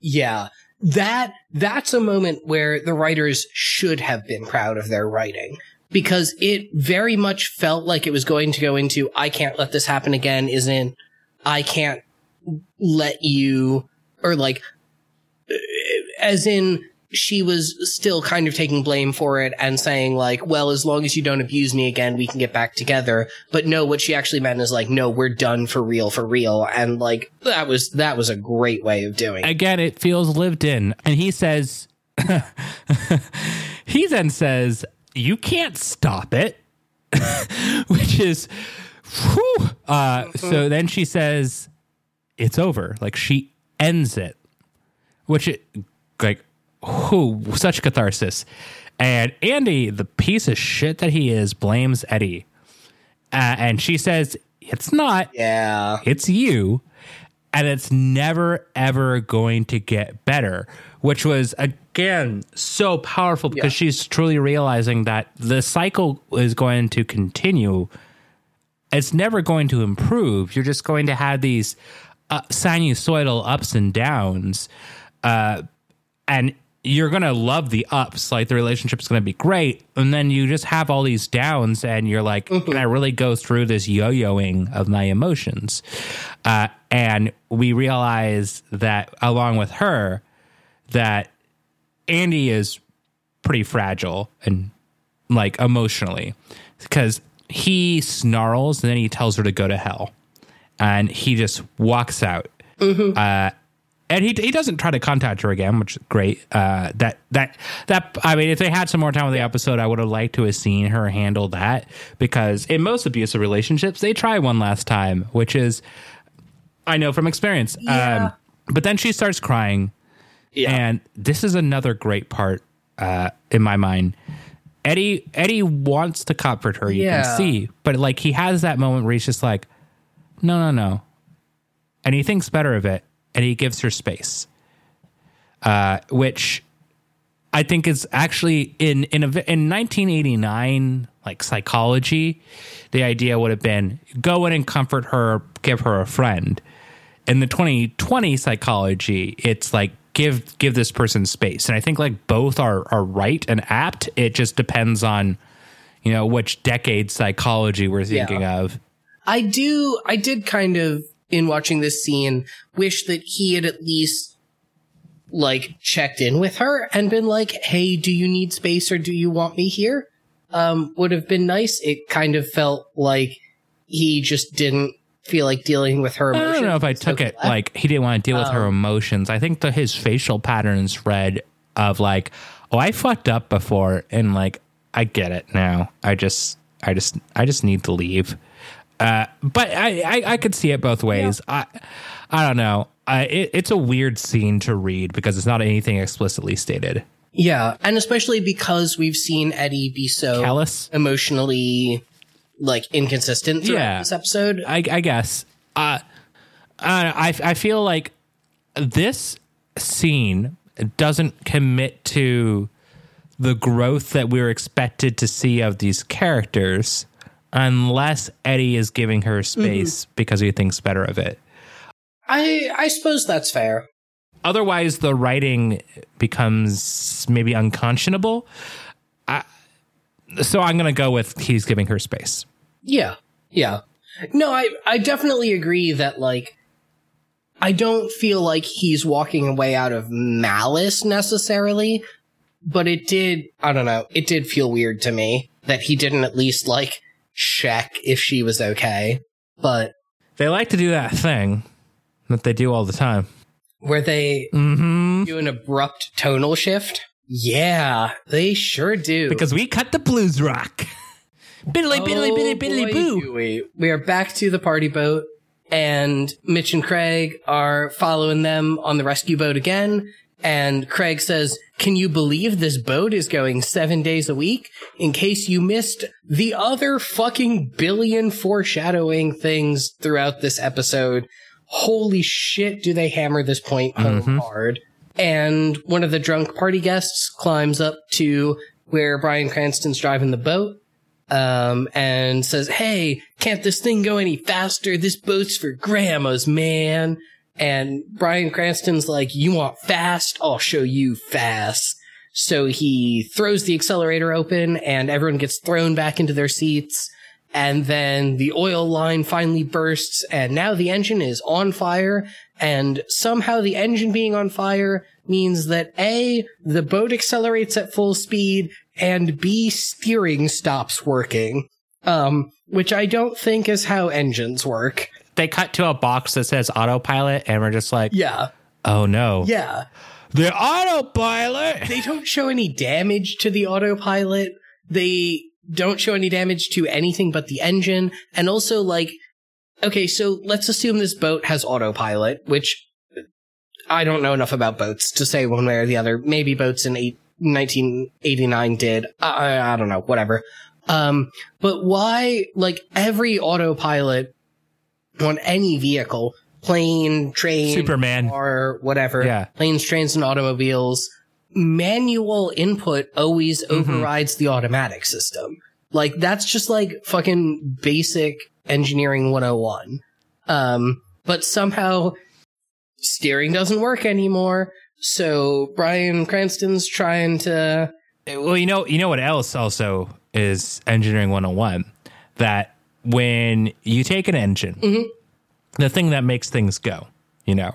Yeah. That, that's a moment where the writers should have been proud of their writing because it very much felt like it was going to go into, I can't let this happen again, Is in I can't let you, or like, as in, she was still kind of taking blame for it and saying like, well, as long as you don't abuse me again, we can get back together. But no, what she actually meant is like, no, we're done for real, for real. And like, that was, that was a great way of doing it. Again, it feels lived in. And he says, he then says, You can't stop it, which is, whew. Uh, so then she says, It's over. Like she ends it, which it, like, who such catharsis. And Andy, the piece of shit that he is, blames Eddie. Uh, and she says, It's not Yeah. it's you. and it's never ever going to get better which was again so powerful because Yeah. she's truly realizing that the cycle is going to continue it's never going to improve you're just going to have these uh, sinusoidal ups and downs uh, and you're going to love the ups like the relationship's going to be great and then you just have all these downs and you're like can i really go through this yo-yoing of my emotions? Uh, and we realize that along with her that andy is pretty fragile and like emotionally because he snarls and then he tells her to go to hell and he just walks out uh, and he he doesn't try to contact her again, which is great. Uh, that that that I mean, if they had some more time with the episode, I would have liked to have seen her handle that because in most abusive relationships, they try one last time, which is I know from experience. Yeah. Um, but then she starts crying, Yeah. and this is another great part uh, in my mind. Eddie Eddie wants to comfort her, you Yeah. can see, but like he has that moment where he's just like, no, no, no, and he thinks better of it, and he gives her space, uh, which I think is actually in in a, in 1989 like psychology, the idea would have been go in and comfort her, give her a friend. In the 2020 psychology, it's like give give this person space, and I think like both are are right and apt. It just depends on you know which decade psychology we're thinking of. I do, I did kind of, in watching this scene, wish that he had at least, like, checked in with her and been like, hey, do you need space or do you want me here? Um, would have been nice. It kind of felt like he just didn't feel like dealing with her I don't know if I took he it like he didn't want to deal with her emotions. I think the his facial patterns read of like, oh, I fucked up before, and like I get it now. I just, I just, I just need to leave. Uh, but I, I, I could see it both ways. I, I don't know. I, it, it's a weird scene to read because it's not anything explicitly stated. Yeah, and especially because we've seen Eddie be so Callous? emotionally like inconsistent throughout Yeah. this episode. I, I guess. Uh, I, I feel like this scene doesn't commit to the growth that we are expected to see of these characters unless Eddie is giving her mm-hmm. space because he thinks better of it. I I suppose that's fair. Otherwise, the writing becomes maybe unconscionable. I, so I'm going to go with he's giving her space. Yeah. Yeah. No, I I definitely agree that like I don't feel like he's walking away out of malice necessarily, but it did I don't know, it did feel weird to me that he didn't at least like check if she was okay. But They like to do that thing that they do all the time. Where they Mm-hmm. do an abrupt tonal shift? Yeah, they sure do. Because we cut the blues rock. Biddly, biddly, biddly, biddly, boy, boo. We We are back to the party boat, and Mitch and Craig are following them on the rescue boat again. And Craig says, Can you believe this boat is going seven days a week? In case you missed the other fucking billion foreshadowing things throughout this episode. Holy shit, do they hammer this point home hard. And one of the drunk party guests climbs up to where Bryan Cranston's driving the boat um, and says, Hey, can't this thing go any faster? This boat's for grandmas, man. And Bryan Cranston's like, You want fast? I'll show you fast. So he throws the accelerator open and everyone gets thrown back into their seats. And then the oil line finally bursts and now the engine is on fire. And somehow the engine being on fire means that A, the boat accelerates at full speed and B, steering stops working. Um, which I don't think is how engines work. They cut to a box that says autopilot, and we're just like, Yeah. oh no. Yeah. The autopilot! They don't show any damage to the autopilot. They don't show any damage to anything but the engine. And also, like, okay, so let's assume this boat has autopilot, which I don't know enough about boats to say one way or the other. Maybe boats in eight, 1989 did. I, I, I don't know, whatever. Um, but why, like, every autopilot on any vehicle plane, train, Superman. or whatever. Yeah. Planes, trains, and automobiles. Manual input always Mm-hmm. overrides the automatic system. Like that's just like fucking basic engineering 101. Um, but somehow steering doesn't work anymore. So Bryan Cranston's trying to Well, you know, you know what else also is engineering 101 that when you take an engine, the thing that makes things go, you know,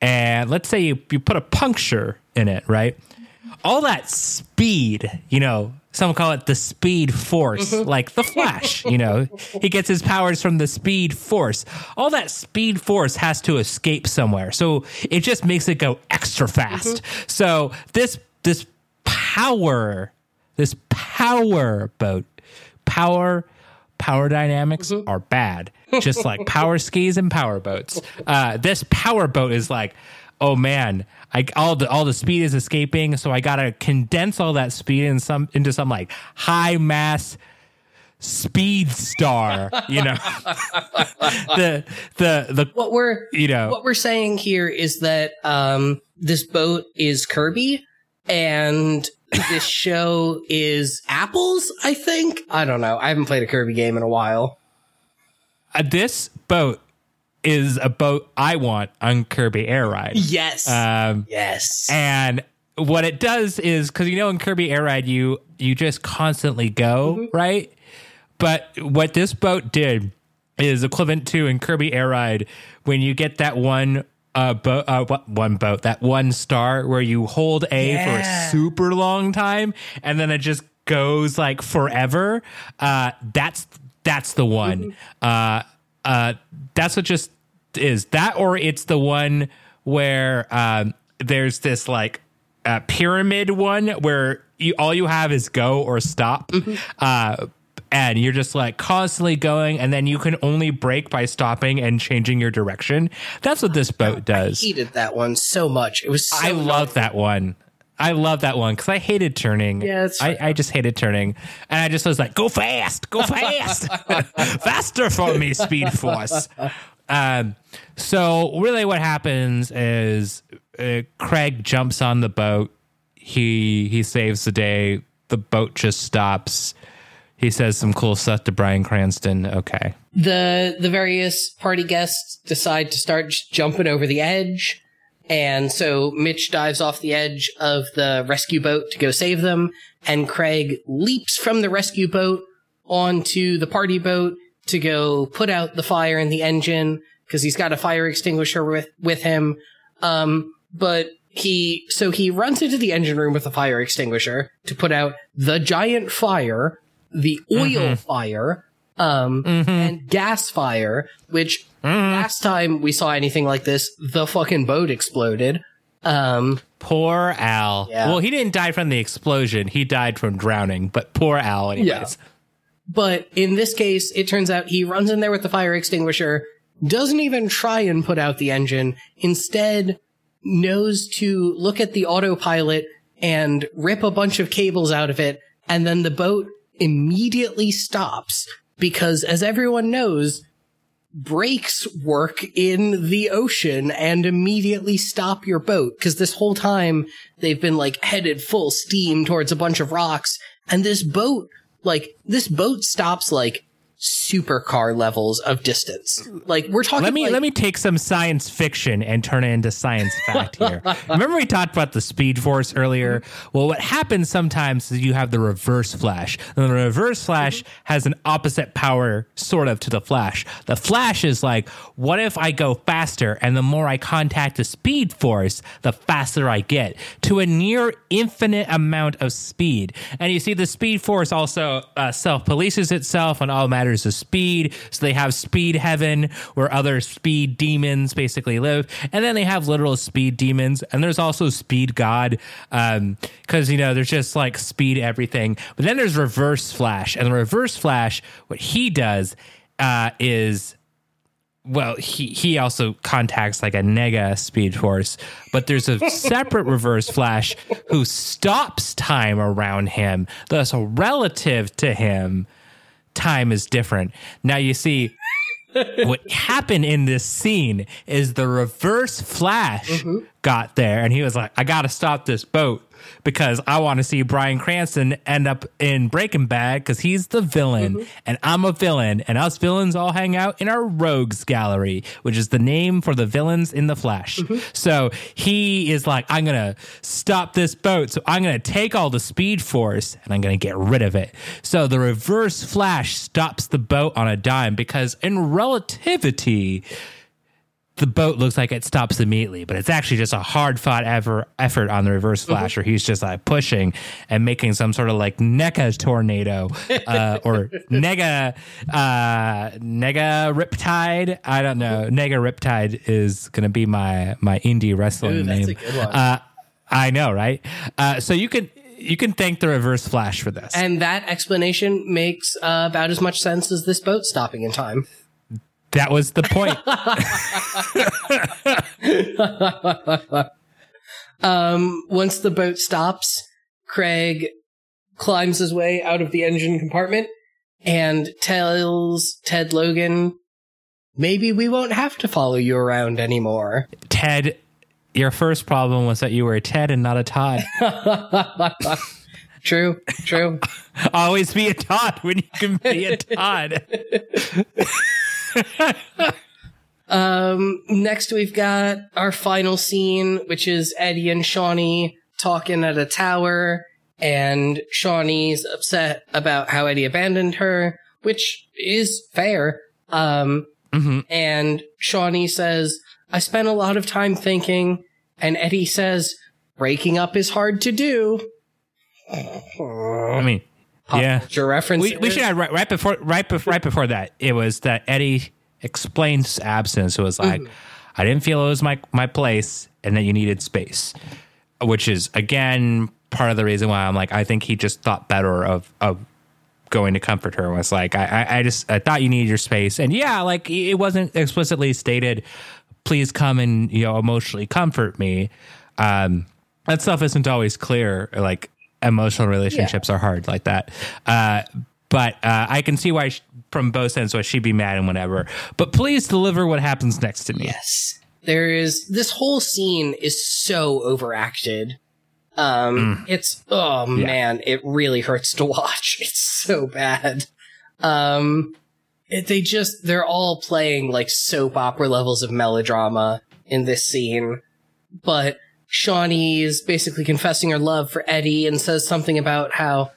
and let's say you, you put a puncture in it, right? All that speed, you know, some call it the speed force, mm-hmm. like the Flash, you know, he gets his powers from the speed force. All that speed force has to escape somewhere. So it just makes it go extra fast. Mm-hmm. So this, this power, this power boat, power, power dynamics are bad, just like power skis and power boats. Uh, this power boat is like, oh man, I all the all the speed is escaping, so I gotta condense all that speed in some into some like high mass speed star, you know. the the the what we're you know what we're saying here is that um this boat is Kirby and this show is apples, I think. I don't know. I haven't played a Kirby game in a while. uh, this boat is a boat I want on Kirby Air Ride. Yes. Um, yes. and what it does is because you know in Kirby Air Ride you you just constantly go right, but what this boat did is equivalent to in Kirby Air Ride when you get that one uh boat uh one boat that one star where you hold A for a super long time and then it just goes like forever. Uh, that's that's the one. Uh, uh, that's what just is that, or it's the one where um, there's this like uh, pyramid one where you all you have is go or stop. Uh, and you're just like constantly going, and then you can only brake by stopping and changing your direction. That's what this boat does. I hated that one so much. It was so I love that one. I love that one because I hated turning. Yeah, I, I just hated turning, and I just was like, "Go fast, go fast, faster for me, Speed Force." Um, so really, what happens is uh, Craig jumps on the boat. He he saves the day. The boat just stops. He says some cool stuff to Bryan Cranston. Okay, the the various party guests decide to start jumping over the edge. And so mitch dives off the edge of the rescue boat to go save them. And craig leaps from the rescue boat onto the party boat to go put out the fire in the engine because he's got a fire extinguisher with with him. Um but he so he runs into the engine room with a fire extinguisher to put out the giant fire the oil fire um, and gas fire, which last time we saw anything like this, the fucking boat exploded. Um, poor Al. Yeah. Well, he didn't die from the explosion. He died from drowning. But poor Al, anyways. Yeah. but in this case, it turns out he runs in there with the fire extinguisher, doesn't even try and put out the engine, instead knows to look at the autopilot and rip a bunch of cables out of it, and then the boat immediately stops because as everyone knows, brakes work in the ocean and immediately stop your boat. Because this whole time they've been like headed full steam towards a bunch of rocks and this boat like this boat stops like supercar levels of distance like we're talking Let me like, let me take some science fiction and turn it into science fact here. Remember we talked about the speed force earlier? Well, what happens sometimes is you have the reverse flash. And the reverse flash has an opposite power sort of to the flash. The flash is like, what if I go faster and the more I contact the speed force, the faster I get to a near infinite amount of speed. And you see the speed force also uh, self-polices itself on all matters of speed. So they have speed heaven where other speed demons basically live. And then they have literal speed demons. And there's also speed god. Um, cause you know, there's just like speed everything. But then there's reverse flash and the reverse flash, what he does, uh, is well, he he also contacts like a nega speed force, but there's a separate reverse flash who stops time around him. Thus, relative to him, time is different. Now you see, what happened in this scene is the reverse flash mm-hmm. got there and he was like, I gotta stop this boat because I want to see Bryan Cranston end up in Breaking Bad because he's the villain mm-hmm. and I'm a villain and us villains all hang out in our rogues gallery, which is the name for the villains in the Flash. Mm-hmm. So he is like, I'm gonna stop this boat. So I'm gonna take all the speed force and I'm gonna get rid of it. So the reverse flash stops the boat on a dime because in relativity, the boat looks like it stops immediately, but it's actually just a hard fought ever effort on the reverse flash, where he's just like pushing and making some sort of like nega tornado uh, or nega uh, nega riptide. I don't know. Nega riptide is gonna be my my indie wrestling Ooh, name. a good one. Uh, I know, right? Uh, so you can you can thank the reverse flash for this. And that explanation makes uh, about as much sense as this boat stopping in time. That was the point. Um, once the boat stops, Craig climbs his way out of the engine compartment and tells Ted Logan, maybe we won't have to follow you around anymore. Ted, your first problem was that you were a Ted and not a Todd. True, true. Always be a Todd when you can be a Todd. Um, next we've got our final scene, which is Eddie and Shauni talking at a tower, and Shauni's upset about how Eddie abandoned her, which is fair. Um, Mhm. and Shauni says, I spent a lot of time thinking, and Eddie says, breaking up is hard to do. I mean, yeah. Your reference. We, we should add right, right before right before right before that. It was that Eddie explained his absence. It was like I didn't feel it was my my place, and that you needed space, which is again part of the reason why I'm like I think he just thought better of of going to comfort her. Was like I I, I just I thought you needed your space, and yeah, like it wasn't explicitly stated. Please come and you know emotionally comfort me. Um, that stuff isn't always clear. Like emotional relationships are hard like that. Uh, but uh, I can see why, sh from both ends, why she'd be mad and whatever. But please deliver what happens next to me. Yes. There is this whole scene is so overacted. Um it's oh man, it really hurts to watch. It's so bad. Um it, they just they're all playing like soap opera levels of melodrama in this scene. But Shauni is basically confessing her love for Eddie and says something about how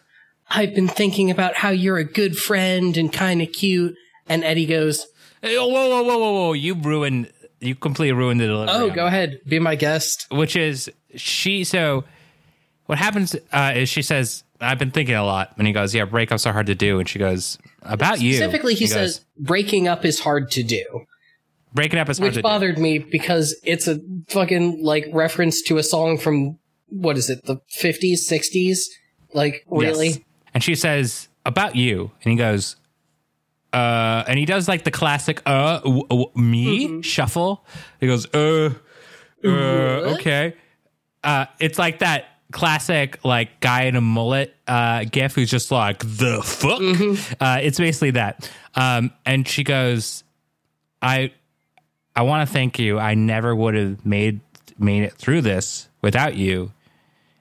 I've been thinking about how you're a good friend and kind of cute. And Eddie goes, Hey, whoa, whoa, whoa, whoa, whoa, whoa! You ruined. You completely ruined the delivery. Oh, go ahead, be my guest. Which is she? So what happens uh, is she says, "I've been thinking a lot," and he goes, "Yeah, breakups are hard to do." And she goes, "About you." Specifically, he, goes, says breaking up is hard to do, breaking up is hard which to do. bothered me because it's a fucking like reference to a song from what is it, the fifties, sixties? Like really? Yes. And she says, about you. And he goes, uh, and he does like the classic, uh, w- w- me Mm-hmm. shuffle. He goes, uh, uh, okay. Uh, it's like that classic, like guy in a mullet, uh, gif who's just like, the fuck? Mm-hmm. Uh, it's basically that. Um, and she goes, I, I want to thank you. I never would have made, made it through this without you.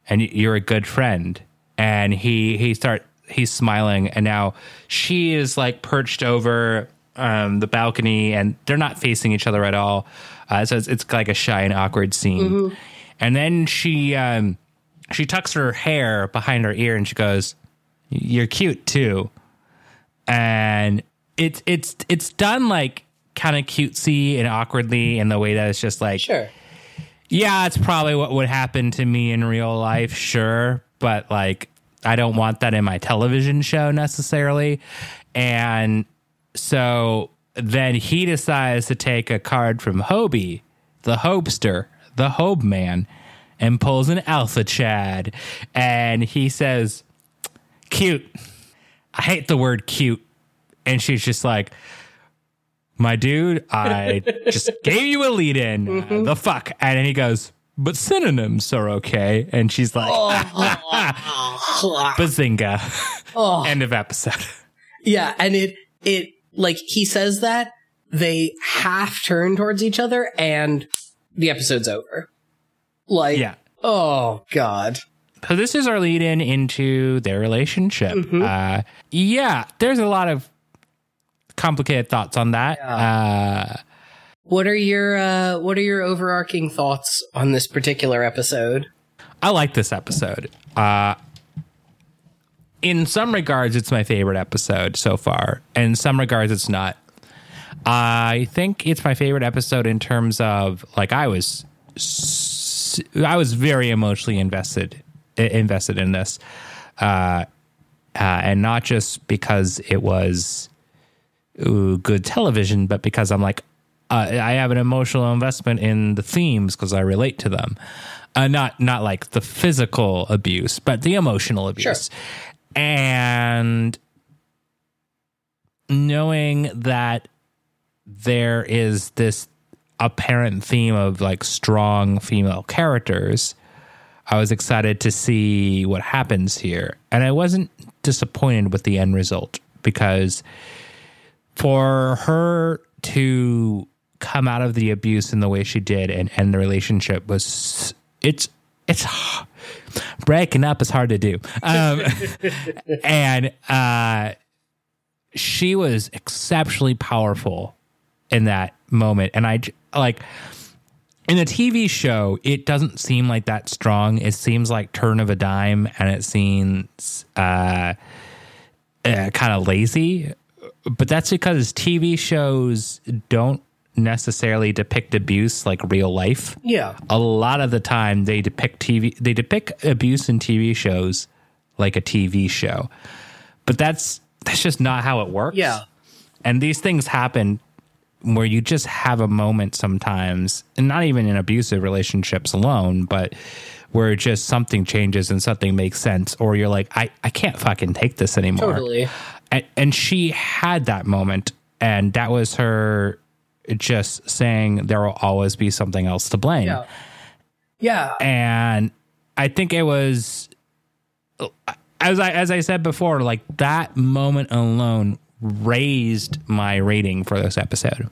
And you're a good friend. And he he start he's smiling. And now she is like perched over um, the balcony and they're not facing each other at all. Uh, so it's, it's like a shy and awkward scene. And then she um, she tucks her hair behind her ear and she goes you're cute too. And it's it's it's done like kind of cutesy and awkwardly in the way that it's just like Sure. yeah, it's probably what would happen to me in real life, sure, but like I don't want that in my television show necessarily. And so then he decides to take a card from Hobie, the Hobster, the Hobe man, and pulls an Alpha Chad. And he says, cute. I hate the word cute. And she's just like, my dude, I just gave you a lead in. The fuck? And then he goes, but synonyms are okay. And she's like, oh. bazinga. End of episode. Yeah, and it it like he says that, they half turn towards each other and the episode's over. Like, Yeah. oh god. So this is our lead in into their relationship. Uh, yeah, there's a lot of complicated thoughts on that. Uh, What are your uh, what are your overarching thoughts on this particular episode? I like this episode. Uh, in some regards, it's my favorite episode so far. and In some regards, it's not. I think it's my favorite episode in terms of like I was, I was very emotionally invested invested in this, uh, uh, and not just because it was ooh, good television, but because I'm like, uh, I have an emotional investment in the themes because I relate to them. Uh, not not like the physical abuse, but the emotional abuse, and knowing that there is this apparent theme of like strong female characters. I was excited to see what happens here. And I wasn't disappointed with the end result because for her to come out of the abuse in the way she did and end the relationship was it's it's breaking up is hard to do um, and uh, she was exceptionally powerful in that moment and i like in the TV show, it doesn't seem like that strong. It seems like turn of a dime, and it seems uh, uh, kind of lazy. But that's because TV shows don't necessarily depict abuse like real life. Yeah. A lot of the time, they depict TV. They depict abuse in TV shows like a TV show. But that's that's just not how it works. Yeah. And these things happen where you just have a moment sometimes, and not even in abusive relationships alone, but where just something changes and something makes sense, or you're like, I, I can't fucking take this anymore. Totally. And, and she had that moment, and that was her just saying there will always be something else to blame. Yeah. Yeah. And I think it was as I as I said before, like that moment alone raised my rating for this episode.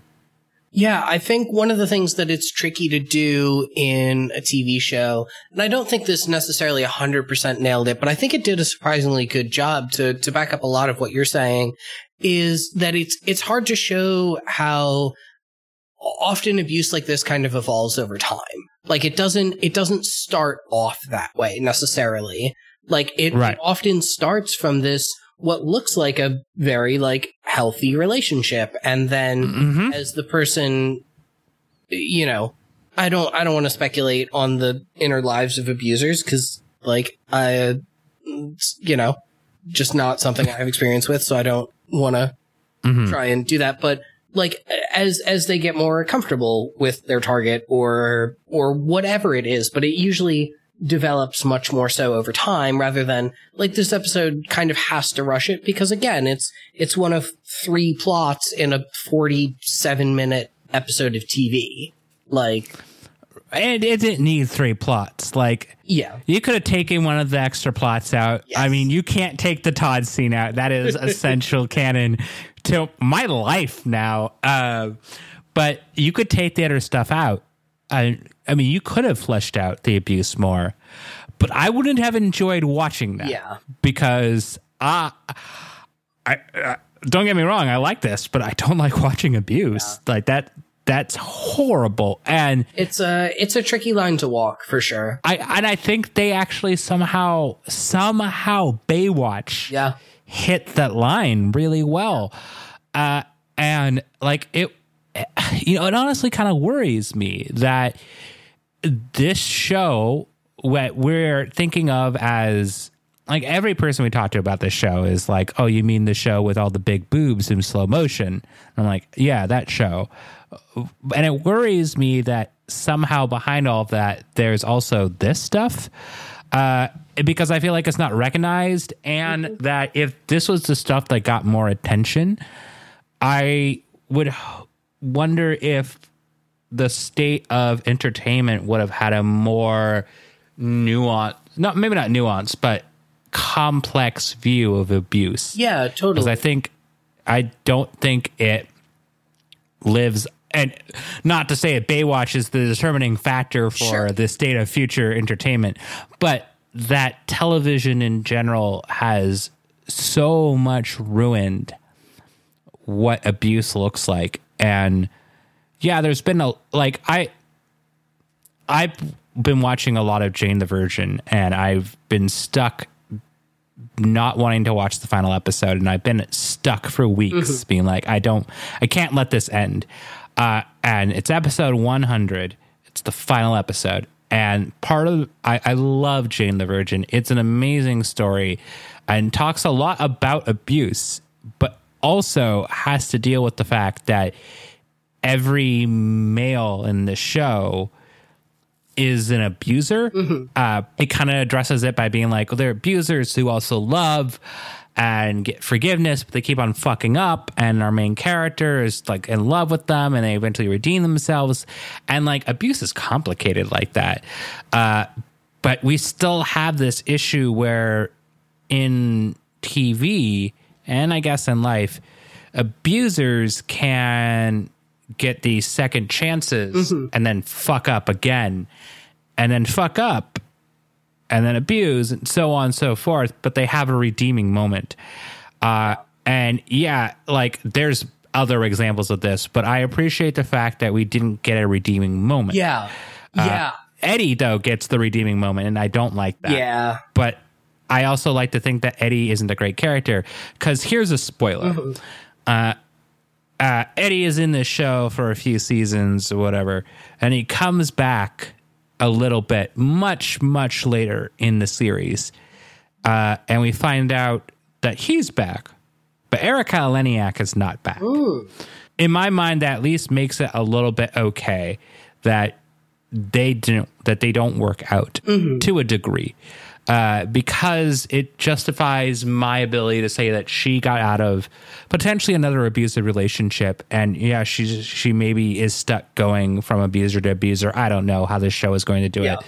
Yeah, I think one of the things that it's tricky to do in a TV show, and I don't think this necessarily 100% nailed it, but I think it did a surprisingly good job to, to back up a lot of what you're saying, is that it's, it's hard to show how often abuse like this kind of evolves over time. Like it doesn't, it doesn't start off that way necessarily. Like it, Right. it often starts from this, what looks like a very like healthy relationship. And then Mm-hmm. as the person you know i don't i don't want to speculate on the inner lives of abusers because like i you know just not something i've experience with so i don't want to Mhm. try and do that but like as as they get more comfortable with their target or or whatever it is but it usually develops much more so over time rather than like this episode kind of has to rush it because again it's it's one of three plots in a 47 minute episode of TV like And it didn't need three plots. Like yeah you could have taken one of the extra plots out. I mean, you can't take the Todd scene out. That is essential canon to my life now. Uh, but you could take the other stuff out. I, I mean, you could have fleshed out the abuse more, but I wouldn't have enjoyed watching that. Yeah. because I, I, uh, don't get me wrong, I like this, but I don't like watching abuse like that. That's horrible, and it's a it's a tricky line to walk for sure I and I think they actually somehow somehow Baywatch yeah hit that line really well. Uh, and like it, you know, it honestly kind of worries me that this show, what we're thinking of as like every person we talk to about this show is like, oh, you mean the show with all the big boobs in slow motion? I'm like, yeah, that show. And it worries me that somehow behind all of that, there's also this stuff. Uh, because I feel like it's not recognized, and that if this was the stuff that got more attention, I would wonder if the state of entertainment would have had a more nuance, not maybe not nuance, but complex view of abuse. yeah totally. Because I think I don't think it lives and not to say that Baywatch is the determining factor for Sure. the state of future entertainment, but that television in general has so much ruined what abuse looks like. And yeah, there's been a like I I've been watching a lot of Jane the Virgin and I've been stuck not wanting to watch the final episode and I've been stuck for weeks being like I don't I can't let this end. Uh and it's episode 100. It's the final episode and part of I I love Jane the Virgin. It's an amazing story and talks a lot about abuse but also has to deal with the fact that every male in the show is an abuser. Uh, it kind of addresses it by being like, well, they're abusers who also love and get forgiveness, but they keep on fucking up. And our main character is like in love with them and they eventually redeem themselves. And like abuse is complicated like that. Uh, but we still have this issue where in TV and I guess in life, abusers can get these second chances and then fuck up again and then fuck up and then abuse and so on and so forth but they have a redeeming moment uh and yeah like there's other examples of this but i appreciate the fact that we didn't get a redeeming moment Yeah. Yeah. eddie though gets the redeeming moment and i don't like that yeah. but I also like to think that Eddie isn't a great character because here's a spoiler. Uh, uh, Eddie is in this show for a few seasons or whatever, and he comes back a little bit, much, much later in the series. Uh, and we find out that he's back, but Erika Eleniak is not back. In my mind, that at least makes it a little bit okay that they don't that they don't work out to a degree uh, because it justifies my ability to say that she got out of potentially another abusive relationship. And yeah she she maybe is stuck going from abuser to abuser. I don't know how this show is going to do Yeah. it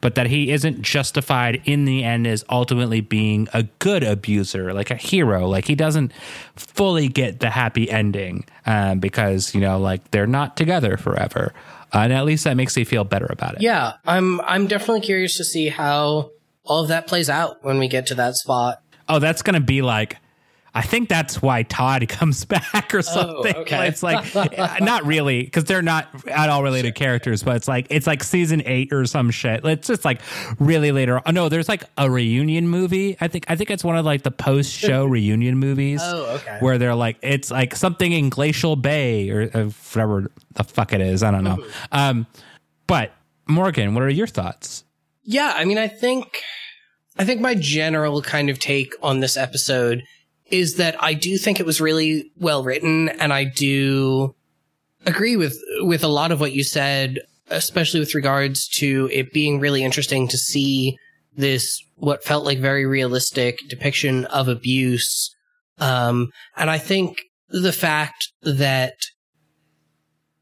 but that he isn't justified in the end as ultimately being a good abuser like a hero. Like he doesn't fully get the happy ending um, because you know like they're not together forever. Uh, and at least that makes me feel better about it. Yeah. I'm I'm definitely curious to see how all of that plays out when we get to that spot. oh, that's going to be like, I think that's why Todd comes back or something. okay. It's like, not really, because they're not at all related characters, but it's like, it's like season eight or some shit. It's just like really later. Oh, no, there's like a reunion movie. I think, I think it's one of like the post show reunion movies. Oh, okay. Where they're like, it's like something in Glacier Bay or uh, whatever the fuck it is. I don't know. Mm-hmm. Um, but Morgan, what are your thoughts? Yeah, I mean, I think, I think my general kind of take on this episode is that I do think it was really well written, and I do agree with with a lot of what you said, especially with regards to it being really interesting to see this what felt like very realistic depiction of abuse. Um, and I think the fact that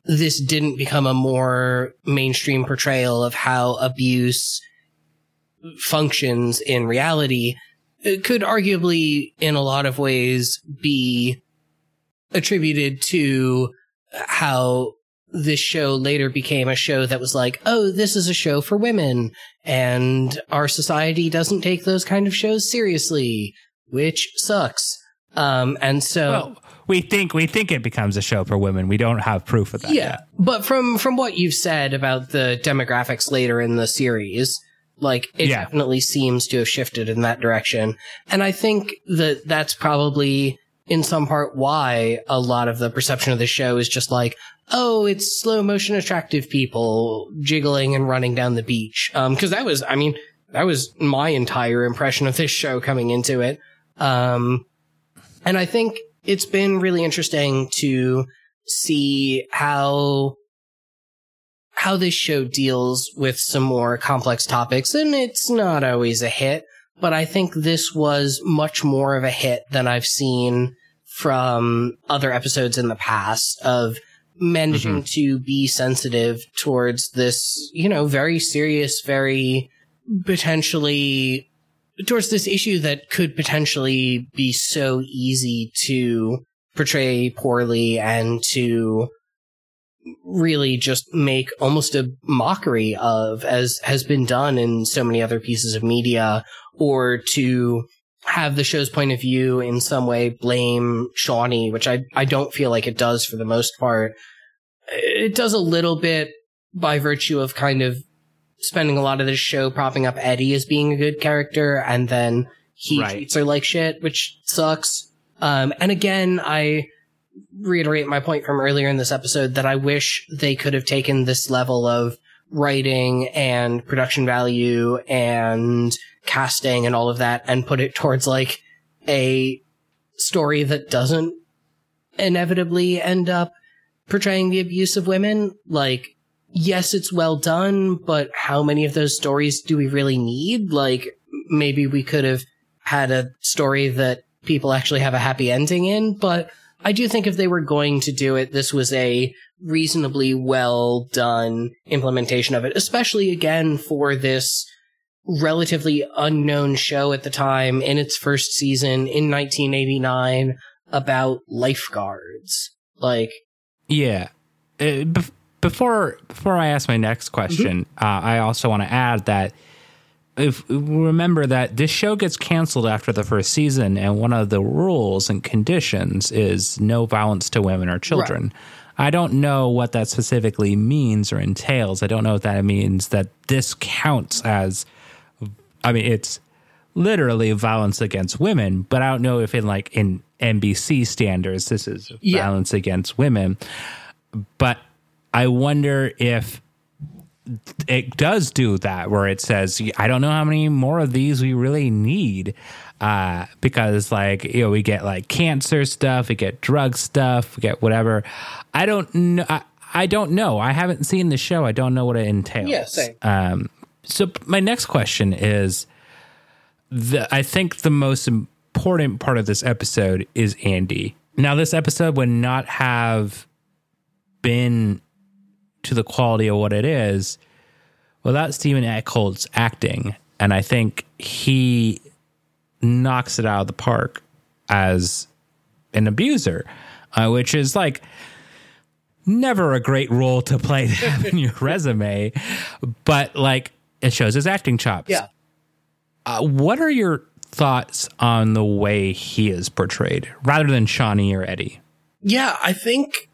this didn't become a more mainstream portrayal of how abuse functions in reality could arguably in a lot of ways be attributed to how this show later became a show that was like, oh, this is a show for women, and our society doesn't take those kind of shows seriously, which sucks. Um, and so, Well, we think we think it becomes a show for women. We don't have proof of that. yeah, yet. but from from what you've said about the demographics later in the series, like it Yeah. definitely seems to have shifted in that direction, and I think that that's probably in some part why a lot of the perception of the show is just like, oh, it's slow motion attractive people jiggling and running down the beach. Um, because that was, I mean, that was my entire impression of this show coming into it. Um, and I think it's been really interesting to see how how this show deals with some more complex topics and it's not always a hit but i think this was much more of a hit than i've seen from other episodes in the past of managing mm-hmm. to be sensitive towards this you know very serious very potentially towards this issue that could potentially be so easy to portray poorly and to really just make almost a mockery of as has been done in so many other pieces of media or to have the show's point of view in some way blame Shauni, which I, I don't feel like it does for the most part. It does a little bit by virtue of kind of spending a lot of this show propping up Eddie as being a good character and then he Right. treats her like shit, which sucks. Um, and again, I reiterate my point from earlier in this episode that I wish they could have taken this level of writing and production value and casting and all of that and put it towards like a story that doesn't inevitably end up portraying the abuse of women. Like, yes, it's well done, but how many of those stories do we really need? Like, maybe we could have had a story that people actually have a happy ending in, but I do think if they were going to do it, this was a reasonably well done implementation of it, especially again for this relatively unknown show at the time in its first season in 1989 about lifeguards. Like, Yeah. Uh, bef- before before I ask my next question, uh, I also want to add that if remember that this show gets canceled after the first season, and one of the rules and conditions is no violence to women or children. I don't know what that specifically means or entails. I don't know if that means that this counts as. I mean, it's literally violence against women, but I don't know if in like in NBC standards this is Yeah. violence against women. But I wonder if it does do that where it says I don't know how many more of these we really need uh, because like you know we get like cancer stuff, we get drug stuff, we get whatever. I don't know. I, I don't know. I haven't seen the show. I don't know what it entails. Yeah, same. Um, so my next question is, the I think the most important part of this episode is Andy. Now, this episode would not have been to the quality of what it is without Steven Eckholdt's acting, and I think he knocks it out of the park as an abuser, uh, which is like never a great role to play to have in your resume, but like it shows his acting chops. yeah. Uh, what are your thoughts on the way he is portrayed rather than Shauni or Eddie? Yeah, I think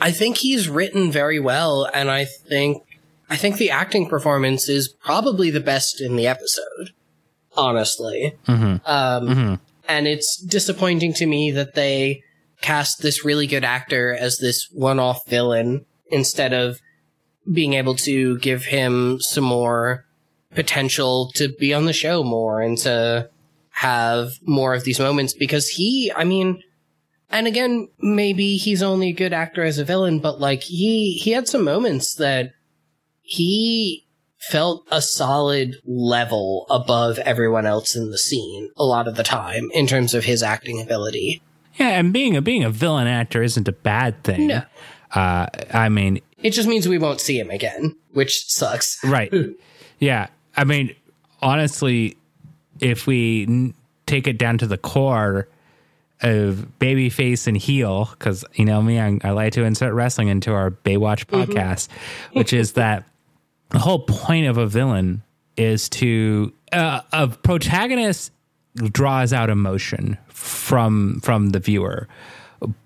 I think he's written very well and I think I think the acting performance is probably the best in the episode. Honestly. Um and it's disappointing to me that they cast this really good actor as this one-off villain instead of being able to give him some more potential to be on the show more and to have more of these moments because he, I mean, and again, maybe he's only a good actor as a villain, but like he he had some moments that he felt a solid level above everyone else in the scene a lot of the time in terms of his acting ability. Yeah, and being a being a villain actor isn't a bad thing. No. Uh, I mean, It just means we won't see him again, which sucks. right? yeah, I mean, honestly, if we n- take it down to the core of baby face and heel, because you know me, I, I like to insert wrestling into our Baywatch podcast, which is that the whole point of a villain is to uh, a protagonist draws out emotion from from the viewer.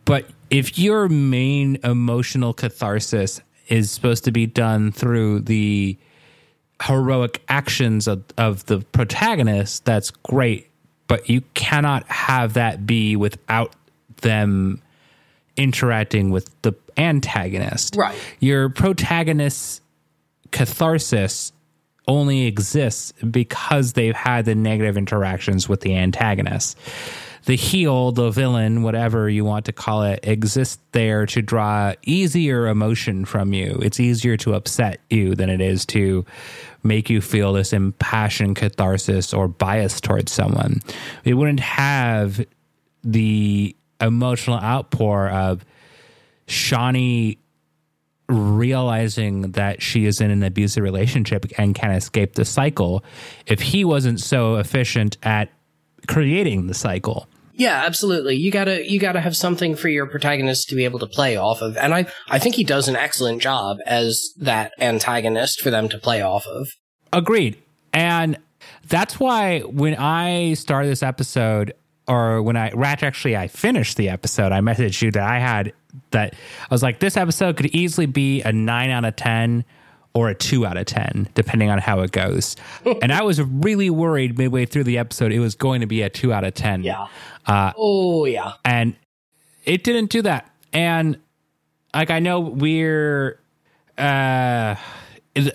But if your main emotional catharsis is supposed to be done through the heroic actions of, of the protagonist that's great but you cannot have that be without them interacting with the antagonist Right. your protagonist's catharsis only exists because they've had the negative interactions with the antagonist. The heel, the villain, whatever you want to call it, exists there to draw easier emotion from you. It's easier to upset you than it is to make you feel this impassioned catharsis or bias towards someone. It wouldn't have the emotional outpour of Shauni realizing that she is in an abusive relationship and can escape the cycle if he wasn't so efficient at creating the cycle. Yeah, absolutely. You gotta you gotta have something for your protagonist to be able to play off of, and I I think he does an excellent job as that antagonist for them to play off of. Agreed. And that's why when I started this episode, or when I Ratch actually I finished the episode, I messaged you that I had that I was like, this episode could easily be a nine out of ten or a two out of ten, depending on how it goes. and I was really worried midway through the episode it was going to be a two out of ten. Yeah. Uh, oh yeah. And it didn't do that. And like I know we're uh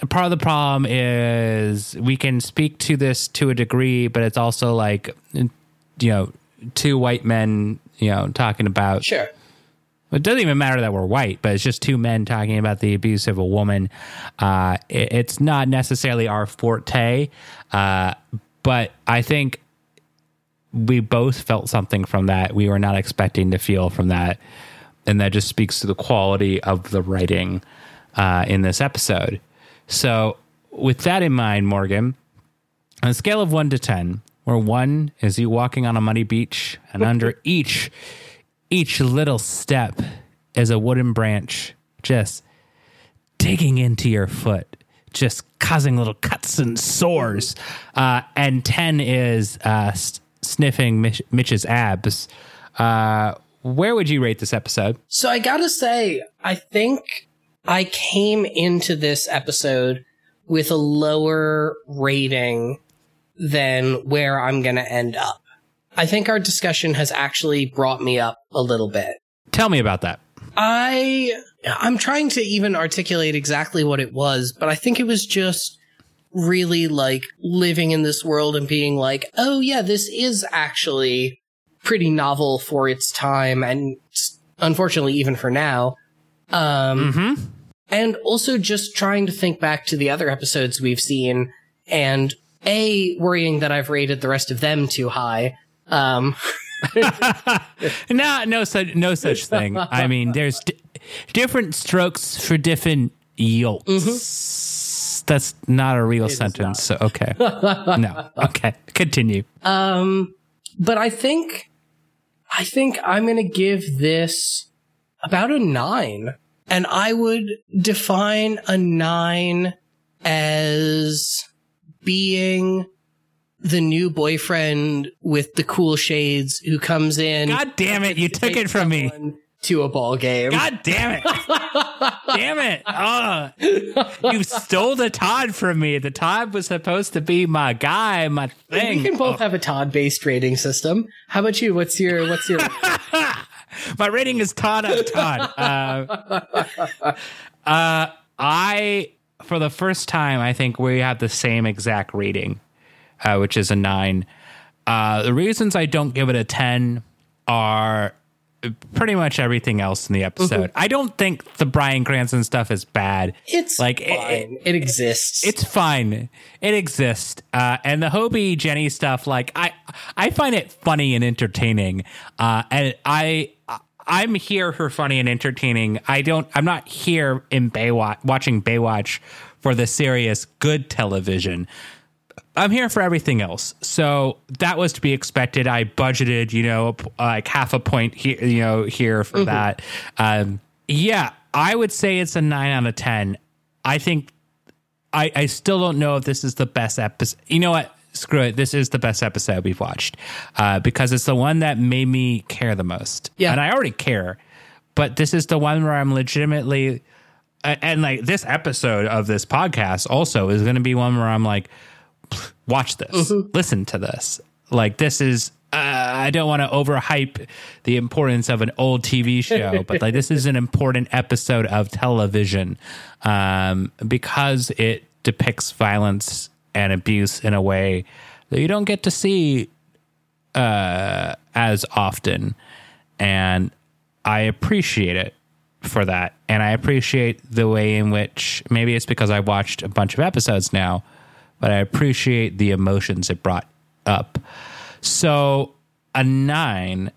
part of the problem is we can speak to this to a degree, but it's also like you know two white men you know talking about sure. It doesn't even matter that we're white, but it's just two men talking about the abuse of a woman. Uh, it, it's not necessarily our forte, uh, but I think we both felt something from that. We were not expecting to feel from that, and that just speaks to the quality of the writing uh, in this episode. So, with that in mind, Morgan, on a scale of one to 10, where one is you walking on a muddy beach, and under each, each little step is a wooden branch just digging into your foot, just causing little cuts and sores. Uh, and 10 is uh, s- sniffing Mitch- Mitch's abs. Uh, where would you rate this episode? So I gotta say, I think I came into this episode with a lower rating than where I'm to end up. I think our discussion has actually brought me up a little bit. Tell me about that. I I'm trying to even articulate exactly what it was, but I think it was just really like living in this world and being like, "Oh yeah, this is actually pretty novel for its time and unfortunately even for now." Um mm-hmm and also just trying to think back to the other episodes we've seen and a worrying that I've rated the rest of them too high. Um, no, no such, no such thing. I mean, there's d- different strokes for different yolks. Mm-hmm. That's not a real it sentence. So okay, no, okay, continue. Um, but I think, I think I'm gonna give this about a nine. And I would define a nine as being the new boyfriend with the cool shades who comes in. God damn it, you took it from me. To a ball game. God damn it. damn it. Oh, you stole the Todd from me. The Todd was supposed to be my guy, my thing. We can both oh. have a Todd based rating system. How about you? What's your, what's your. My rating is Todd out of Todd. Uh, uh, I, for the first time, I think we have the same exact rating, uh, which is a nine. Uh, the reasons I don't give it a 10 are pretty much everything else in the episode. Mm-hmm. I don't think the Bryan Cranston stuff is bad. It's like it, it, it, exists. It's fine. It exists. Uh, and the Hobie Jenny stuff, like I, I find it funny and entertaining. Uh, and I, I'm here for funny and entertaining. I don't. I'm not here in Baywatch watching Baywatch for the serious good television. I'm here for everything else. So that was to be expected. I budgeted, you know, like half a point here, you know, here for mm-hmm. that. Um, yeah, I would say it's a nine out of ten. I think I, I still don't know if this is the best episode. You know what? Screw it. This is the best episode we've watched uh, because it's the one that made me care the most. Yeah, and I already care, but this is the one where I'm legitimately. And like this episode of this podcast also is going to be one where I'm like, watch this, mm-hmm. listen to this. Like this is uh, I don't want to overhype the importance of an old TV show, but like this is an important episode of television um, because it depicts violence and abuse in a way that you don't get to see uh, as often, and I appreciate it for that, and I appreciate the way in which maybe it's because I watched a bunch of episodes now but I appreciate the emotions it brought up. So a nine,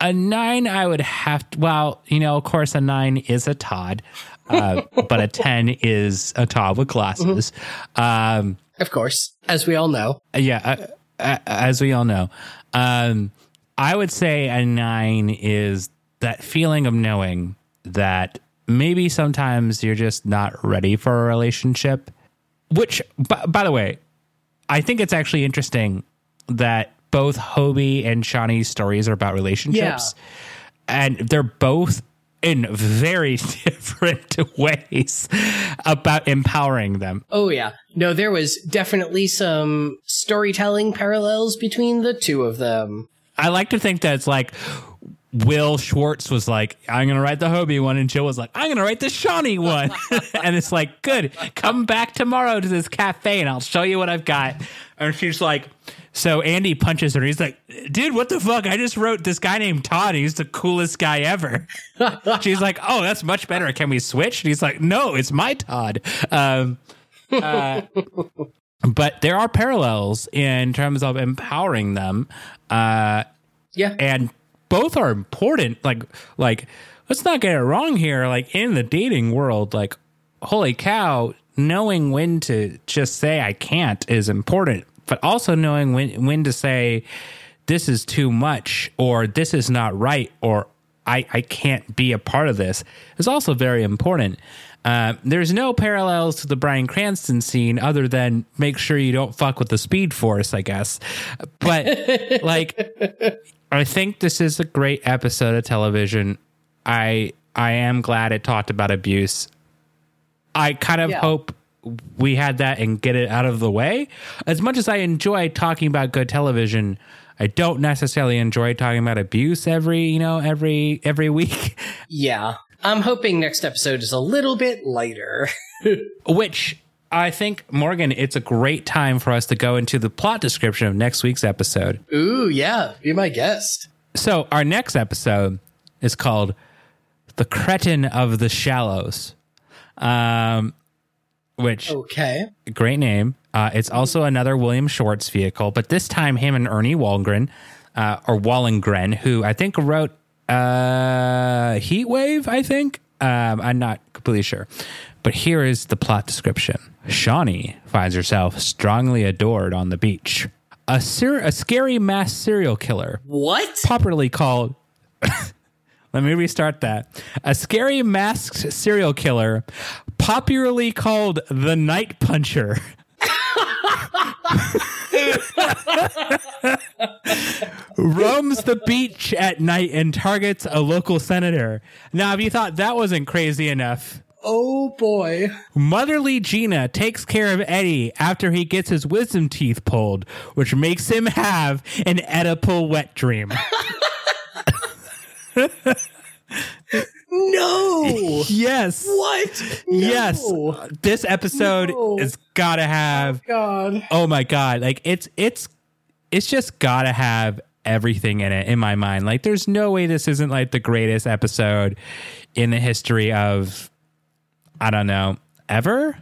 a nine, I would have to, well, you know, of course, a nine is a Todd, uh, but a 10 is a Todd with glasses. Mm-hmm. Um, of course, as we all know. Yeah, uh, uh, as we all know. Um, I would say a nine is that feeling of knowing that maybe sometimes you're just not ready for a relationship. Which, by, by the way, I think it's actually interesting that both Hobie and Shauni's stories are about relationships. And they're both in very different ways about empowering them. Oh yeah. No, there was definitely some storytelling parallels between the two of them. I like to think that it's like Will Schwartz was like, I'm going to write the Hobie one. And Jill was like, I'm going to write the Shauni one. and it's like, good. Come back tomorrow to this cafe and I'll show you what I've got. And she's like, so Andy punches her. He's like, dude, what the fuck? I just wrote this guy named Todd. He's the coolest guy ever. she's like, oh, that's much better. Can we switch? And he's like, no, it's my Todd. Um, uh, but there are parallels in terms of empowering them. Uh, Yeah. and both are important like like let's not get it wrong here like in the dating world like holy cow knowing when to just say i can't is important but also knowing when when to say this is too much or this is not right or i i can't be a part of this is also very important uh, there's no parallels to the Bryan Cranston scene other than make sure you don't fuck with the Speed Force, I guess. But like, I think this is a great episode of television. I I am glad it talked about abuse. I kind of Yeah. hope we had that and get it out of the way. As much as I enjoy talking about good television, I don't necessarily enjoy talking about abuse every, you know, every every week. Yeah. I'm hoping next episode is a little bit lighter. Which I think Morgan, it's a great time for us to go into the plot description of next week's episode. Ooh, yeah. Be my guest. So our next episode is called "The Cretin of the Shallows," um, which Okay. great name. Uh, it's also another William Schwartz vehicle, but this time him and Ernie Wallgren, uh, or Wallengren, who I think wrote uh, Heat Wave. I think um, I'm not completely sure, but here is the plot description: Shauni finds herself strongly adored on the beach. A, ser- a scary mass serial killer. What? popularly called let me restart that. A scary masked serial killer popularly called the night puncher. Roams the beach at night and targets a local senator. Now if you thought that wasn't crazy enough Oh boy. Motherly Gina takes care of Eddie after he gets his wisdom teeth pulled, which makes him have an Oedipal wet dream. No. yes. what? Yes. This episode No. is gotta have Oh, God. oh my god. Like it's it's it's just gotta have everything in it in my mind. Like there's no way this isn't like the greatest episode in the history of I don't know, ever?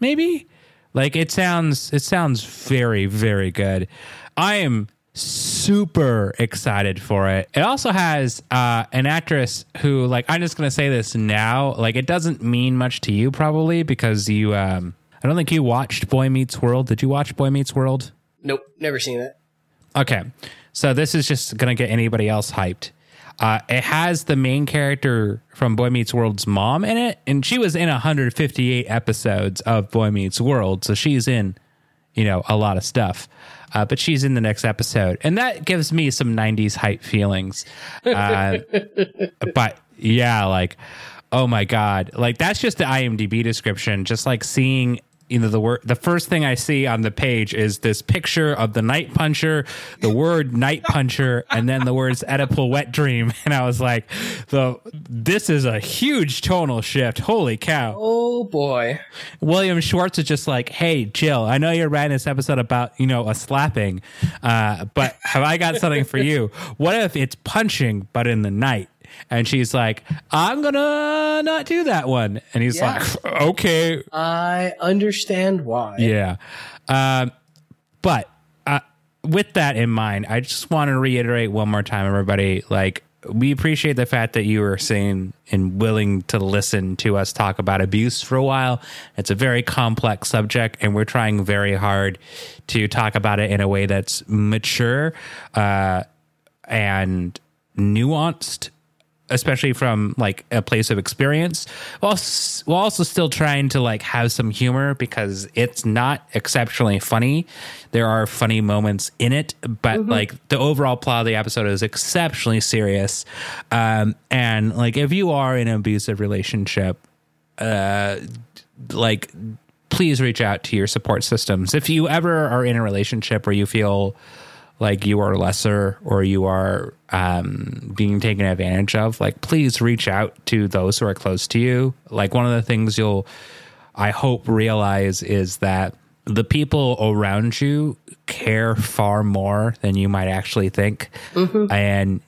Maybe? Like it sounds it sounds very, very good. I am super excited for it. It also has uh, an actress who, like, I'm just gonna say this now. Like, it doesn't mean much to you probably because you. Um, I don't think you watched Boy Meets World. Did you watch Boy Meets World? Nope. Never seen it. Okay, so this is just gonna get anybody else hyped. Uh, it has the main character from Boy Meets World's mom in it, and she was in 158 episodes of Boy Meets World, so she's in, you know, a lot of stuff. Uh, but she's in the next episode, and that gives me some 90s hype feelings. Uh, but yeah, like, oh my god, like that's just the IMDb description. Just like seeing you know the word the first thing i see on the page is this picture of the night puncher the word night puncher and then the words oedipal wet dream. And i was like the this is a huge tonal shift. Holy cow. Oh boy. william schwartz is just like hey jill i know you're writing this episode about you know a slapping uh, but have i got something for you? What if it's punching but in the night and she's like i'm gonna not do that one and he's Yeah. like okay I understand why. yeah. Um, but uh, with that in mind, I just want to reiterate one more time, everybody. Like, we appreciate the fact that you are saying and willing to listen to us talk about abuse for a while. It's a very complex subject, and we're trying very hard to talk about it in a way that's mature. Uh, and nuanced especially from like a place of experience while, while also still trying to like have some humor because it's not exceptionally funny. There are funny moments in it but like the overall plot of the episode is exceptionally serious. Um, and like if you are in an abusive relationship uh, like please reach out to your support systems. If you ever are in a relationship where you feel like you are lesser or you are um, being taken advantage of, like please reach out to those who are close to you. Like one of the things you'll, I hope, realize is that the people around you care far more than you might actually think. And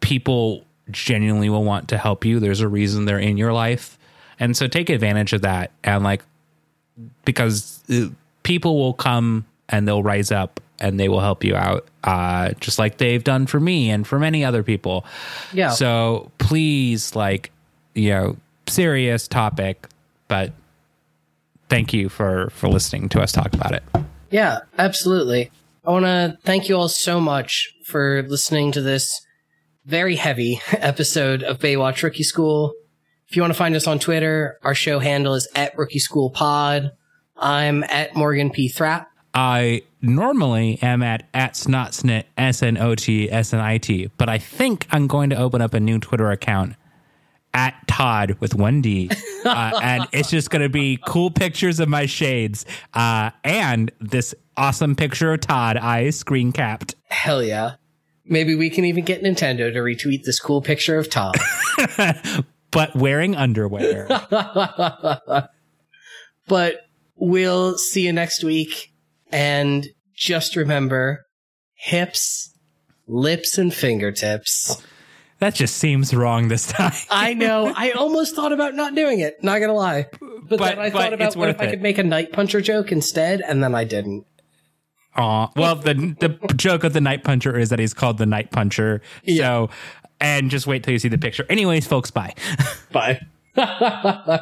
people genuinely will want to help you. There's a reason they're in your life. And so take advantage of that. And like, because uh, people will come and they'll rise up and they will help you out, uh, just like they've done for me and for many other people. Yeah. So please, like, you know, serious topic, but thank you for for listening to us talk about it. Yeah, absolutely. I want to thank you all so much for listening to this very heavy episode of Baywatch Rookie School. If you want to find us on Twitter, our show handle is at Rookie School Pod. I'm at Morgan P. Thrap. I normally am at at snotsnit s n o t s n i t, but I think I'm going to open up a new Twitter account at Todd with one D, uh, and it's just going to be cool pictures of my shades uh, and this awesome picture of Todd I screen capped. Hell yeah. Maybe we can even get Nintendo to retweet this cool picture of Todd, But wearing underwear. but we'll see you next week. And just remember hips, lips, and fingertips. that just seems wrong this time. I know. I almost thought about not doing it. Not gonna lie. But, But- then I but thought about what if worth I could make a night puncher joke instead, and then I didn't. Aw. Well, the the joke of the night puncher is that he's called the night puncher. So, and just wait till you see the picture. Anyways, folks, bye. Bye.